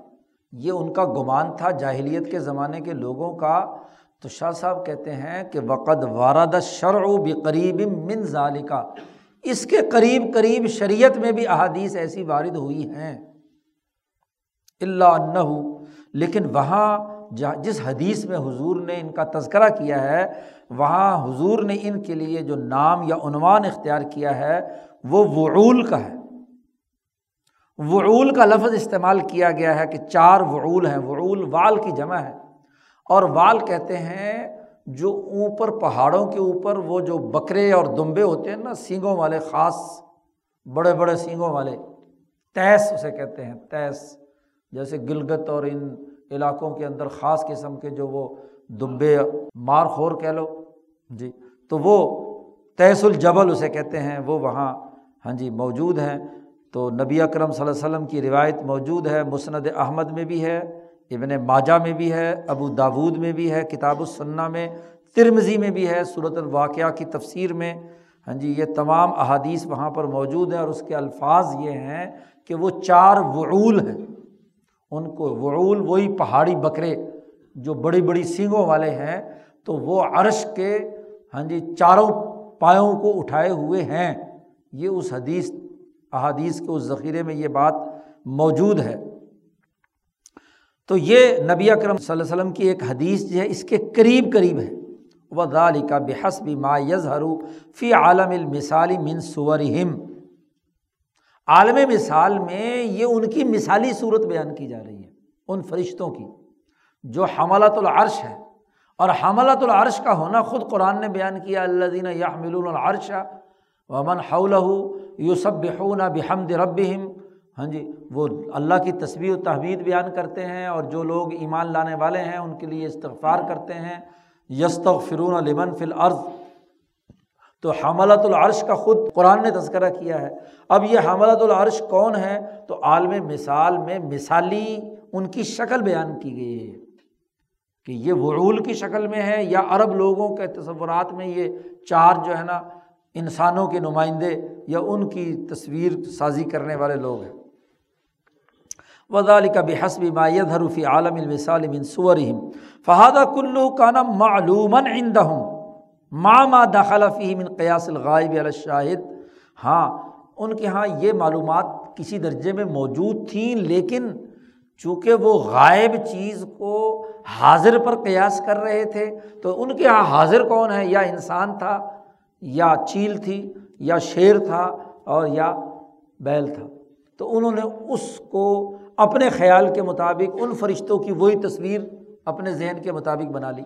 یہ ان کا گمان تھا جاہلیت کے زمانے کے لوگوں کا۔ تو شاہ صاحب کہتے ہیں کہ وقت وارد شرع بقریب من ذالکا۔ اس کے قریب قریب شریعت میں بھی احادیث ایسی وارد ہوئی ہیں۔ اللہ انّ لیکن وہاں جس حدیث میں حضور نے ان کا تذکرہ کیا ہے، وہاں حضور نے ان کے لیے جو نام یا عنوان اختیار کیا ہے، وہ وعول کا ہے۔ وعول کا لفظ استعمال کیا گیا ہے کہ چار وعول ہیں۔ وعول، وال کی جمع ہے۔ اور وال کہتے ہیں جو اوپر پہاڑوں کے اوپر وہ جو بکرے اور دمبے ہوتے ہیں نا، سینگوں والے، خاص بڑے بڑے سینگوں والے، تیس اسے کہتے ہیں، تیس۔ جیسے گلگت اور ان علاقوں کے اندر خاص قسم کے جو وہ دمبے مار خور کہہ لو۔ جی تو وہ تیس الجبل اسے کہتے ہیں، وہ وہاں ہاں جی موجود ہیں۔ تو نبی اکرم صلی اللہ علیہ وسلم کی روایت موجود ہے، مسند احمد میں بھی ہے۔ ابن ماجہ میں بھی ہے، ابو داود میں بھی ہے، کتاب السنہ میں ترمزی میں بھی ہے صورت الواقعہ کی تفسیر میں۔ ہاں جی یہ تمام احادیث وہاں پر موجود ہیں اور اس کے الفاظ یہ ہیں کہ وہ چار وعول ہیں۔ ان کو وعول وہی پہاڑی بکرے جو بڑی بڑی سینگوں والے ہیں، تو وہ عرش کے ہاں جی چاروں پایوں کو اٹھائے ہوئے ہیں۔ یہ اس حدیث، احادیث کے اس ذخیرے میں یہ بات موجود ہے۔ تو یہ نبی اکرم صلی اللہ علیہ وسلم کی ایک حدیث جو ہے، اس کے قریب قریب ہے۔ وہ دال کا بحسب ما یظہر فی عالم المثالی من صورہم عالم مثال میں یہ ان کی مثالی صورت بیان کی جا رہی ہے، ان فرشتوں کی، جو حملۃ العرش ہے۔ اور حملۃ العرش کا ہونا خود قرآن نے بیان کیا اللہ دین یا العرش ومن حول یوسف بحون بحمد رب ہاں جی وہ اللہ کی تصویر و تحوید بیان کرتے ہیں اور جو لوگ ایمان لانے والے ہیں ان کے لیے استغفار کرتے ہیں۔ یست فرون لمن فل عرض تو حملۃ العرش کا خود قرآن نے تذکرہ کیا ہے۔ اب یہ حملۃ العرش کون ہے؟ تو عالم مثال میں مثالی ان کی شکل بیان کی گئی ہے کہ یہ وعول کی شکل میں ہے یا عرب لوگوں کے تصورات میں یہ چار جو ہے نا انسانوں کے نمائندے یا ان کی تصویر سازی کرنے والے لوگ ہیں۔ وزال کا بحسب مایت حروفی عالم المثال من صورہم فہادہ کلو کا نام معلوماً ہوں ماں ماں داخلہ فی من قیاس الغائب الشاہد ہاں ان کے یہاں یہ معلومات کسی درجے میں موجود تھیں، لیکن چونکہ وہ غائب چیز کو حاضر پر قیاس کر رہے تھے، تو ان کے یہاں حاضر کون ہے؟ یا انسان تھا، یا چیل تھی، یا شیر تھا، اور یا بیل تھا۔ تو انہوں نے اس کو اپنے خیال کے مطابق ان فرشتوں کی وہی تصویر اپنے ذہن کے مطابق بنا لی۔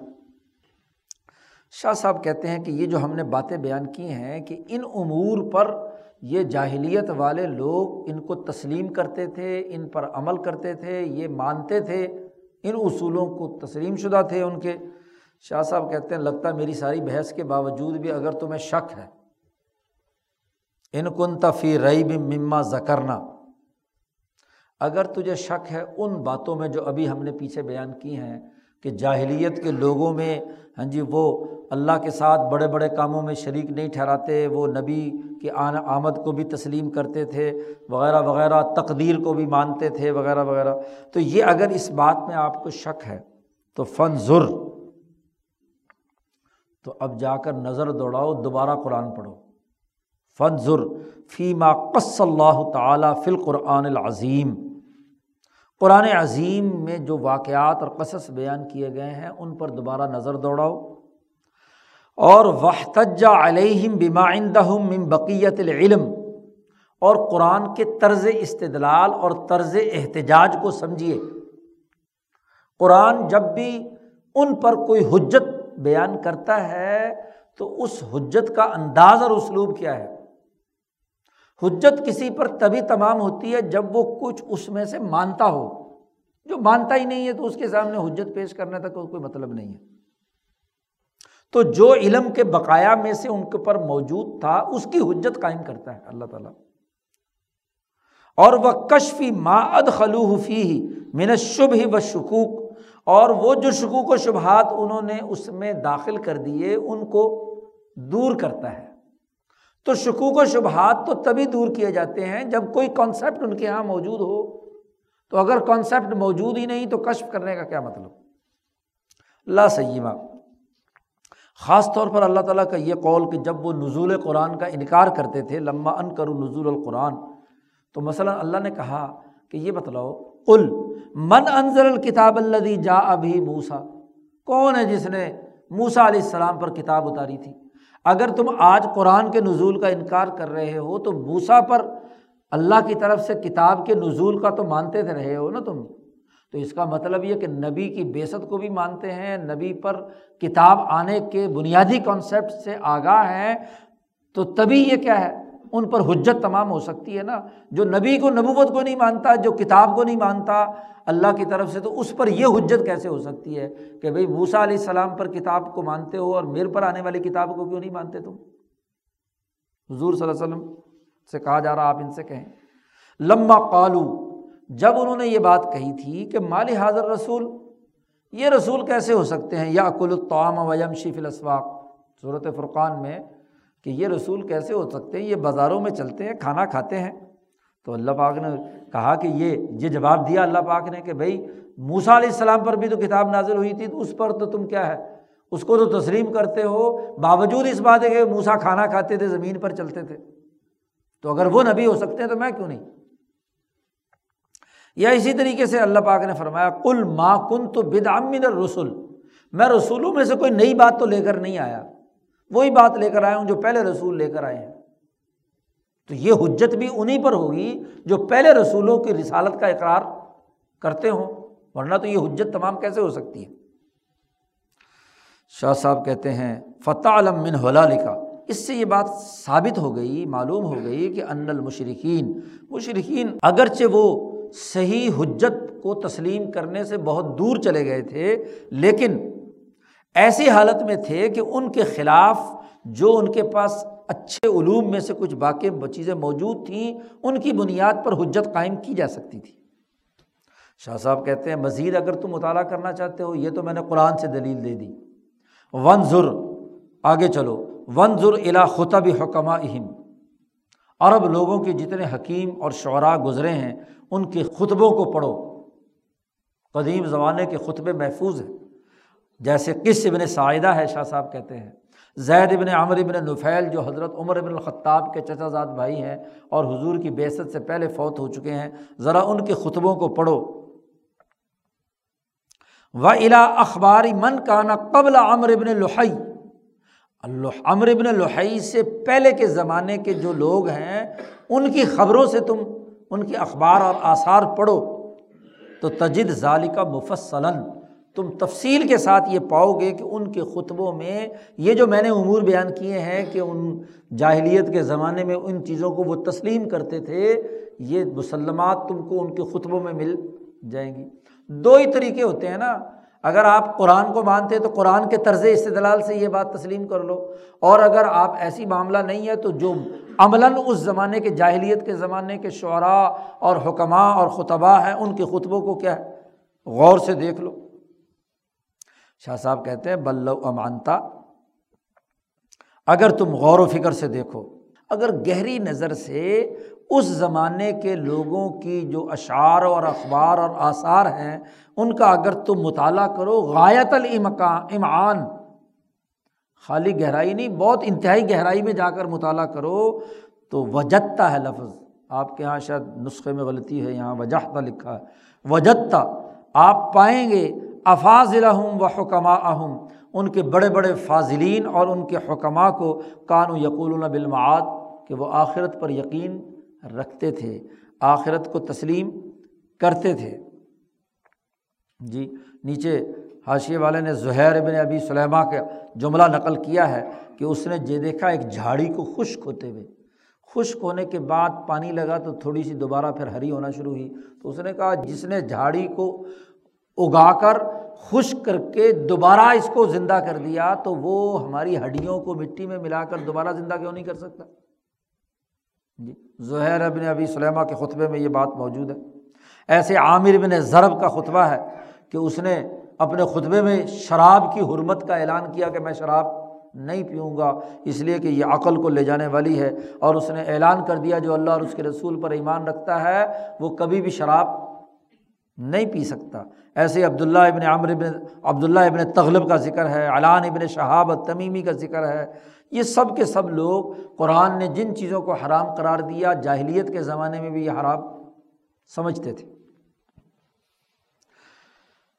شاہ صاحب کہتے ہیں کہ یہ جو ہم نے باتیں بیان کی ہیں کہ ان امور پر یہ جاہلیت والے لوگ ان کو تسلیم کرتے تھے، ان پر عمل کرتے تھے، یہ مانتے تھے، ان اصولوں کو تسلیم شدہ تھے ان کے۔ شاہ صاحب کہتے ہیں، لگتا میری ساری بحث کے باوجود بھی اگر تمہیں شک ہے۔ ان کن تفی رئی بھی مما زکرنا اگر تجھے شک ہے ان باتوں میں جو ابھی ہم نے پیچھے بیان کی ہیں کہ جاہلیت کے لوگوں میں ہاں جی وہ اللہ کے ساتھ بڑے بڑے کاموں میں شریک نہیں ٹھہراتے، وہ نبی کی آمد کو بھی تسلیم کرتے تھے، وغیرہ وغیرہ، تقدیر کو بھی مانتے تھے، وغیرہ وغیرہ۔ تو یہ اگر اس بات میں آپ کو شک ہے، تو فن ضر تو اب جا کر نظر دوڑاؤ، دوبارہ قرآن پڑھو۔ فن ضر فیما قص اللہ تعالیٰ فی القرآن العظیم۔ قرآن عظیم میں جو واقعات اور قصص بیان کیے گئے ہیں، ان پر دوبارہ نظر دوڑاؤ۔ اور وحتجا علیہم بمائندہم من بقیت العلم۔ اور قرآن کے طرز استدلال اور طرز احتجاج کو سمجھیے۔ قرآن جب بھی ان پر کوئی حجت بیان کرتا ہے، تو اس حجت کا انداز اور اسلوب کیا ہے؟ حجت کسی پر تبھی تمام ہوتی ہے جب وہ کچھ اس میں سے مانتا ہو۔ جو مانتا ہی نہیں ہے تو اس کے سامنے حجت پیش کرنے تک کوئی مطلب نہیں ہے۔ تو جو علم کے بقایا میں سے ان کے پر موجود تھا، اس کی حجت قائم کرتا ہے۔ اللہ تعالیٰ۔ اور وہ کشفی ما اد خلو فی من شبھ ہی و شکوک اور وہ جو شکوک و شبہات انہوں نے اس میں داخل کر دیے، ان کو دور کرتا ہے۔ تو شکوک و شبہات تو تبھی دور کیے جاتے ہیں جب کوئی کانسیپٹ ان کے یہاں موجود ہو۔ تو اگر کانسیپٹ موجود ہی نہیں تو کشف کرنے کا کیا مطلب؟ لا سیمہ خاص طور پر اللہ تعالیٰ کا یہ قول کہ جب وہ نزول قرآن کا انکار کرتے تھے لمبا ان کرو نزول القرآن، تو مثلاً اللہ نے کہا کہ یہ بتلاؤ کل من انضر الکتاب اللہ جا ابھی موسا کون ہے جس نے موسا علیہ السلام پر کتاب اتاری تھی؟ اگر تم آج قرآن کے نزول کا انکار کر رہے ہو تو موسا پر اللہ کی طرف سے کتاب کے نزول کا تو مانتے تھے رہے ہو نا تم؟ تو اس کا مطلب یہ کہ نبی کی بیست کو بھی مانتے ہیں، نبی پر کتاب آنے کے بنیادی کانسیپٹ سے آگاہ ہیں، تو تبھی یہ کیا ہے؟ ان پر حجت تمام ہو سکتی ہے نا، جو نبی کو نبوت کو نہیں مانتا، جو کتاب کو نہیں مانتا، اللہ کی طرف سے تو اس پر یہ حجت کیسے ہو سکتی ہے کہ بھائی موسا علیہ السلام پر کتاب کو مانتے ہو اور میرے پر آنے والی کتاب کو کیوں نہیں مانتے تم؟ حضور صلی اللہ علیہ وسلم سے کہا جا رہا، آپ ان سے کہیں۔ لمبا قالو، جب انہوں نے یہ بات کہی تھی کہ مالی حاضر رسول، یہ رسول کیسے ہو سکتے ہیں؟ یا کل الطعام ویم شیف الاسواق۔ صورت فرقان میں کہ یہ رسول کیسے ہو سکتے ہیں؟ یہ بازاروں میں چلتے ہیں، کھانا کھاتے ہیں۔ تو اللہ پاک نے کہا کہ یہ یہ جواب دیا اللہ پاک نے کہ بھائی موسا علیہ السلام پر بھی تو کتاب نازل ہوئی تھی تو اس پر تو تم کیا ہے؟ اس کو تو تسلیم کرتے ہو، باوجود اس بات ہے کہ موسا کھانا کھاتے تھے، زمین پر چلتے تھے۔ تو اگر وہ نبی ہو سکتے ہیں تو میں کیوں نہیں؟ یا اسی طریقے سے اللہ پاک نے فرمایا کل ما کن تو بدعمن رسول میں رسولوں میں سے کوئی نئی بات تو لے کر نہیں آیا۔ وہی بات لے کر آیا ہوں جو پہلے رسول لے کر آئے ہیں۔ تو یہ حجت بھی انہیں پر ہوگی جو پہلے رسولوں کی رسالت کا اقرار کرتے ہوں، ورنہ تو یہ حجت تمام کیسے ہو سکتی ہے؟ شاہ صاحب کہتے ہیں فتح علم من ہولا لکھا اس سے یہ بات ثابت ہو گئی، معلوم ہو گئی کہ ان المشرقین مشرقین اگرچہ وہ صحیح حجت کو تسلیم کرنے سے بہت دور چلے گئے تھے، لیکن ایسی حالت میں تھے کہ ان کے خلاف جو ان کے پاس اچھے علوم میں سے کچھ باقی چیزیں موجود تھیں، ان کی بنیاد پر حجت قائم کی جا سکتی تھی۔ شاہ صاحب کہتے ہیں، مزید اگر تم مطالعہ کرنا چاہتے ہو، یہ تو میں نے قرآن سے دلیل دے دی۔ ون ضر آگے چلو۔ ون ضر الا خطب حکمہ اہم عرب لوگوں کے جتنے حکیم اور شعراء گزرے ہیں، ان کے خطبوں کو پڑھو۔ قدیم زمانے کے خطبے محفوظ ہیں۔ جیسے کس ابن سعیدہ ہے، شاہ صاحب کہتے ہیں۔ زید ابن عمر ابن نفیل، جو حضرت عمر ابن الخطاب کے چچا زاد بھائی ہیں اور حضور کی بیست سے پہلے فوت ہو چکے ہیں، ذرا ان کے خطبوں کو پڑھو۔ و الا اخباری من کانا قبل عمر ابن لحی۔ عمر ابن لحی سے پہلے کے زمانے کے جو لوگ ہیں، ان کی خبروں سے تم، ان کے اخبار اور آثار پڑھو۔ تو تجد ظالی کا مفصلاً۔ تم تفصیل کے ساتھ یہ پاؤ گے کہ ان کے خطبوں میں یہ جو میں نے امور بیان کیے ہیں کہ ان جاہلیت کے زمانے میں ان چیزوں کو وہ تسلیم کرتے تھے، یہ مسلمات تم کو ان کے خطبوں میں مل جائیں گی۔ دو ہی طریقے ہوتے ہیں نا۔ اگر آپ قرآن کو مانتے تو قرآن کے طرز استدلال سے یہ بات تسلیم کر لو۔ اور اگر آپ ایسی معاملہ نہیں ہے تو جو عملاً اس زمانے کے جاہلیت کے زمانے کے شعراء اور حکماں اور خطبہ ہیں، ان کے خطبوں کو کیا ہے؟ غور سے دیکھ لو۔ شاہ صاحب کہتے ہیں بلو امانتا اگر تم غور و فکر سے دیکھو، اگر گہری نظر سے اس زمانے کے لوگوں کی جو اشعار اور اخبار اور آثار ہیں، ان کا اگر تم مطالعہ کرو، غایت المکان امعان، خالی گہرائی نہیں، بہت انتہائی گہرائی میں جا کر مطالعہ کرو، تو وجدتا ہے لفظ۔ آپ کے یہاں شاید نسخے میں غلطی ہے، یہاں وجہتا لکھا ہے۔ وجدتا، آپ پائیں گے افاظ و حکمہ اہم ان کے بڑے بڑے فاضلین اور ان کے حکمہ کو کان و یقول بالمعاد، کہ وہ آخرت پر یقین رکھتے تھے، آخرت کو تسلیم کرتے تھے۔ جی نیچے حاشیے والے نے زہیر ابن ابی سلیما کا جملہ نقل کیا ہے کہ اس نے یہ دیکھا، ایک جھاڑی کو خشک ہوتے ہوئے۔ خشک ہونے کے بعد پانی لگا تو تھوڑی سی دوبارہ پھر ہری ہونا شروع ہوئی۔ تو اس نے کہا، جس نے جھاڑی کو اگا کر خشک کر کے دوبارہ اس کو زندہ کر دیا تو وہ ہماری ہڈیوں کو مٹی میں ملا کر دوبارہ زندہ کیوں نہیں کر سکتا؟ جی زہیر ابن ابی سلیما کے خطبے میں یہ بات موجود ہے۔ ایسے عامر بن ضرب کا خطبہ ہے کہ اس نے اپنے خطبے میں شراب کی حرمت کا اعلان کیا کہ میں شراب نہیں پیوں گا، اس لیے کہ یہ عقل کو لے جانے والی ہے۔ اور اس نے اعلان کر دیا جو اللہ اور اس کے رسول پر ایمان رکھتا ہے، وہ کبھی بھی شراب نہیں پی سکتا۔ ایسے عبداللہ ابن عامر ابن عبداللہ ابن تغلب کا ذکر ہے، علان ابن شہاب تمیمی کا ذکر ہے۔ یہ سب کے سب لوگ قرآن نے جن چیزوں کو حرام قرار دیا، جاہلیت کے زمانے میں بھی یہ حرام سمجھتے تھے۔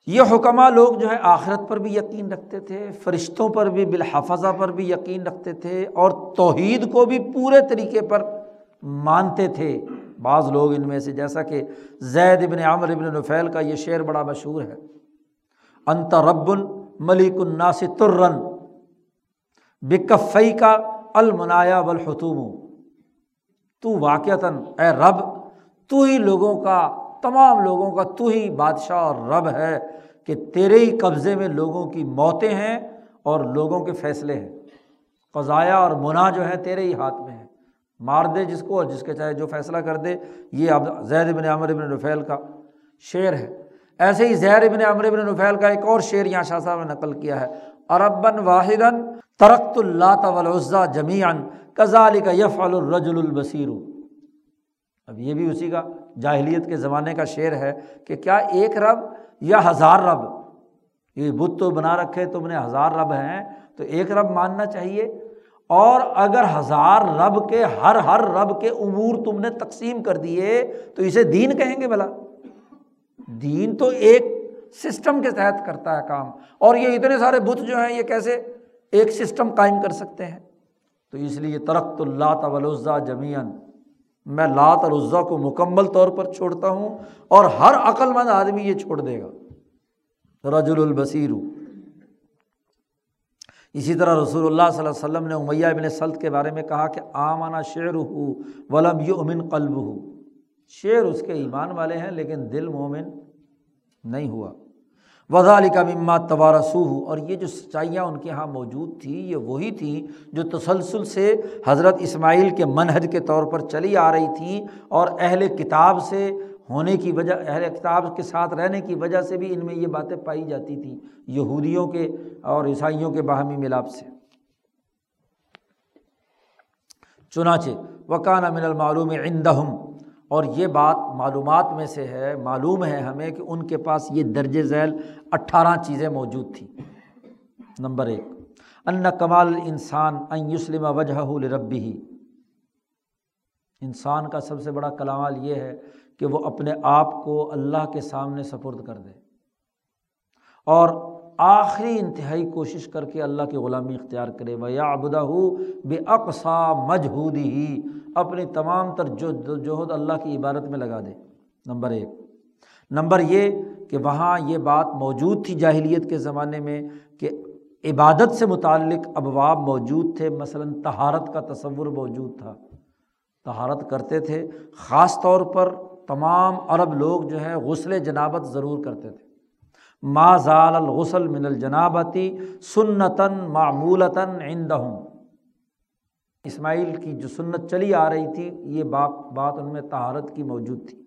یہ حکمہ لوگ جو ہے آخرت پر بھی یقین رکھتے تھے، فرشتوں پر بھی، بالحفظہ پر بھی یقین رکھتے تھے اور توحید کو بھی پورے طریقے پر مانتے تھے۔ بعض لوگ ان میں سے، جیسا کہ زید ابن عامر ابن نفیل کا یہ شعر بڑا مشہور ہے۔ انت رب ملک الناس ترن بکفئی کا المنایا والحتوم۔ تو واقعتاً اے رب، تو ہی لوگوں کا، تمام لوگوں کا تو ہی بادشاہ اور رب ہے کہ تیرے ہی قبضے میں لوگوں کی موتیں ہیں اور لوگوں کے فیصلے ہیں۔ قضایا اور منا جو ہے تیرے ہی ہاتھ میں۔ مار دے جس کو اور جس کے چاہے جو فیصلہ کر دے، یہ اب زید ابن عمر ابن رفیل کا شعر ہے۔ ایسے ہی زیر ابن عمر ابن رفیل کا ایک اور شعر یہاں شاہ صاحب نے نقل کیا ہے۔ اربن واحد ترقت اللہ طلّہ جمیان کزا کا یف الرج البصیر۔ اب یہ بھی اسی کا جاہلیت کے زمانے کا شعر ہے کہ کیا ایک رب یا ہزار رب؟ یہ بت تو بنا رکھے، تم نے ہزار رب ہیں، تو ایک رب ماننا چاہیے۔ اور اگر ہزار رب کے ہر ہر رب کے امور تم نے تقسیم کر دیے، تو اسے دین کہیں گے بلا دین تو ایک سسٹم کے تحت کرتا ہے کام۔ اور یہ اتنے سارے بت جو ہیں، یہ کیسے ایک سسٹم قائم کر سکتے ہیں؟ تو اس لیے ترقت اللہ طلّہ جمیان میں لات اور عزا کو مکمل طور پر چھوڑتا ہوں اور ہر عقل مند آدمی یہ چھوڑ دے گا۔ رج البصیر۔ اسی طرح رسول اللہ صلی اللہ علیہ وسلم نے امیہ ابن سلط کے بارے میں کہا کہ آمانہ شعر ہو ولم یو امن قلب ہو شعر اس کے ایمان والے ہیں لیکن دل مومن نہیں ہوا۔ وضا علی کا مما توارسو ہو اور یہ جو سچائیاں ان کے یہاں موجود تھیں یہ وہی تھیں جو تسلسل سے حضرت اسماعیل کے منہج کے طور پر چلی آ رہی تھیں اور اہل کتاب سے ہونے کی وجہ، اہل کتاب کے ساتھ رہنے کی وجہ سے بھی ان میں یہ باتیں پائی جاتی تھیں، یہودیوں کے اور عیسائیوں کے باہمی ملاپ سے۔ چنانچہ وکان من المعلوم عندہم، اور یہ بات معلومات میں سے ہے، معلوم ہے ہمیں کہ ان کے پاس یہ درج ذیل اٹھارہ چیزیں موجود تھیں۔ نمبر ایک، ان کمال انسان ان یسلم وجہ ربی ہی انسان کا سب سے بڑا کلامال یہ ہے کہ وہ اپنے آپ کو اللہ کے سامنے سپرد کر دے۔ اور آخری انتہائی کوشش کر کے اللہ کی غلامی اختیار کرے۔ و یا ابدا ہو بے اقسا مجہودی ہی اپنی تمام تر جوہد اللہ کی عبادت میں لگا دے۔ نمبر ایک۔ نمبر یہ کہ وہاں یہ بات موجود تھی جاہلیت کے زمانے میں کہ عبادت سے متعلق ابواب موجود تھے۔ مثلاً تہارت کا تصور موجود تھا۔ تہارت کرتے تھے۔ خاص طور پر تمام عرب لوگ جو ہے غسل جنابت ضرور کرتے تھے۔ ما زال الغسل من الجنابتی سنتاً معمولتاً عندہم۔ اسماعیل کی جو سنت چلی آ رہی تھی، یہ بات بات ان میں تہارت کی موجود تھی۔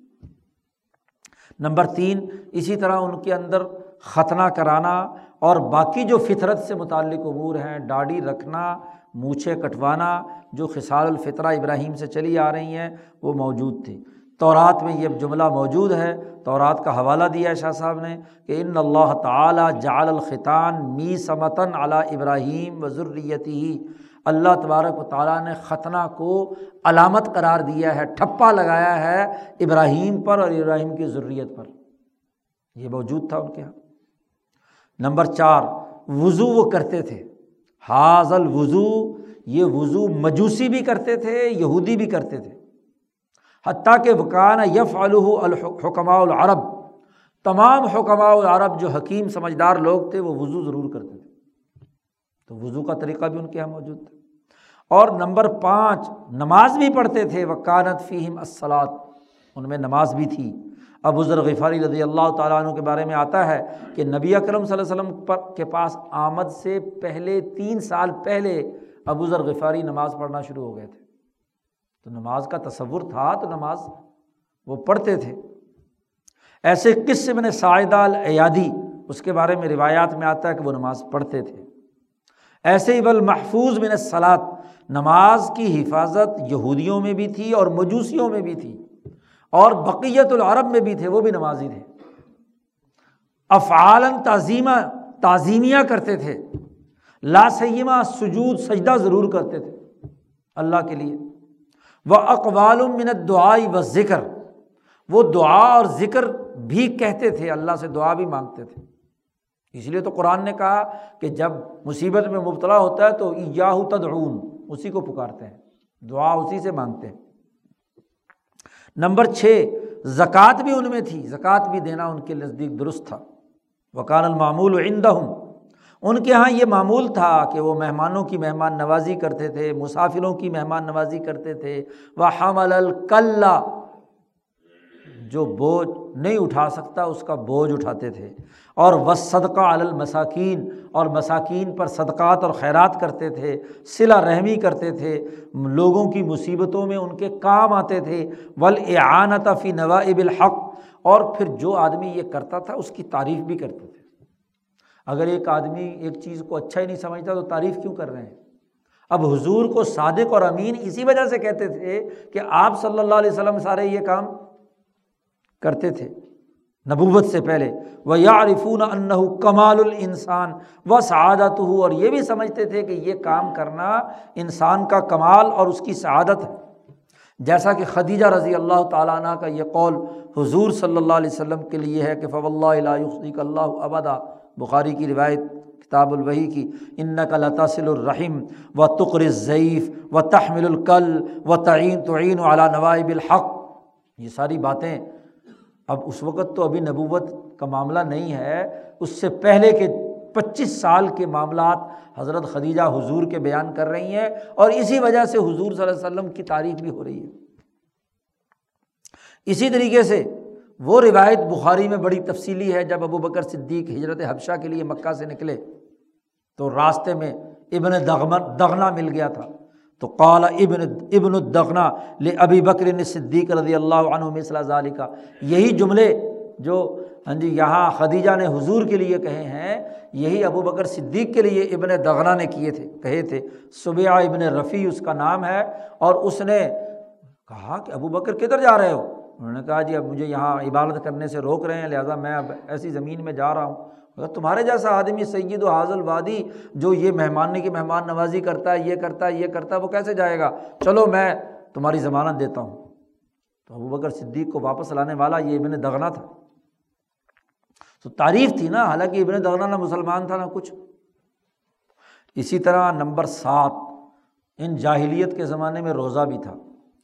نمبر تین، اسی طرح ان کے اندر ختنہ کرانا اور باقی جو فطرت سے متعلق امور ہیں ڈاڑی رکھنا مونچھے کٹوانا جو خسال الفطرہ ابراہیم سے چلی آ رہی ہیں، وہ موجود تھی۔ تورات میں یہ جملہ موجود ہے۔ تورات کا حوالہ دیا ہے شاہ صاحب نے کہ ان اللہ تعالیٰ جعل الخطان می سمتاً علیٰ ابراہیم و ضروریتی ہی اللہ تبارک و تعالیٰ نے ختنہ کو علامت قرار دیا ہے، ٹھپا لگایا ہے ابراہیم پر اور ابراہیم کی ضروریت پر۔ یہ موجود تھا ان کے یہاں نمبر چار، وضو وہ کرتے تھے۔ حاضل وضو، یہ وضو مجوسی بھی کرتے تھے، یہودی بھی کرتے تھے۔ حتیٰ کہ وکان یف الحکماء العرب۔ تمام حکماء العرب جو حکیم سمجھدار لوگ تھے، وہ وضو ضرور کرتے تھے۔ تو وضو کا طریقہ بھی ان کے یہاں موجود تھا۔ اور نمبر پانچ، نماز بھی پڑھتے تھے۔ وکانت فیم الصلاط ان میں نماز بھی تھی۔ ابو ذر غفاری رضی اللہ تعالیٰ عنہ کے بارے میں آتا ہے کہ نبی اکرم صلی اللہ علیہ وسلم پر کے پاس آمد سے پہلے تین سال پہلے ابو ذر غفاری نماز پڑھنا شروع ہو گئے تھے۔ تو نماز کا تصور تھا تو نماز وہ پڑھتے تھے۔ ایسے قسم نے سائدہ الیادی، اس کے بارے میں روایات میں آتا ہے کہ وہ نماز پڑھتے تھے۔ ایسے ہی بل محفوظ بن سلاد نماز کی حفاظت یہودیوں میں بھی تھی اور مجوسیوں میں بھی تھی۔ اور بقیت العرب میں بھی تھے، وہ بھی نمازی تھے۔ افعالن تعظیمہ، تعظیمیہ کرتے تھے۔ لاسیمہ سجود، سجدہ ضرور کرتے تھے۔ اللہ کے لیے۔ وہ اقوال منت دعائی و ذکر وہ دعا اور ذکر بھی کہتے تھے، اللہ سے دعا بھی مانگتے تھے۔ اس لیے تو قرآن نے کہا کہ جب مصیبت میں مبتلا ہوتا ہے تو یاہو تدعون، اسی کو پکارتے ہیں۔ دعا اسی سے مانگتے ہیں۔ نمبر چھ زکوٰۃ بھی ان میں تھی۔ زکوٰۃ بھی دینا ان کے نزدیک درست تھا۔ وکان المعمول ہوں ان کے یہاں یہ معمول تھا کہ وہ مہمانوں کی مہمان نوازی کرتے تھے، مسافروں کی مہمان نوازی کرتے تھے۔ وہ حمل الکلّہ جو بوجھ نہیں اٹھا سکتا، اس کا بوجھ اٹھاتے تھے۔ اور وہ صدقہ المساکین اور مساکین پر صدقات اور خیرات کرتے تھے صلا رحمی کرتے تھے۔ لوگوں کی مصیبتوں میں ان کے کام آتے تھے۔ ولاعنت فی نوائب الحق، اور پھر جو آدمی یہ کرتا تھا، اس کی تعریف بھی کرتے تھے۔ اگر ایک آدمی ایک چیز کو اچھا ہی نہیں سمجھتا، تو تعریف کیوں کر رہے ہیں؟ اب حضور کو صادق اور امین اسی وجہ سے کہتے تھے کہ آپ صلی اللہ علیہ وسلم سارے یہ کام کرتے تھے۔ نبوت سے پہلے۔ وہ یا عرفون انّ اب اس وقت تو ابھی نبوت کا معاملہ نہیں ہے، اس سے پہلے کے پچیس سال کے معاملات حضرت خدیجہ حضور کے بیان کر رہی ہیں اور اسی وجہ سے حضور صلی اللہ علیہ وسلم کی تعریف بھی ہو رہی ہے۔ اسی طریقے سے وہ روایت بخاری میں بڑی تفصیلی ہے، جب ابو بکر صدیق ہجرت حبشہ کے لیے مکہ سے نکلے تو راستے میں ابن دغمن دغنا مل گیا تھا۔ تو قال ابن ابن الدغنا لے ابی بکر صدیق رضی اللہ عنہ مثلا ظالی کا یہی جملے جو ہاں جی یہاں خدیجہ نے حضور کے لیے کہے ہیں، یہی ابو بکر صدیق کے لیے ابن دغنا نے کیے تھے، کہے تھے۔ صبح ابن رفیع اس کا نام ہے اور اس نے کہا کہ ابو بکر کدھر جا رہے ہو؟ انہوں نے کہا جی اب مجھے یہاں عبادت کرنے سے روک رہے ہیں، لہٰذا میں اب ایسی زمین میں جا رہا ہوں۔ اگر تمہارے جیسا آدمی سید و حاضل وادی جو یہ مہمان کی مہمان نوازی کرتا ہے، یہ کرتا ہے، یہ کرتا ہے، وہ کیسے جائے گا؟ چلو میں تمہاری ضمانت دیتا ہوں۔ تو ابو بکر صدیق کو واپس لانے والا یہ ابن دغنا تھا۔ تو تعریف تھی نا، حالانکہ ابن دغنا نہ مسلمان تھا نہ کچھ۔ اسی طرح نمبر سات، ان جاہلیت کے زمانے میں روزہ بھی تھا۔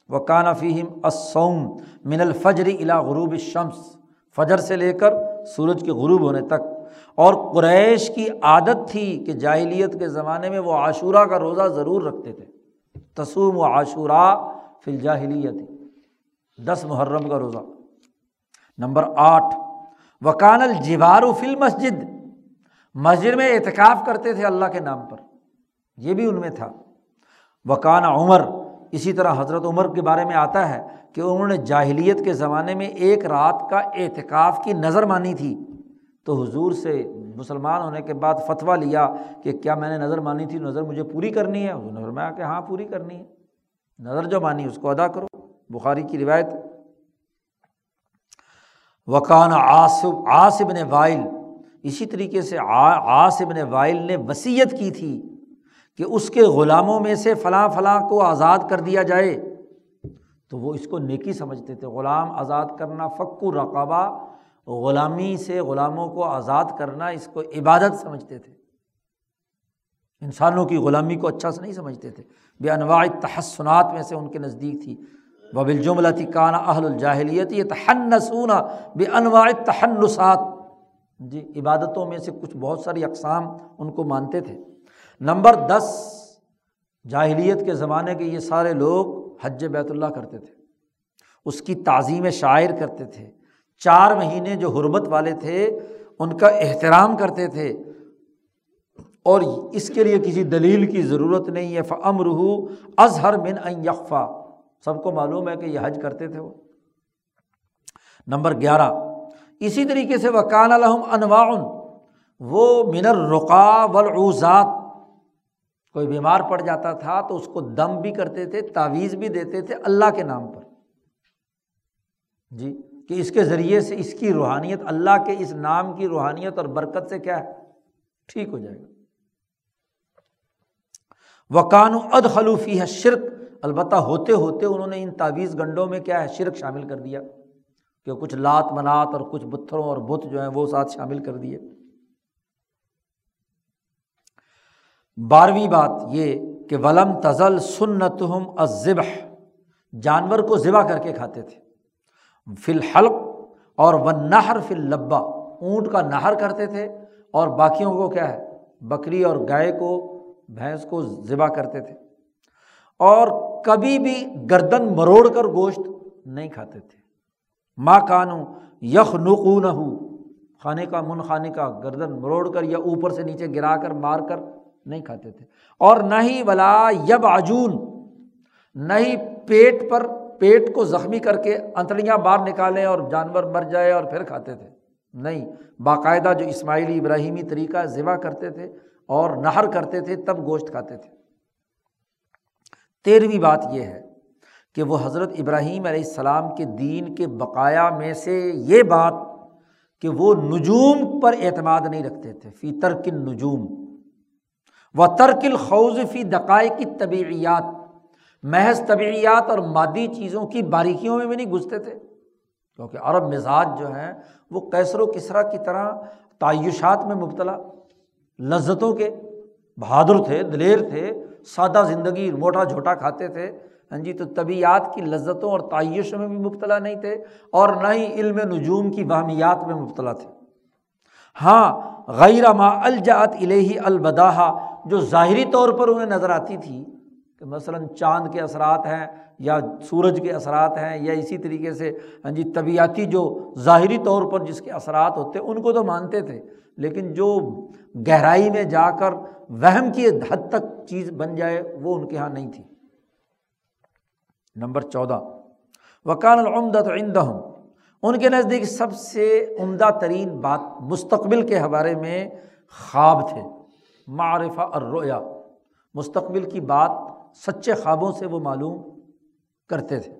وہ کانا فیم اسوم من الفجری الا غروب شمس فجر سے لے کر سورج کے غروب ہونے تک۔ اور قریش کی عادت تھی کہ جاہلیت کے زمانے میں وہ عاشورہ کا روزہ ضرور رکھتے تھے۔ تسوم و عاشورہ فل جاہلیت دس محرم کا روزہ۔ نمبر آٹھ، وکان الجوار و فل مسجد مسجد میں اعتکاف کرتے تھے اللہ کے نام پر۔ یہ بھی ان میں تھا۔ وکان عمر، اسی طرح حضرت عمر کے بارے میں آتا ہے کہ انہوں نے جاہلیت کے زمانے میں ایک رات کا اعتکاف کی نظر مانی تھی۔ تو حضور سے مسلمان ہونے کے بعد فتویٰ لیا کہ کیا میں نے نظر مانی تھی، نظر مجھے پوری کرنی ہے؟ حضور نظر میں آ کہ ہاں پوری کرنی ہے۔ نظر جو مانی، اس کو ادا کرو۔ بخاری کی روایت، وکان آصف آصب نے وائل، اسی طریقے سے آصب نے وائل نے وسیعت کی تھی کہ اس کے غلاموں میں سے فلاں فلاں کو آزاد کر دیا جائے۔ تو وہ اس کو نیکی سمجھتے تھے، غلام آزاد کرنا فکو رقبہ غلامی سے غلاموں کو آزاد کرنا اس کو عبادت سمجھتے تھے۔ انسانوں کی غلامی کو اچھا سے نہیں سمجھتے تھے۔ بے انواع تحسنات میں سے ان کے نزدیک تھی۔ وہ بالجملتی کانا اہل الجاہلیت یہ تحنسونا بے انواع تحنسات جی عبادتوں میں سے کچھ بہت ساری اقسام ان کو مانتے تھے۔ نمبر دس، جاہلیت کے زمانے کے یہ سارے لوگ حج بیت اللہ کرتے تھے۔ اس کی تعظیم شاعر کرتے تھے۔ چار مہینے جو حربت والے تھے، ان کا احترام کرتے تھے۔ اور اس کے لیے کسی دلیل کی ضرورت نہیں ہے۔ فم رحو اظہر من یقفا سب کو معلوم ہے کہ یہ حج کرتے تھے وہ۔ نمبر گیارہ۔ اسی طریقے سے وکان الحم انواعن وہ منر رقا ولعوزات کوئی بیمار پڑ جاتا تھا تو اس کو دم بھی کرتے تھے، تعویذ بھی دیتے تھے اللہ کے نام پر۔ جی۔ کہ اس کے ذریعے سے اس کی روحانیت، اللہ کے اس نام کی روحانیت اور برکت سے کیا ہے؟ ٹھیک ہو جائے گا۔ وکان و اد خلوفی ہے شرک البتہ ہوتے ہوتے انہوں نے ان تعویذ گنڈوں میں کیا ہے؟ شرک شامل کر دیا۔ کہ کچھ لات منات اور کچھ پتھروں اور بت جو ہیں وہ ساتھ شامل کر دیے۔ بارہویں بات یہ کہ ولم تزل سنت ہم ازبح جانور کو ذبح کر کے کھاتے تھے۔ فی الحلق اور وہ نہر فی البا اونٹ کا نہر کرتے تھے اور باقیوں کو کیا ہے؟ بکری اور گائے کو، بھینس کو ذبح کرتے تھے۔ اور کبھی بھی گردن مروڑ کر گوشت نہیں کھاتے تھے۔ ماں کانو یخ نقو نہ ہو کھانے کا من خانے کا گردن مروڑ کر یا اوپر سے نیچے گرا کر، مار کر نہیں کھاتے تھے۔ اور نہ ہی ولا یب عجون نہ ہی پیٹ پر پیٹ کو زخمی کر کے انتڑیاں باہر نکالیں اور جانور مر جائے اور پھر کھاتے تھے۔ نہیں، باقاعدہ جو اسماعیلی ابراہیمی طریقہ ذبح کرتے تھے اور نہر کرتے تھے، تب گوشت کھاتے تھے۔ تیرہویں بات یہ ہے کہ وہ حضرت ابراہیم علیہ السلام کے دین کے بقایا میں سے یہ بات کہ وہ نجوم پر اعتماد نہیں رکھتے تھے۔ فی ترک نجوم و ترکل خوض فی دقائق کی طبعیات محض طبعیات اور مادی چیزوں کی باریکیوں میں بھی نہیں گھستے تھے۔ کیونکہ عرب مزاج جو ہیں، وہ کیسر و کسرا کی طرح تعیشات میں مبتلا، لذتوں کے بہادر تھے، دلیر تھے، سادہ زندگی موٹا جھوٹا کھاتے تھے۔ ہاں جی تو طبیعت کی لذتوں اور تعیش میں بھی مبتلا نہیں تھے اور نہ ہی علم نجوم کی باہمیات میں مبتلا تھے۔ ہاں غیر ما الجات الہی البداحا جو ظاہری طور پر انہیں نظر آتی تھی کہ مثلاً چاند کے اثرات ہیں یا سورج کے اثرات ہیں یا اسی طریقے سے ہاں جی طبیعتی جو ظاہری طور پر جس کے اثرات ہوتے، ان کو تو مانتے تھے، لیکن جو گہرائی میں جا کر وہم کی حد تک چیز بن جائے، وہ ان کے یہاں نہیں تھی۔ نمبر چودہ وکان العمدہ عندہم ان کے نزدیک سب سے عمدہ ترین بات مستقبل کے حوالے میں خواب تھے۔ معرفہ اور رویا مستقبل کی بات سچے خوابوں سے وہ معلوم کرتے تھے۔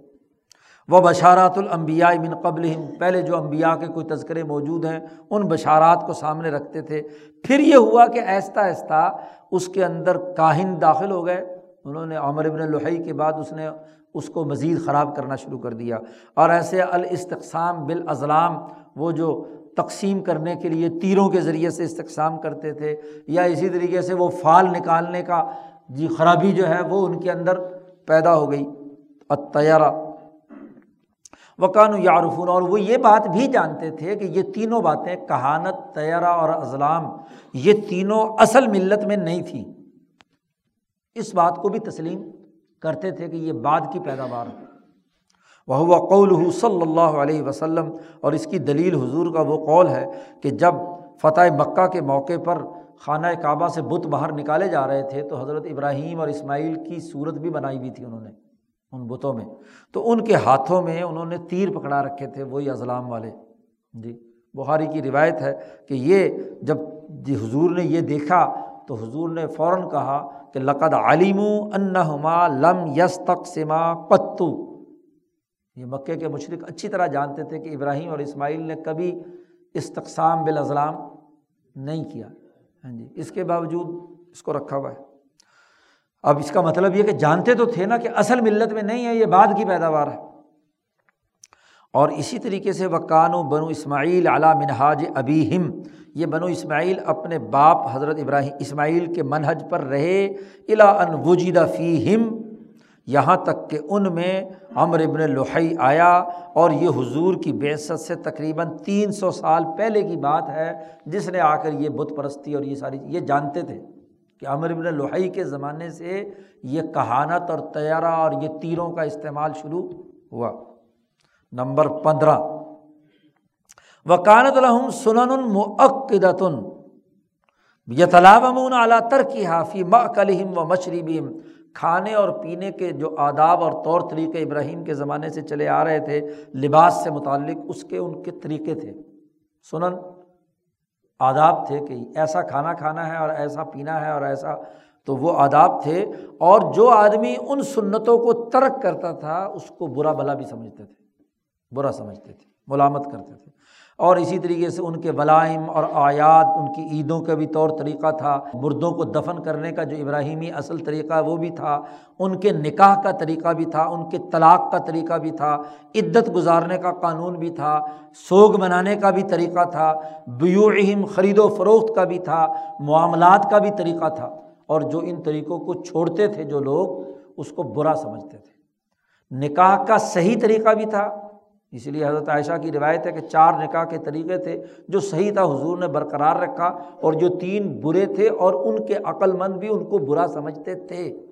وہ بشارات الانبیاء من قبل پہلے جو امبیا کے کوئی تذکرے موجود ہیں، ان بشارات کو سامنے رکھتے تھے۔ پھر یہ ہوا کہ آہستہ آہستہ اس کے اندر کاہن داخل ہو گئے۔ انہوں نے عمر ابن الحی کے بعد اس نے اس کو مزید خراب کرنا شروع کر دیا۔ اور ایسے الاستقسام بالاضلام وہ جو تقسیم کرنے کے لیے تیروں کے ذریعے سے استقسام کرتے تھے، یا اسی طریقے سے وہ فال نکالنے کا جی خرابی جو ہے وہ ان کے اندر پیدا ہو گئی اتیارہ وکان یارفون اور وہ یہ بات بھی جانتے تھے کہ یہ تینوں باتیں کہانت تیارہ اور اضلام یہ تینوں اصل ملت میں نہیں تھیں۔ اس بات کو بھی تسلیم کرتے تھے کہ یہ بعد کی پیداوار۔ وہ قول صلی اللہ علیہ وسلم، اور اس کی دلیل حضور کا وہ قول ہے کہ جب فتح مکہ کے موقع پر خانہ کعبہ سے بت باہر نکالے جا رہے تھے تو حضرت ابراہیم اور اسماعیل کی صورت بھی بنائی ہوئی تھی انہوں نے، ان بتوں میں۔ تو ان کے ہاتھوں میں انہوں نے تیر پکڑا رکھے تھے، وہی اضلام والے۔ جی بخاری کی روایت ہے کہ یہ جب جی حضور نے یہ دیکھا تو حضور نے فوراً کہا کہ لقد عالم انہما لم یس تک سما قطو یہ مکے کے مشرق اچھی طرح جانتے تھے کہ ابراہیم اور اسماعیل نے کبھی استقسام بالاضلام نہیں کیا۔ ہاں جی اس کے باوجود اس کو رکھا ہوا ہے۔ اب اس کا مطلب یہ کہ جانتے تو تھے نا کہ اصل ملت میں نہیں ہے، یہ بعد کی پیداوار ہے۔ اور اسی طریقے سے وکان و بنو اسماعیل علا منہاج ابی ہم یہ بنو اسماعیل اپنے باپ حضرت ابراہیم، اسماعیل کے منہج پر رہے الا ان وجیدہ فی ہم یہاں تک کہ ان میں امر ابن لوہئی آیا اور یہ حضور کی بیست سے تقریباً تین سو سال پہلے کی بات ہے، جس نے آ کر یہ بت پرستی اور یہ ساری یہ جانتے تھے کہ امر ابن لوہئی کے زمانے سے یہ کہانت اور تیارہ اور یہ تیروں کا استعمال شروع ہوا۔ نمبر پندرہ۔ وکانت الحم سنن المعقدتن یتلاومون اعلیٰ ترکی حافی مکلم و مشربیم کھانے اور پینے کے جو آداب اور طور طریقے ابراہیم کے زمانے سے چلے آ رہے تھے، لباس سے متعلق اس کے ان کے طریقے تھے۔ سنن، آداب تھے کہ ایسا کھانا کھانا ہے اور ایسا پینا ہے اور ایسا، تو وہ آداب تھے۔ اور جو آدمی ان سنتوں کو ترک کرتا تھا، اس کو برا بلا بھی سمجھتے تھے، برا سمجھتے تھے، ملامت کرتے تھے۔ اور اسی طریقے سے ان کے ولائم اور آیات ان کی عیدوں کا بھی طور طریقہ تھا، مردوں کو دفن کرنے کا جو ابراہیمی اصل طریقہ وہ بھی تھا، ان کے نکاح کا طریقہ بھی تھا، ان کے طلاق کا طریقہ بھی تھا، عدت گزارنے کا قانون بھی تھا، سوگ منانے کا بھی طریقہ تھا، بیوعہم خرید و فروخت کا بھی تھا، معاملات کا بھی طریقہ تھا۔ اور جو ان طریقوں کو چھوڑتے تھے جو لوگ، اس کو برا سمجھتے تھے۔ نکاح کا صحیح طریقہ بھی تھا۔ اسی لیے حضرت عائشہ کی روایت ہے کہ چار نکاح کے طریقے تھے، جو صحیح تھا، حضور نے برقرار رکھا اور جو تین برے تھے اور ان کے عقل مند بھی ان کو برا سمجھتے تھے۔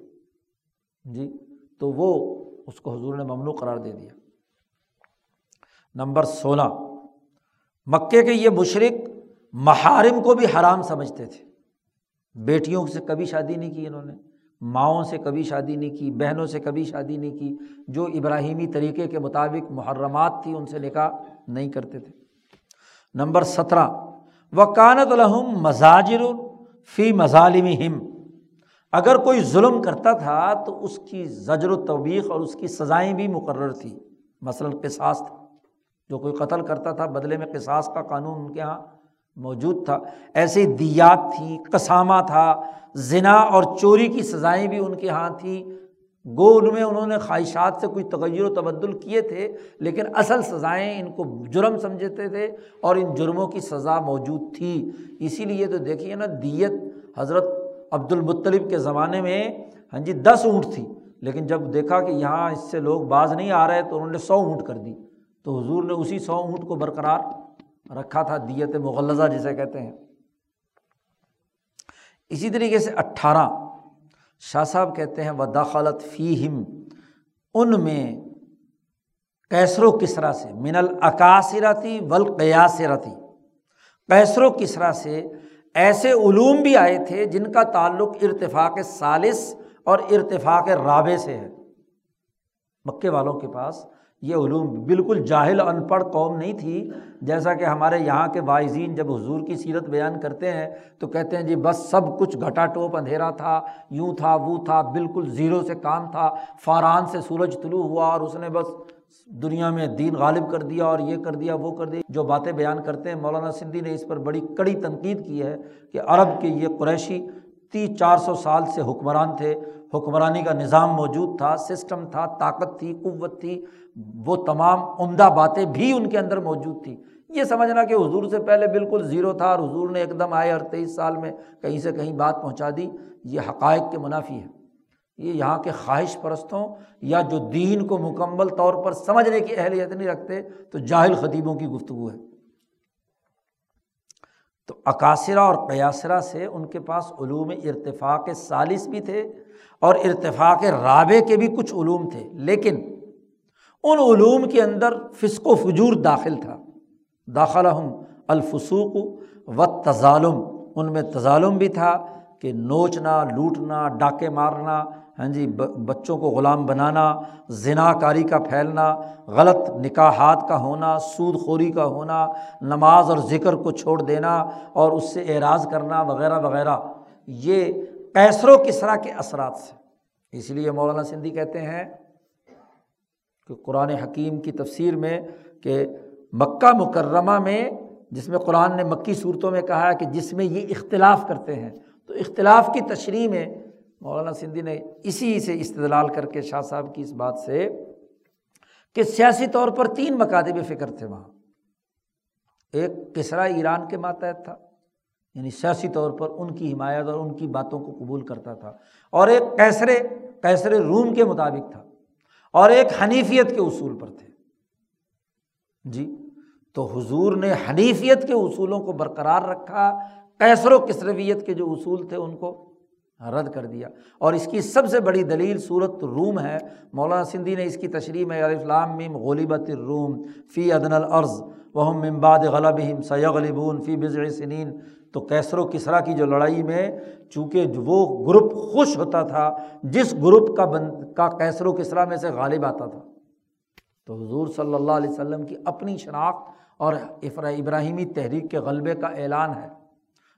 جی تو وہ اس کو حضور نے ممنوع قرار دے دیا۔ نمبر سولہ، مکے کے یہ مشرق محارم کو بھی حرام سمجھتے تھے۔ بیٹیوں سے کبھی شادی نہیں کی انہوں نے۔ ماؤں سے کبھی شادی نہیں کی، بہنوں سے کبھی شادی نہیں کی، جو ابراہیمی طریقے کے مطابق محرمات تھی، ان سے نکاح نہیں کرتے تھے۔ نمبر سترہ و کانت الحم مزاجر فی مظالم ہم اگر کوئی ظلم کرتا تھا تو اس کی زجر و توبیق اور اس کی سزائیں بھی مقرر تھیں۔ مثلاً قصاص تھا۔ جو کوئی قتل کرتا تھا، بدلے میں قصاص کا قانون ان کے یہاں موجود تھا۔ ایسے دیات تھی کسامہ تھا۔ زنا اور چوری کی سزائیں بھی ان کے یہاں تھیں۔ گو ان میں انہوں نے خواہشات سے کوئی تغیر و تبدل کیے تھے، لیکن اصل سزائیں ان کو جرم سمجھتے تھے اور ان جرموں کی سزا موجود تھی۔ اسی لیے تو دیکھیے نا، دیت حضرت عبد المطلب کے زمانے میں ہاں جی دس اونٹ تھی۔ لیکن جب دیکھا کہ یہاں اس سے لوگ باز نہیں آ رہے تو انہوں نے سو اونٹ کر دی۔ تو حضور نے اسی سو اونٹ کو برقرار رکھا تھا، دیت مغلزہ جسے کہتے ہیں۔ اسی طریقے سے اٹھارہ شاہ صاحب کہتے ہیں و داخلت فی ہم ان میں کیسر و کسرا سے، من العقاصرتی ولقیاسرتی کیسر و کسرا سے ایسے علوم بھی آئے تھے جن کا تعلق ارتفاق سالس اور ارتفاق رابع سے ہے۔ مکے والوں کے پاس یہ علوم بالکل جاہل ان پڑھ قوم نہیں تھی۔ جیسا کہ ہمارے یہاں کے باعثین جب حضور کی سیرت بیان کرتے ہیں تو کہتے ہیں جی بس سب کچھ گھٹا ٹوپ اندھیرا تھا، یوں تھا، وہ تھا، بالکل زیرو سے کام تھا، فاران سے سورج طلوع ہوا اور اس نے بس دنیا میں دین غالب کر دیا اور یہ کر دیا، وہ کر دیا۔ جو باتیں بیان کرتے ہیں، مولانا سندھی نے اس پر بڑی کڑی تنقید کی ہے کہ عرب کے یہ قریشی تیس چار سو سال سے حکمران تھے۔ حکمرانی کا نظام موجود تھا، سسٹم تھا، طاقت تھی، قوت تھی، وہ تمام عمدہ باتیں بھی ان کے اندر موجود تھیں۔ یہ سمجھنا کہ حضور سے پہلے بالکل زیرو تھا اور حضور نے ایک دم آئے اور تیئیس سال میں کہیں سے کہیں بات پہنچا دی، یہ حقائق کے منافی ہے یہ یہاں کے خواہش پرستوں یا جو دین کو مکمل طور پر سمجھنے کی اہلیت نہیں رکھتے، تو جاہل خطیبوں کی گفتگو ہے۔ تو اکاسرہ اور قیاسرہ سے ان کے پاس علوم ارتفاق سالس بھی تھے۔ اور ارتفاق رابع کے بھی کچھ علوم تھے، لیکن ان علوم کے اندر فسق و فجور داخل تھا۔ داخلہ ہوں الفسوق و تظالم ان میں تظالم بھی تھا کہ نوچنا، لوٹنا، ڈاکے مارنا ہاں جی بچوں کو غلام بنانا زنا کاری کا پھیلنا، غلط نکاحات کا ہونا، سود خوری کا ہونا، نماز اور ذکر کو چھوڑ دینا اور اس سے اعراض کرنا، وغیرہ وغیرہ۔ یہ کیسر و کسرا کے اثرات سے۔ اس لیے مولانا سندھی کہتے ہیں کہ قرآن حکیم کی تفسیر میں کہ مکہ مکرمہ میں، جس میں قرآن نے مکی صورتوں میں کہا کہ جس میں یہ اختلاف کرتے ہیں۔ تو اختلاف کی تشریح میں مولانا سندھی نے اسی سے استدلال کر کے شاہ صاحب کی اس بات سے کہ سیاسی طور پر تین مکاتب فکر تھے وہاں۔ ایک کسرا ایران کے ماتحت تھا۔ یعنی سیاسی طور پر ان کی حمایت اور ان کی باتوں کو قبول کرتا تھا۔ اور ایک کیسرے کیسرے روم کے مطابق تھا۔ اور ایک حنیفیت کے اصول پر تھے۔ جی تو حضور نے حنیفیت کے اصولوں کو برقرار رکھا کیسر و کسرویت کے جو اصول تھے ان کو رد کر دیا۔ اور اس کی سب سے بڑی دلیل صورت روم ہے۔ مولانا سندھی نے اس کی تشریح میں الفلام میم غلیبت الروم فی ادن العرض وہ ممباد غلب سیغلبون فی بزر سنین۔ تو کیسر و کسرا کی جو لڑائی میں چونکہ وہ گروپ خوش ہوتا تھا، جس گروپ کا بند کا کیسر و کسرا میں سے غالب آتا تھا۔ تو حضور صلی اللہ علیہ وسلم کی اپنی شناخت اور ابراہیمی تحریک کے غلبے کا اعلان ہے۔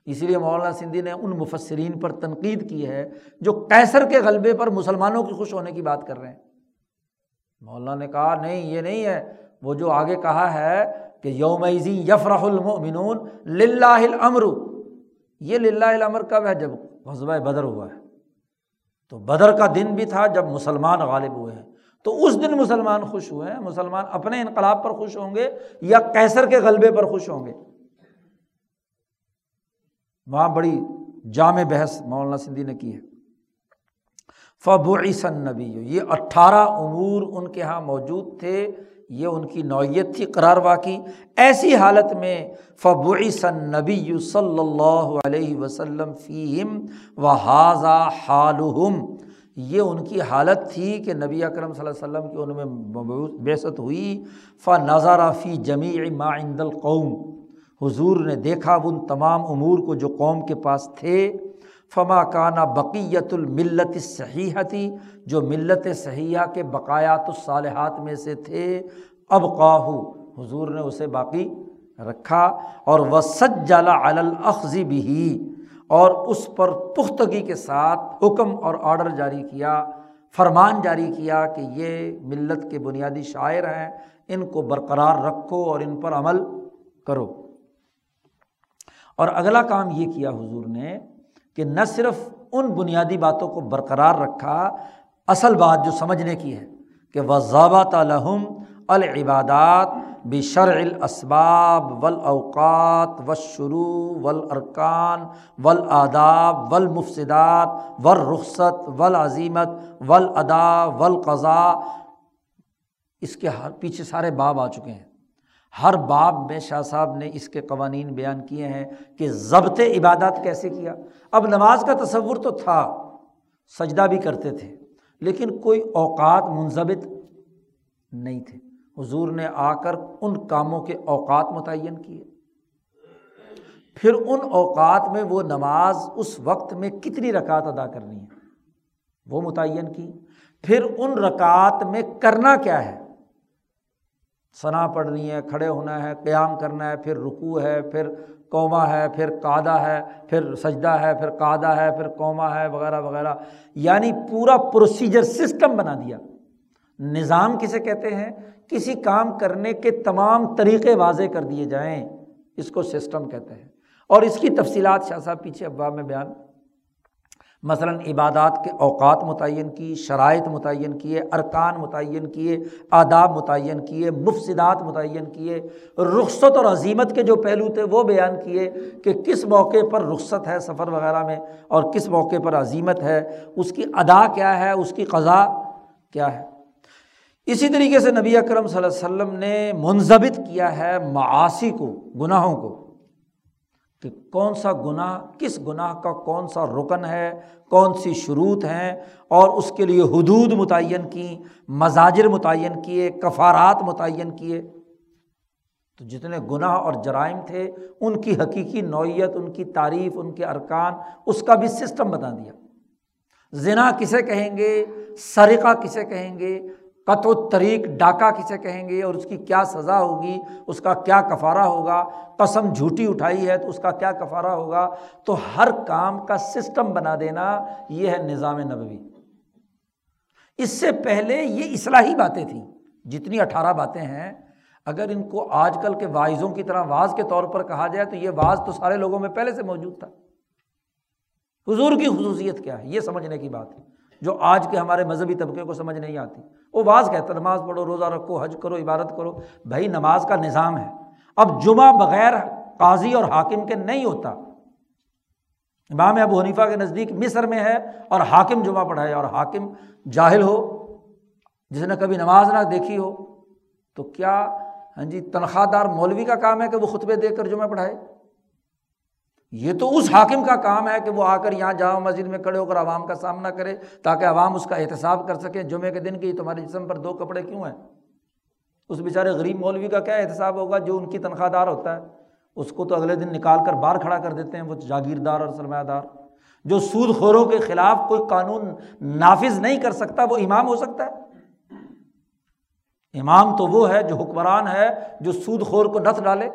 اسی لیے مولانا سندھی نے ان مفسرین پر تنقید کی ہے جو کیسر کے غلبے پر مسلمانوں کی خوش ہونے کی بات کر رہے ہیں۔ مولانا نے کہا، نہیں، یہ نہیں ہے۔ وہ جو آگے کہا ہے کہ یوم یفرح المؤمنون للہ الامر یہ للہ الامر کب ہے جب غزبۂ بدر ہوا ہے۔ تو بدر کا دن بھی تھا جب مسلمان غالب ہوئے ہیں۔ تو اس دن مسلمان خوش ہوئے ہیں۔ مسلمان اپنے انقلاب پر خوش ہوں گے یا کیسر کے غلبے پر خوش ہوں گے۔ وہاں بڑی جامع بحث مولانا سندھی نے کی ہے۔ فبو عیسن نبی یہ اٹھارہ امور ان کے یہاں موجود تھے۔ یہ ان کی نوعیت تھی، قرار واقعی۔ ایسی حالت میں فبو نبی صلی اللہ علیہ وسلم فیم و حاضہ حالم یہ ان کی حالت تھی کہ نبی اکرم صلی اللہ علیہ وسلم کی ان میں بیست ہوئی۔ فا نظارہ فی جمیع ما عند القوم۔ حضور نے دیکھا ان تمام امور کو جو قوم کے پاس تھے۔ فما کانا بقیت الملت صحیحتی جو ملت صحیحہ کے بقایات الصالحات میں سے تھے اب قاہو حضور نے اسے باقی رکھا، اور وہ سجلا الخذی بھی اور اس پر پختگی کے ساتھ حکم اور آڈر جاری کیا، فرمان جاری کیا کہ یہ ملت کے بنیادی شاعر ہیں، ان کو برقرار رکھو اور ان پر عمل کرو۔ اور اگلا کام یہ کیا حضور نے کہ نہ صرف ان بنیادی باتوں کو برقرار رکھا، اصل بات جو سمجھنے کی ہے کہ وہ ضابط الحم العبادات بشر الاسباب ولاوقات و شروع ولارکان ولاداب ولمفصدات ولرخصت ولعظیمت ولادا اس کے پیچھے سارے باب آ چکے ہیں۔ ہر باب میں شاہ صاحب نے اس کے قوانین بیان کیے ہیں کہ ضبط عبادت کیسے کیا۔ اب نماز کا تصور تو تھا، سجدہ بھی کرتے تھے، لیکن کوئی اوقات منظمت نہیں تھے۔ حضور نے آ کر ان کاموں کے اوقات متعین کیے۔ پھر ان اوقات میں وہ نماز اس وقت میں کتنی رکعت ادا کرنی ہے؟ وہ متعین کی۔ پھر ان رکعت میں کرنا کیا ہے؟ ثنا پڑھنی ہے، کھڑے ہونا ہے، قیام کرنا ہے، پھر رکوع ہے، پھر قوما ہے، پھر قادہ ہے، پھر سجدہ ہے، پھر قادہ ہے، پھر قوما ہے، وغیرہ وغیرہ۔ یعنی پورا پروسیجر سسٹم بنا دیا۔ نظام کسے کہتے ہیں؟ کسی کام کرنے کے تمام طریقے واضح کر دیے جائیں۔ اس کو سسٹم کہتے ہیں۔ اور اس کی تفصیلات شاہ صاحب پیچھے ابواب میں بیان مثلاً عبادات کے اوقات متعین کی شرائط متعین کیے، ارکان متعین کیے، آداب متعین کیے مفصدات متعین کیے، رخصت اور عظیمت کے جو پہلو تھے وہ بیان کیے کہ کس موقع پر رخصت ہے سفر وغیرہ میں اور کس موقع پر عظیمت ہے، اس کی ادا کیا ہے، اس کی قضا کیا ہے۔ اسی طریقے سے نبی اکرم صلی اللہ علیہ وسلم نے منظمت کیا ہے معاشی کو، گناہوں کو۔ کہ کون سا گناہ، کس گناہ کا کون سا رکن ہے، کون سی شروط ہیں اور اس کے لیے حدود متعین کی مزاجر متعین کیے، کفارات متعین کیے۔ تو جتنے گناہ اور جرائم تھے، ان کی حقیقی نوعیت، ان کی تعریف، ان کے ارکان، اس کا بھی سسٹم بتا دیا۔ ذنا کسے کہیں گے؟ سرقہ کسے کہیں گے؟ قط و طریق ڈاکہ کسے کہیں گے اور اس کی کیا سزا ہوگی، اس کا کیا کفارہ ہوگا، قسم جھوٹی اٹھائی ہے تو اس کا کیا کفارہ ہوگا؟ تو ہر کام کا سسٹم بنا دینا یہ ہے نظام نبوی۔ اس سے پہلے یہ اصلاحی باتیں تھیں۔ جتنی اٹھارہ باتیں ہیں، اگر ان کو آج کل کے واعظوں کی طرح واز کے طور پر کہا جائے تو یہ واز تو سارے لوگوں میں پہلے سے موجود تھا۔ حضور کی خصوصیت کیا ہے؟ یہ سمجھنے کی بات ہے۔ جو آج کے ہمارے مذہبی طبقے کو سمجھ نہیں آتی۔ وہ بعض کہتا نماز پڑھو، روزہ رکھو، حج کرو، عبادت کرو۔ بھائی، نماز کا نظام ہے۔ اب جمعہ بغیر قاضی اور حاکم کے نہیں ہوتا۔ امام ابو حنیفہ کے نزدیک مصر میں ہے اور حاکم جمعہ پڑھائے، اور حاکم جاہل ہو، جس نے کبھی نماز نہ دیکھی ہو۔ تو کیا ہاں جی تنخواہ دار مولوی کا کام ہے کہ وہ خطبے دے کر جمعہ پڑھائے؟ یہ تو اس حاکم کا کام ہے کہ وہ آ کر یہاں جامع مسجد میں کھڑے ہو کر عوام کا سامنا کرے تاکہ عوام اس کا احتساب کر سکیں جمعے کے دن کی تمہارے جسم پر دو کپڑے کیوں ہیں؟ اس بیچارے غریب مولوی کا کیا احتساب ہوگا جو ان کی تنخواہ دار ہوتا ہے؟ اس کو تو اگلے دن نکال کر باہر کھڑا کر دیتے ہیں وہ جاگیردار اور سرمایہ دار۔ جو سود خوروں کے خلاف کوئی قانون نافذ نہیں کر سکتا، وہ امام ہو سکتا ہے۔ امام تو وہ ہے جو حکمران ہے جو سود خور کو نت ڈالے۔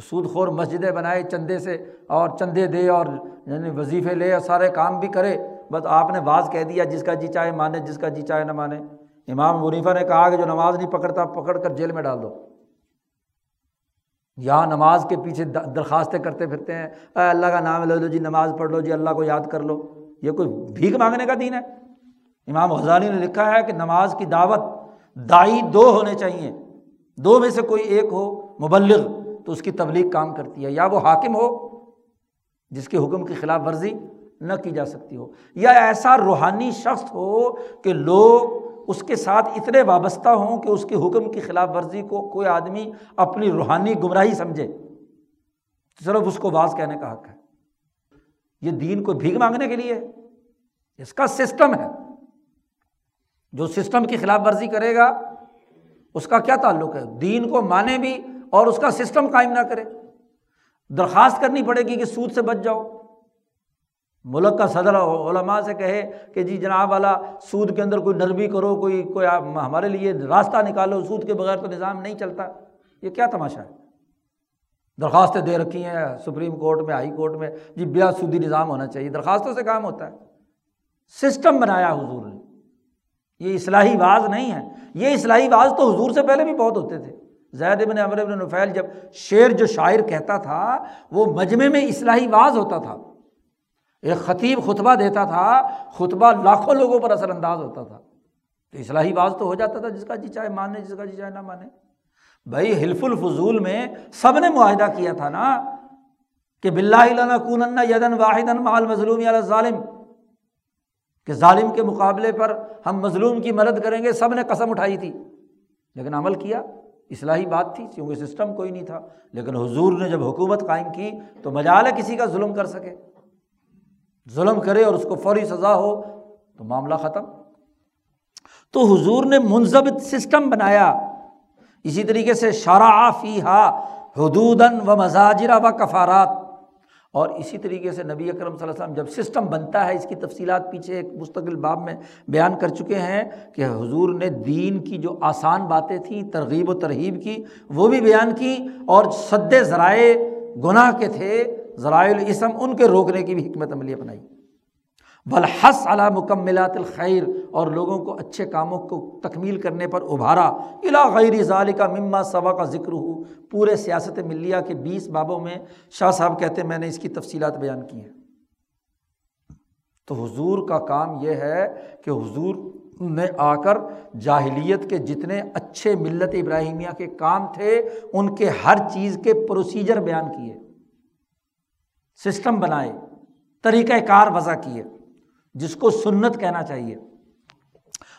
سود خور مسجدیں بنائے چندے سے اور چندے دے اور یعنی وظیفے لے اور سارے کام بھی کرے۔ بس آپ نے بعض کہہ دیا، جس کا جی چاہے مانے، جس کا جی چاہے نہ مانے۔ امام منیفا نے کہا کہ جو نماز نہیں پکڑتا، پکڑ کر جیل میں ڈال دو۔ یہاں نماز کے پیچھے درخواستیں کرتے پھرتے ہیں۔ اے اللہ کا نام لے لو جی نماز پڑھ لو جی اللہ کو یاد کر لو۔ یہ کوئی بھیک مانگنے کا دین ہے؟ امام غزالی نے لکھا ہے کہ نماز کی دعوت دائی دو ہونے چاہیے۔ دو میں سے کوئی ایک ہو، مبلغ۔ تو اس کی تبلیغ کام کرتی ہے، یا وہ حاکم ہو جس کے حکم کی خلاف ورزی نہ کی جا سکتی ہو، یا ایسا روحانی شخص ہو کہ لوگ اس کے ساتھ اتنے وابستہ ہوں کہ اس کے حکم کی خلاف ورزی کو کوئی آدمی اپنی روحانی گمراہی سمجھے۔ صرف اس کو بعض کہنے کا حق ہے۔ یہ دین کو بھیگ مانگنے کے لیے اس کا سسٹم ہے۔ جو سسٹم کی خلاف ورزی کرے گا، اس کا کیا تعلق ہے؟ دین کو مانے بھی اور اس کا سسٹم قائم نہ کرے۔ درخواست کرنی پڑے گی کہ سود سے بچ جاؤ۔ ملک کا صدر علماء سے کہے کہ جی جناب والا، سود کے اندر کوئی نرمی کرو، کوئی کوئی ہمارے لیے راستہ نکالو، سود کے بغیر تو نظام نہیں چلتا۔ یہ کیا تماشا ہے؟ درخواستیں دے رکھی ہیں سپریم کورٹ میں، ہائی کورٹ میں۔ جی بلا سودی نظام ہونا چاہیے، درخواستوں سے کام ہوتا ہے۔ سسٹم بنایا حضور نے۔ یہ اصلاحی باز نہیں ہے۔ یہ اصلاحی باز تو حضور سے پہلے بھی بہت ہوتے تھے۔ زید ابن امر ابن نفیل جب شعر جو شاعر کہتا تھا، وہ مجمع میں اصلاحی باز ہوتا تھا۔ ایک خطیب خطبہ دیتا تھا، خطبہ لاکھوں لوگوں پر اثر انداز ہوتا تھا۔ تو اصلاحی باز تو ہو جاتا تھا، جس کا جی چاہے مانے، جس کا جی چاہے نہ مانے۔ بھائی، حلف الفضول میں سب نے معاہدہ کیا تھا نا کہ بلّہ کون یدن واحد مال مظلوم ظالم کہ ظالم کے مقابلے پر ہم مظلوم کی مدد کریں گے، سب نے قسم اٹھائی تھی۔ لیکن عمل کیا۔ اصلاحی بات تھی کیونکہ سسٹم کوئی نہیں تھا۔ لیکن حضور نے جب حکومت قائم کی تو مجال ہے کسی کا ظلم کر سکے۔ ظلم کرے اور اس کو فوری سزا ہو تو معاملہ ختم۔ تو حضور نے منظم سسٹم بنایا۔ اسی طریقے سے شرح فی ہا حدود و مزاجرہ و کفارات۔ اور اسی طریقے سے نبی اکرم صلی اللہ علیہ وسلم جب سسٹم بنتا ہے، اس کی تفصیلات پیچھے ایک مستقل باب میں بیان کر چکے ہیں کہ حضور نے دین کی جو آسان باتیں تھیں، ترغیب و ترغیب کی، وہ بھی بیان کی اور سد ذرائع گناہ کے تھے، ذرائع الاسم ان کے روکنے کی بھی حکمت عملی اپنائی۔ بلحس علی مکملات الخیر اور لوگوں کو اچھے کاموں کو تکمیل کرنے پر ابھارا۔ الا غیر ظال کا مما صبا کا ذکر ہو پورے سیاست ملیہ کے بیس بابوں میں شاہ صاحب کہتے ہیں، میں نے اس کی تفصیلات بیان کی ہیں۔ تو حضور کا کام یہ ہے کہ حضور نے آ کر جاہلیت کے جتنے اچھے ملت ابراہیمیہ کے کام تھے، ان کے ہر چیز کے پروسیجر بیان کیے، سسٹم بنائے طریقۂ کار وضع کیے۔ جس کو سنت کہنا چاہیے۔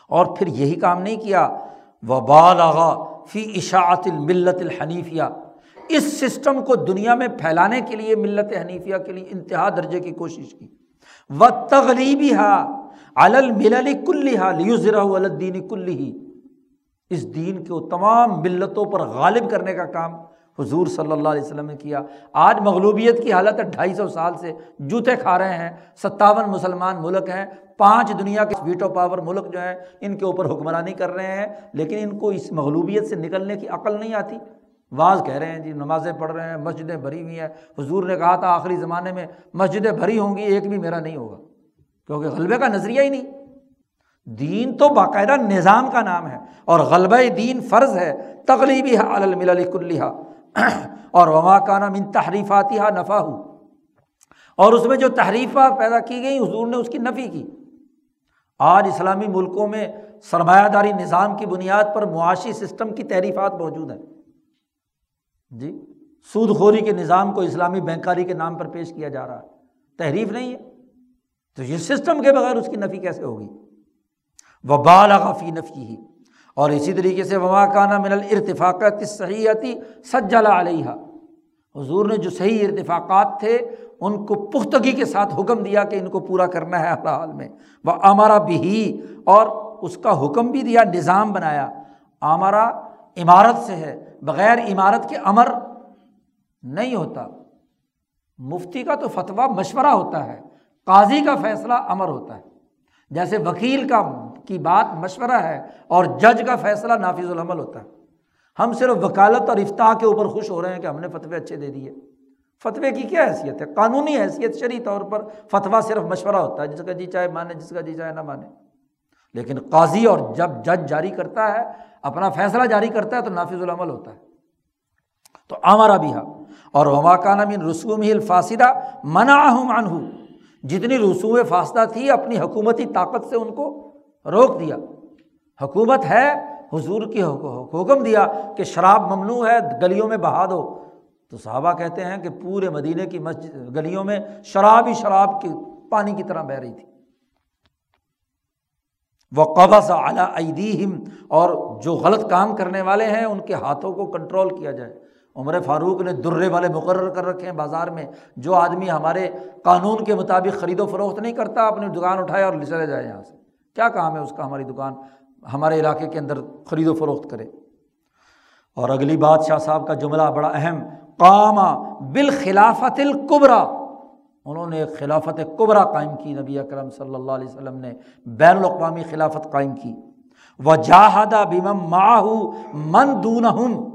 اور پھر یہی کام نہیں کیا وبال آغا فی اشاعت الملت الحنیفیہ اس سسٹم کو دنیا میں پھیلانے کے لیے ملت حنیفیہ کے لیے انتہا درجے کی کوشش کی۔ و تغریبی ہا المل کل ہا لیوزرا الدین کل ہی اس دین کو تمام ملتوں پر غالب کرنے کا کام۔ حضور صلی اللہ علیہ وسلم نے کیا۔ آج مغلوبیت کی حالت ہے ڈھائی سو سال سے جوتے کھا رہے ہیں، ستاون مسلمان ملک ہیں، پانچ دنیا کے ویٹو پاور ملک جو ہیں، ان کے اوپر حکمرانی کر رہے ہیں، لیکن ان کو اس مغلوبیت سے نکلنے کی عقل نہیں آتی۔ بعض کہہ رہے ہیں جی نمازیں پڑھ رہے ہیں، مسجدیں بھری ہوئی ہیں۔ حضور نے کہا تھا آخری زمانے میں، مسجدیں بھری ہوں گی، ایک بھی میرا نہیں ہوگا۔ کیونکہ غلبے کا نظریہ ہی نہیں۔ دین تو باقاعدہ نظام کا نام ہے اور غلبہ دین فرض ہے تغلیبی المل کلیہ اور وما کا نام ان تحریفاتی ہا نفع ہو اور اس میں جو تحریفہ پیدا کی گئی حضور نے اس کی نفی کی۔ آج اسلامی ملکوں میں سرمایہ داری نظام کی بنیاد پر معاشی سسٹم کی تحریفات موجود ہیں۔ جی سود خوری کے نظام کو اسلامی بینکاری کے نام پر پیش کیا جا رہا ہے۔ تحریف نہیں ہے۔ تو یہ سسٹم کے بغیر اس کی نفی کیسے ہوگی؟ وہ نفی ہی اور اسی طریقے سے وما کانا من الرتفاقت صحیحتی سجلا علیہ حضور نے جو صحیح ارتفاقات تھے، ان کو پختگی کے ساتھ حکم دیا کہ ان کو پورا کرنا ہے ہر حال میں۔ وہ ہمارا بھی اور اس کا حکم بھی دیا، نظام بنایا۔ ہمارا عمارت سے ہے، بغیر عمارت کے امر نہیں ہوتا۔ مفتی کا تو فتویٰ مشورہ ہوتا ہے، قاضی کا فیصلہ امر ہوتا ہے۔ جیسے وکیل کا کی بات مشورہ ہے اور جج کا فیصلہ نافذ العمل ہوتا ہے۔ ہم صرف وکالت اور افتاح کے اوپر خوش ہو رہے ہیں کہ ہم نے فتوے اچھے دے دیے۔ فتوے کی کیا حیثیت ہے؟ قانونی حیثیت شرعی طور پر فتویٰ صرف مشورہ ہوتا ہے، جس کا جی چاہے مانے، جس کا جی چاہے نہ مانے۔ لیکن قاضی اور جب جج جاری کرتا ہے، اپنا فیصلہ جاری کرتا ہے تو نافذ العمل ہوتا ہے۔ تو ہمارا بھی ہا اور وما کانا من رسوم ہی الفاصدہ منع ہوں جتنی رسوم فاصدہ تھی، اپنی حکومتی طاقت سے ان کو روک دیا۔ حکومت ہے، حضور کی حکم دیا کہ شراب ممنوع ہے، گلیوں میں بہا دو۔ تو صحابہ کہتے ہیں کہ پورے مدینے کی مسجد گلیوں میں شراب ہی شراب کی پانی کی طرح بہ رہی تھی۔ وہ قبض اعلیٰ ایدیم اور جو غلط کام کرنے والے ہیں، ان کے ہاتھوں کو کنٹرول کیا جائے۔ عمر فاروق نے درے والے مقرر کر رکھے ہیں بازار میں۔ جو آدمی ہمارے قانون کے مطابق خرید و فروخت نہیں کرتا، اپنی دکان اٹھائے اور چلے جائے یہاں سے۔ کیا کام ہے اس کا ہماری دکان؟ ہمارے علاقے کے اندر خرید و فروخت کرے۔ اور اگلی بات شاہ صاحب کا جملہ بڑا اہم کاما بالخلافت القبرا انہوں نے خلافت قبرا قائم کی، نبی اکرم صلی اللہ علیہ وسلم نے بین الاقوامی خلافت قائم کی۔ وہ جاہدہ بیم ماہو من دون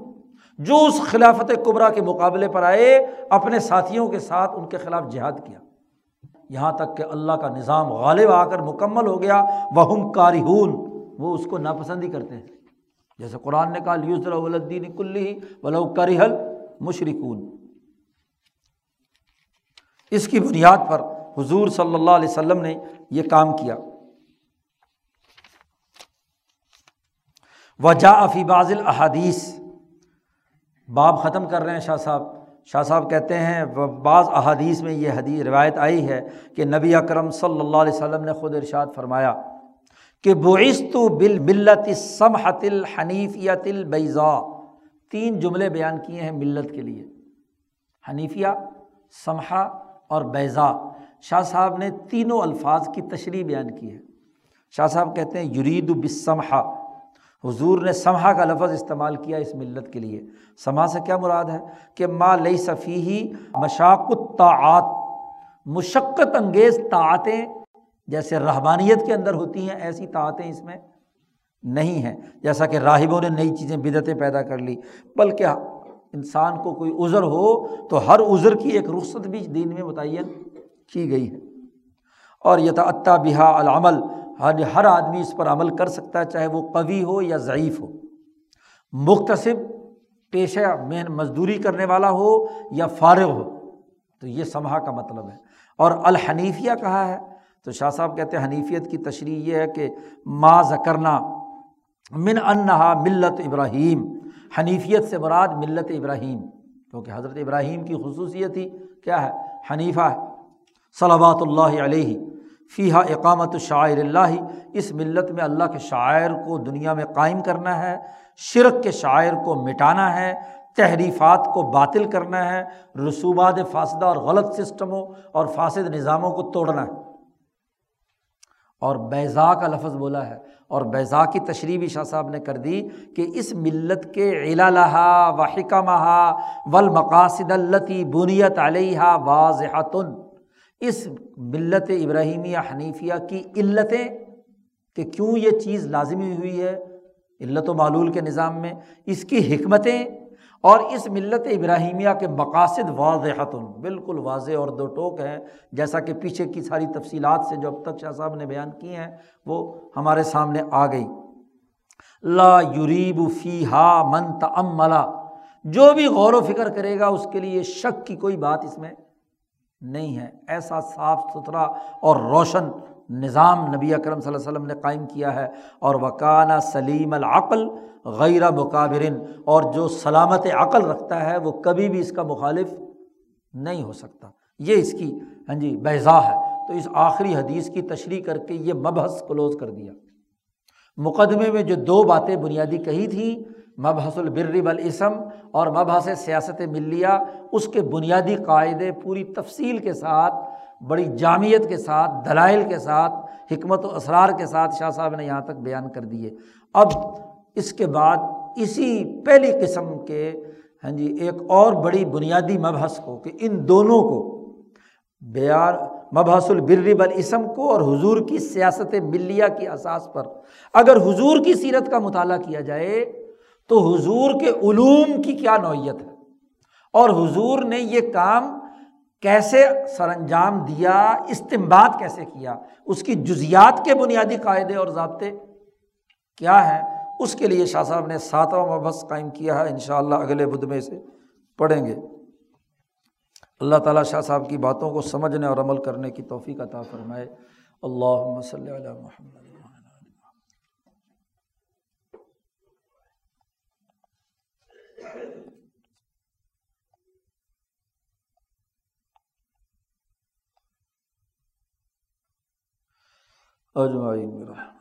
جو اس خلافت قبرا کے مقابلے پر آئے، اپنے ساتھیوں کے ساتھ ان کے خلاف جہاد کیا۔ یہاں تک کہ اللہ کا نظام غالب آ کر مکمل ہو گیا وہ ہم کارہون۔ وہ اس کو ناپسند ہی کرتے ہیں۔ جیسے قرآن نے کہا لیوز الدین کلی ولو کرحل مشرقون اس کی بنیاد پر حضور صلی اللہ علیہ وسلم نے یہ کام کیا۔ وجا افی بازل احادیث باب ختم کر رہے ہیں شاہ صاحب۔ شاہ صاحب کہتے ہیں بعض احادیث میں یہ حدیث، روایت آئی ہے کہ نبی اکرم صلی اللہ علیہ وسلم نے خود ارشاد فرمایا کہ بعثت بل ملت سمحت الحنیفیت البیضا تین جملے بیان کیے ہیں ملت کے لیے۔ حنیفیہ، سمحہ اور بیضا شاہ صاحب نے تینوں الفاظ کی تشریح بیان کی ہے۔ شاہ صاحب کہتے ہیں، یرید بسمحا حضور نے سمحا کا لفظ استعمال کیا اس ملت کے لیے۔ سما سے کیا مراد ہے؟ کہ ماں لئی صفی ہی مشاق الطاعت مشقت انگیز طاعتیں جیسے رحبانیت کے اندر ہوتی ہیں، ایسی طاعتیں اس میں نہیں ہیں۔ جیسا کہ راہبوں نے نئی چیزیں، بدعتیں پیدا کر لی۔ بلکہ انسان کو کوئی عذر ہو تو ہر عذر کی ایک رخصت بھی دین میں متعین کی گئی ہے۔ اور یہ بہا العمل ہر ہر آدمی اس پر عمل کر سکتا ہے، چاہے وہ قوی ہو یا ضعیف ہو۔ مختصب پیشہ میں مزدوری کرنے والا ہو یا فارغ ہو۔ تو یہ سمہا کا مطلب ہے۔ اور الحنیفیہ کہا ہے۔ تو شاہ صاحب کہتے ہیں، حنیفیت کی تشریح یہ ہے کہ ما ذکرنا من انہا ملت ابراہیم۔ حنیفیت سے مراد ملت ابراہیم۔ کیونکہ حضرت ابراہیم کی خصوصیت ہی کیا ہے؟ حنیفہ ہے۔ صلابات اللہ علیہ۔ فیحہ اقامت شاعر اللہ، اس ملت میں اللہ کے شاعر کو دنیا میں قائم کرنا ہے، شرک کے شاعر کو مٹانا ہے، تحریفات کو باطل کرنا ہے رسوبات فاصدہ اور غلط سسٹموں اور فاسد نظاموں کو توڑنا ہے۔ اور بیضا کا لفظ بولا ہے۔ اور بیضا کی تشریح بھی شاہ صاحب نے کر دی کہ اس ملت کے علالہ و حکمہ و المقاصد التی بنیت علیہ واضح اس ملت ابراہیمیہ حنیفیہ کی علتیں کہ کیوں یہ چیز لازمی ہوئی ہے، علت و معلول کے نظام میں، اس کی حکمتیں، اور اس ملت ابراہیمیہ کے مقاصد واضح بالکل واضح اور دو ٹوک ہیں، جیسا کہ پیچھے کی ساری تفصیلات سے جو اب تک شاہ صاحب نے بیان کی ہیں، وہ ہمارے سامنے آ گئی۔ لا یوریب فی ہا من تملا جو بھی غور و فکر کرے گا، اس کے لیے شک کی کوئی بات اس میں نہیں ہے۔ ایسا صاف ستھرا اور روشن نظام نبی اکرم صلی اللہ علیہ وسلم نے قائم کیا ہے۔ اور وکانہ سلیم العقل غیر مقابرن، اور جو سلامت عقل رکھتا ہے، وہ کبھی بھی اس کا مخالف نہیں ہو سکتا۔ یہ اس کی ہاں جی بیضا ہے۔ تو اس آخری حدیث کی تشریح کر کے یہ مبحث کلوز کر دیا۔ مقدمے میں جو دو باتیں بنیادی کہی تھیں مبحث البر الاسم اور مبحث سیاست ملیہ، اس کے بنیادی قاعدے پوری تفصیل کے ساتھ، بڑی جامعت کے ساتھ، دلائل کے ساتھ، حکمت و اسرار کے ساتھ شاہ صاحب نے یہاں تک بیان کر دیے۔ اب اس کے بعد اسی پہلی قسم کے ہاں جی ایک اور بڑی بنیادی مبحث کو کہ ان دونوں کو بیار، مبحث البر بالاسم کو اور حضور کی سیاست ملیہ کی اساس پر۔ اگر حضور کی سیرت کا مطالعہ کیا جائے تو حضور کے علوم کی کیا نوعیت ہے؟ اور حضور نے یہ کام کیسے سر انجام دیا؟ استمباد کیسے کیا؟ اس کی جزیات کے بنیادی قاعدے اور ضابطے کیا ہیں؟ اس کے لیے شاہ صاحب نے ساتواں مبحث قائم کیا ہے ان شاء اللہ اگلے بدھ میں سے پڑھیں گے۔ اللہ تعالیٰ شاہ صاحب کی باتوں کو سمجھنے اور عمل کرنے کی توفیق عطا فرمائے۔ اللہ صلی علیہ محمد۔ اجمعین.